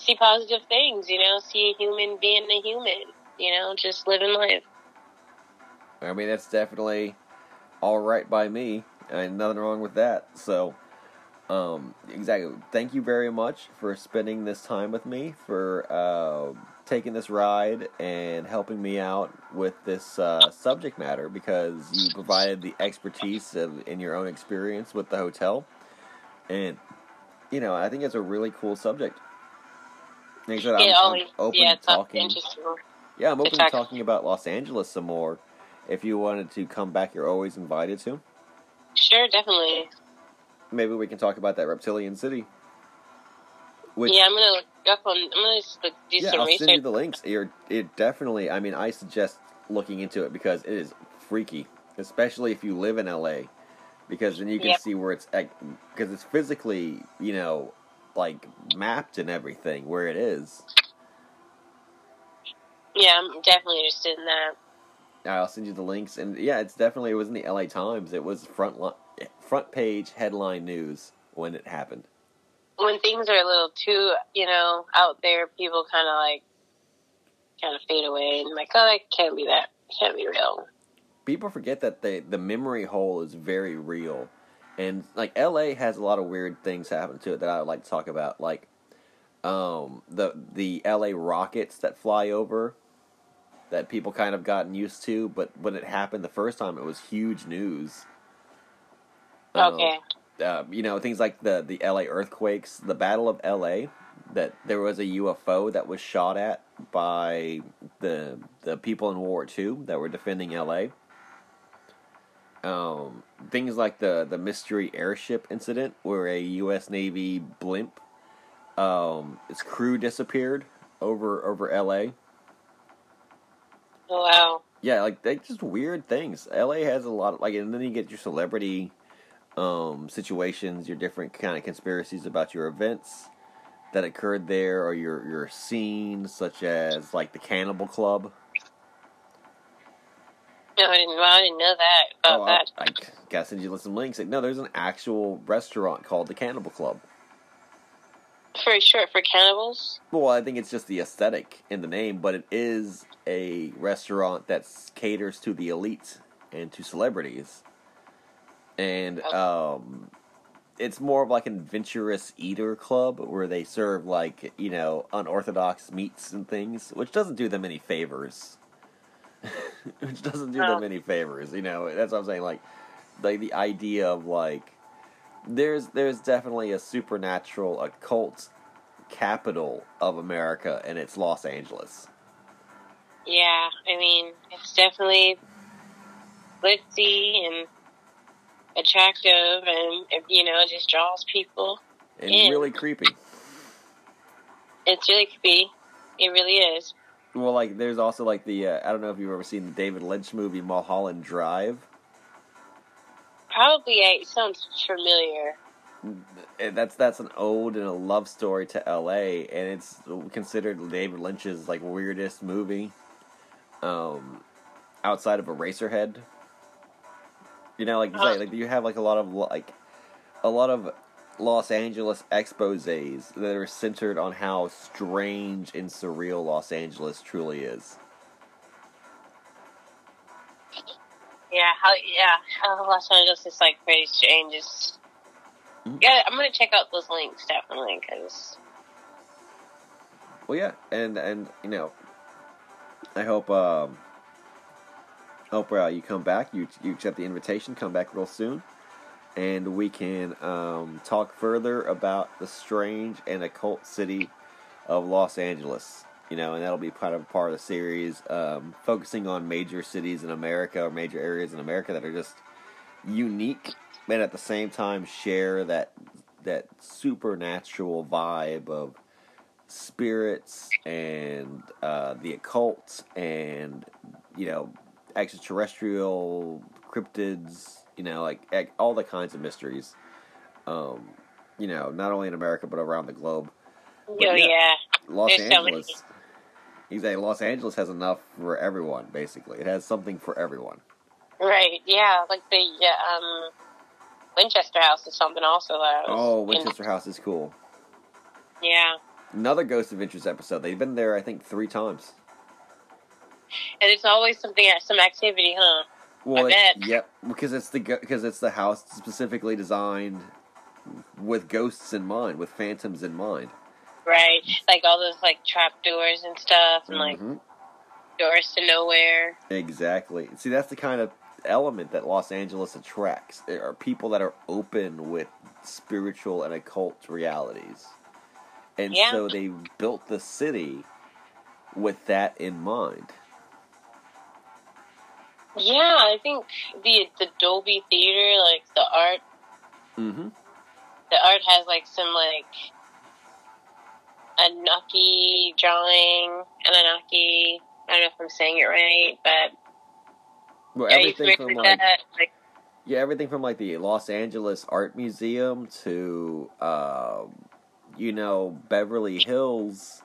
see positive things. You know, see a human being a human. You know, just living life. I mean, that's definitely all right by me, I and nothing wrong with that. So, um, exactly. Thank you very much for spending this time with me, for uh, taking this ride and helping me out with this uh, subject matter because you provided the expertise of, in your own experience with the hotel, and you know, I think it's a really cool subject. I said, I'm- yeah, I'm, open Yeah, to talking. Yeah, I'm open to talking about Los Angeles some more. If you wanted to come back, you're always invited to. Sure, definitely. Maybe we can talk about that reptilian city. Which, yeah, I'm gonna look up on. I'm gonna just look, do yeah, some I'll research. send you the links. You're, it definitely. I mean, I suggest looking into it because it is freaky, especially if you live in LA, because then you can Yep. see where it's at, because it's physically, you know, like mapped and everything where it is. yeah, I'm definitely interested in that. I'll send you the links, and yeah, it's definitely it was in the LA Times. It was front li- front page headline news when it happened. When things are a little too, you know, out there, people kind of like kind of fade away, and I'm like, oh, it can't be that, can't be real. people forget that the the memory hole is very real, and like L.A. has a lot of weird things happen to it that I would like to talk about, like um the the L.A. rockets that fly over that people kind of gotten used to, but when it happened the first time, it was huge news. Um, Okay. uh, you know things like the the LA earthquakes, the Battle of LA, that there was a UFO that was shot at by the the people in World War II that were defending LA. Um, things like the the mystery airship incident, where a U.S. Navy blimp, um, its crew disappeared over over LA. Oh, wow. Yeah, like they just weird things. LA has a lot of like, and then you get your celebrity um, situations, your different kind of conspiracies about your events that occurred there, or your your scenes, such as like the Cannibal Club. No, I didn't. I didn't know that about oh, that. I, I gotta send you some links. Like, no, there's an actual restaurant called the Cannibal Club. For short for cannibals. Well, I think it's just the aesthetic in the name, but it is a restaurant that caters to the elite and to celebrities. And um, it's more of like an adventurous eater club where they serve like, you know, unorthodox meats and things, which doesn't do them any favors. which doesn't do them oh. any favors, you know. That's what I'm saying like like the idea of like there's there's definitely a supernatural occult capital of America and it's Los Angeles. Yeah, I mean, it's definitely glitzy and attractive, and you know, it just draws people. And Yeah. really creepy. It's really creepy. It really is. Well, like there's also like the uh, I don't know if you've ever seen the David Lynch movie Mulholland Drive. Probably, it sounds familiar. That's that's an ode and a love story to L.A. and it's considered David Lynch's like weirdest movie, um, outside of Eraserhead. You know, like you say, like you have like a lot of like a lot of Los Angeles exposés that are centered on how strange and surreal Los Angeles truly is. Yeah, how? Yeah, how Los Angeles is like pretty strange. It's, Mhm. yeah, I'm gonna check out those links definitely because Well, yeah, and and you know, I hope um, hope uh, you come back. You you accept the invitation. Come back real soon, and we can um, talk further about the strange and occult city of Los Angeles. You know, and that'll be part of part of the series, um, focusing on major cities in America or major areas in America that are just unique, and at the same time share that that supernatural vibe of spirits and uh, the occult and you know extraterrestrial cryptids you know like all the kinds of mysteries um, you know not only in america but around the globe. Oh yeah. yeah, los There's so many. angeles exactly los angeles has enough for everyone basically. It has something for everyone. Right, yeah, like the um, Winchester House is something also that oh in- winchester house is cool. Yeah, another ghost adventures episode. They've been there i think three times. And it's always something some activity, huh? Well, I it- bet. Yep, because it's the because it's the house specifically designed with ghosts in mind, with phantoms in mind. Right, like all those like trap doors and stuff, and like Mhm. doors to nowhere. Exactly. See, that's the kind of element that Los Angeles attracts. There are people that are open with spiritual and occult realities, and Yeah. so they built the city with that in mind. Yeah, I think the the Dolby Theater, like the art, Mm-hmm. the art has like some like Anunnaki drawing, Anunnaki. I don't know if I'm saying it right, but Well, everything from like that? Like, Yeah, everything from like the Los Angeles Art Museum to, um, you know, Beverly Hills.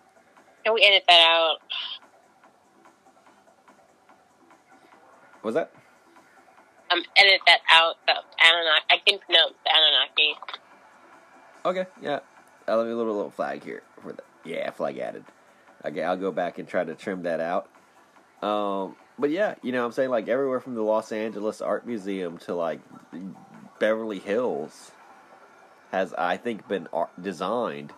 can we edit that out? Was that? Um, edit that out. The Anunnaki. I can pronounce the Anunnaki. Okay, yeah. Uh, let me a little, little flag here for the yeah flag added. Okay, I'll go back and try to trim that out. Um, but yeah, you know, I'm saying like everywhere from the Los Angeles Art Museum to like Beverly Hills has, I think, been art- designed,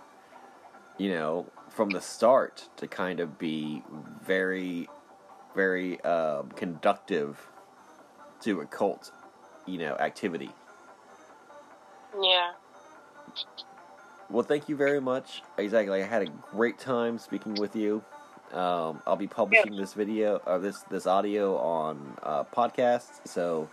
you know, from the start to kind of be very, very um, conductive to occult, you know, activity. Yeah. Well, thank you very much. Exactly, I had a great time speaking with you. Um, I'll be publishing this video or this this audio on uh, podcasts, so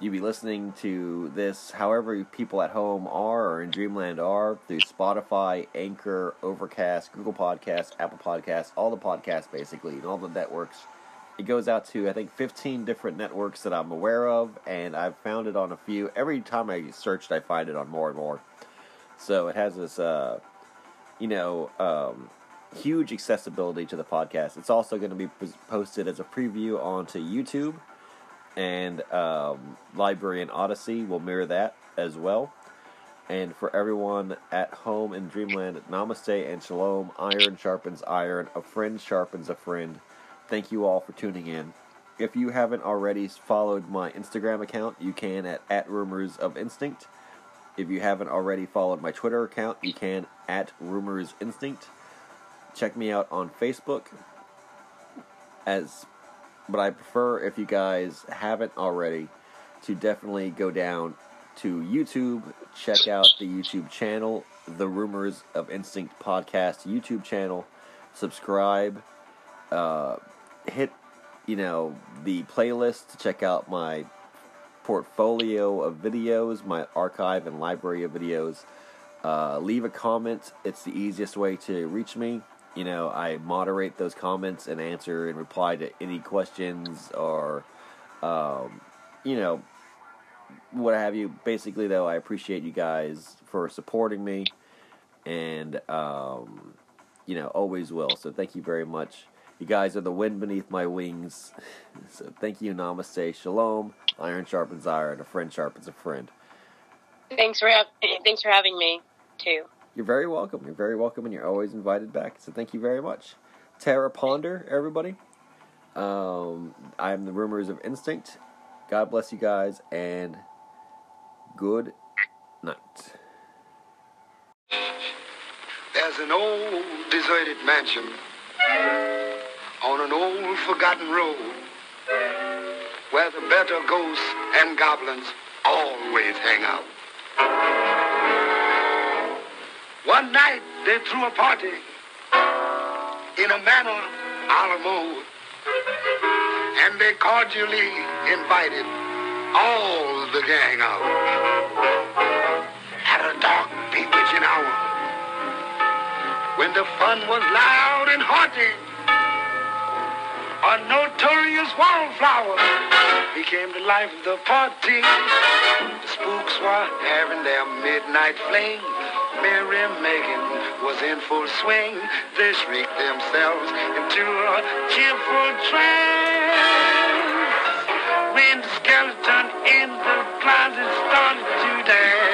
you'll be listening to this however people at home are or in Dreamland are through Spotify, Anchor, Overcast, Google Podcasts, Apple Podcasts, all the podcasts basically, and all the networks. It goes out to I think 15 different networks that I'm aware of, and I've found it on a few. Every time I searched, I find it on more and more. So it has this, uh, you know, um, huge accessibility to the podcast. It's also going to be posted as a preview onto YouTube, and um, LBRY and Odysee will mirror that as well. And for everyone at home in Dreamland, namaste and shalom. Iron sharpens iron. A friend sharpens a friend. Thank you all for tuning in. If you haven't already followed my Instagram account, you can at, at Rumors of Instinct. If you haven't already followed my Twitter account, you can at Rumors Instinct. Check me out on Facebook. As, but I prefer if you guys haven't already, to definitely go down to YouTube. Check out the YouTube channel, the Rumors of Instinct podcast YouTube channel. Subscribe. Uh, hit, you know, the playlist to check out my portfolio of videos, my archive and library of videos. Uh, leave a comment. It's the easiest way to reach me. You know, I moderate those comments and answer and reply to any questions or, um, you know, what have you. Basically, though, I appreciate you guys for supporting me and, um, you know, always will. So thank you very much. You guys are the wind beneath my wings. So thank you, namaste, shalom. Iron sharpens iron, a friend sharpens a friend. Thanks for ha- thanks for having me too. You're very welcome. You're very welcome, and you're always invited back. So thank you very much. Terra Ponder, everybody. Um, I'm the Rumors of Instinct. God bless you guys, and good night. There's an old deserted mansion on an old forgotten road where the better ghosts and goblins always hang out. One night they threw a party in a manor a la mode, and they cordially invited all the gang out. At a dark, bewitching hour, when the fun was loud and hearty, a notorious wildflower became to life of the party. The spooks were having their midnight fling. Mary Megan was in full swing. They shrieked themselves into a cheerful trance. When the skeleton in the closet started to dance.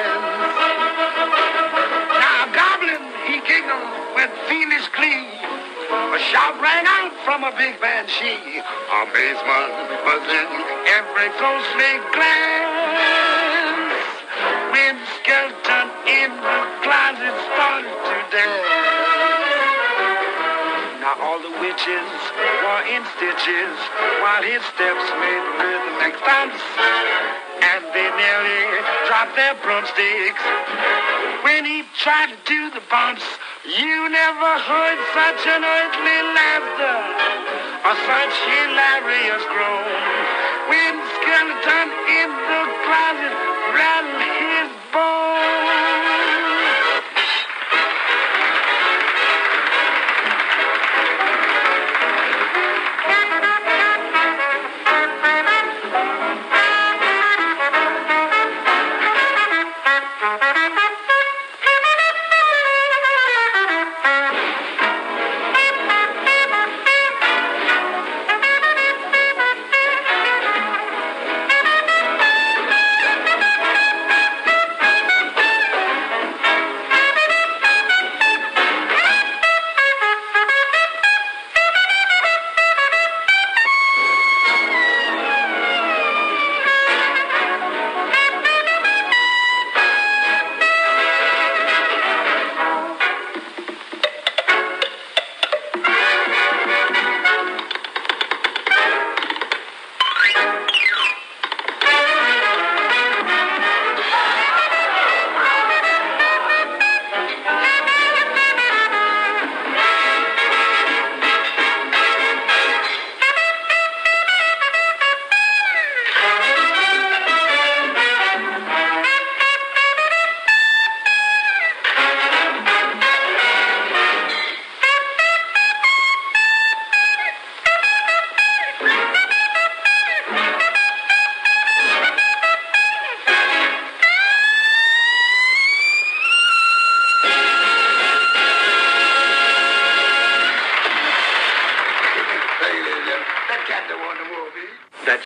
Shout rang out from a big banshee. Amazement was in every ghostly glance. When skeleton in the closet started to dance. Now all the witches were in stitches while his steps made rhythmic stunts. And they nearly dropped their broomsticks when he tried to do the bumps. You never heard such an earthly laughter or such hilarious groan.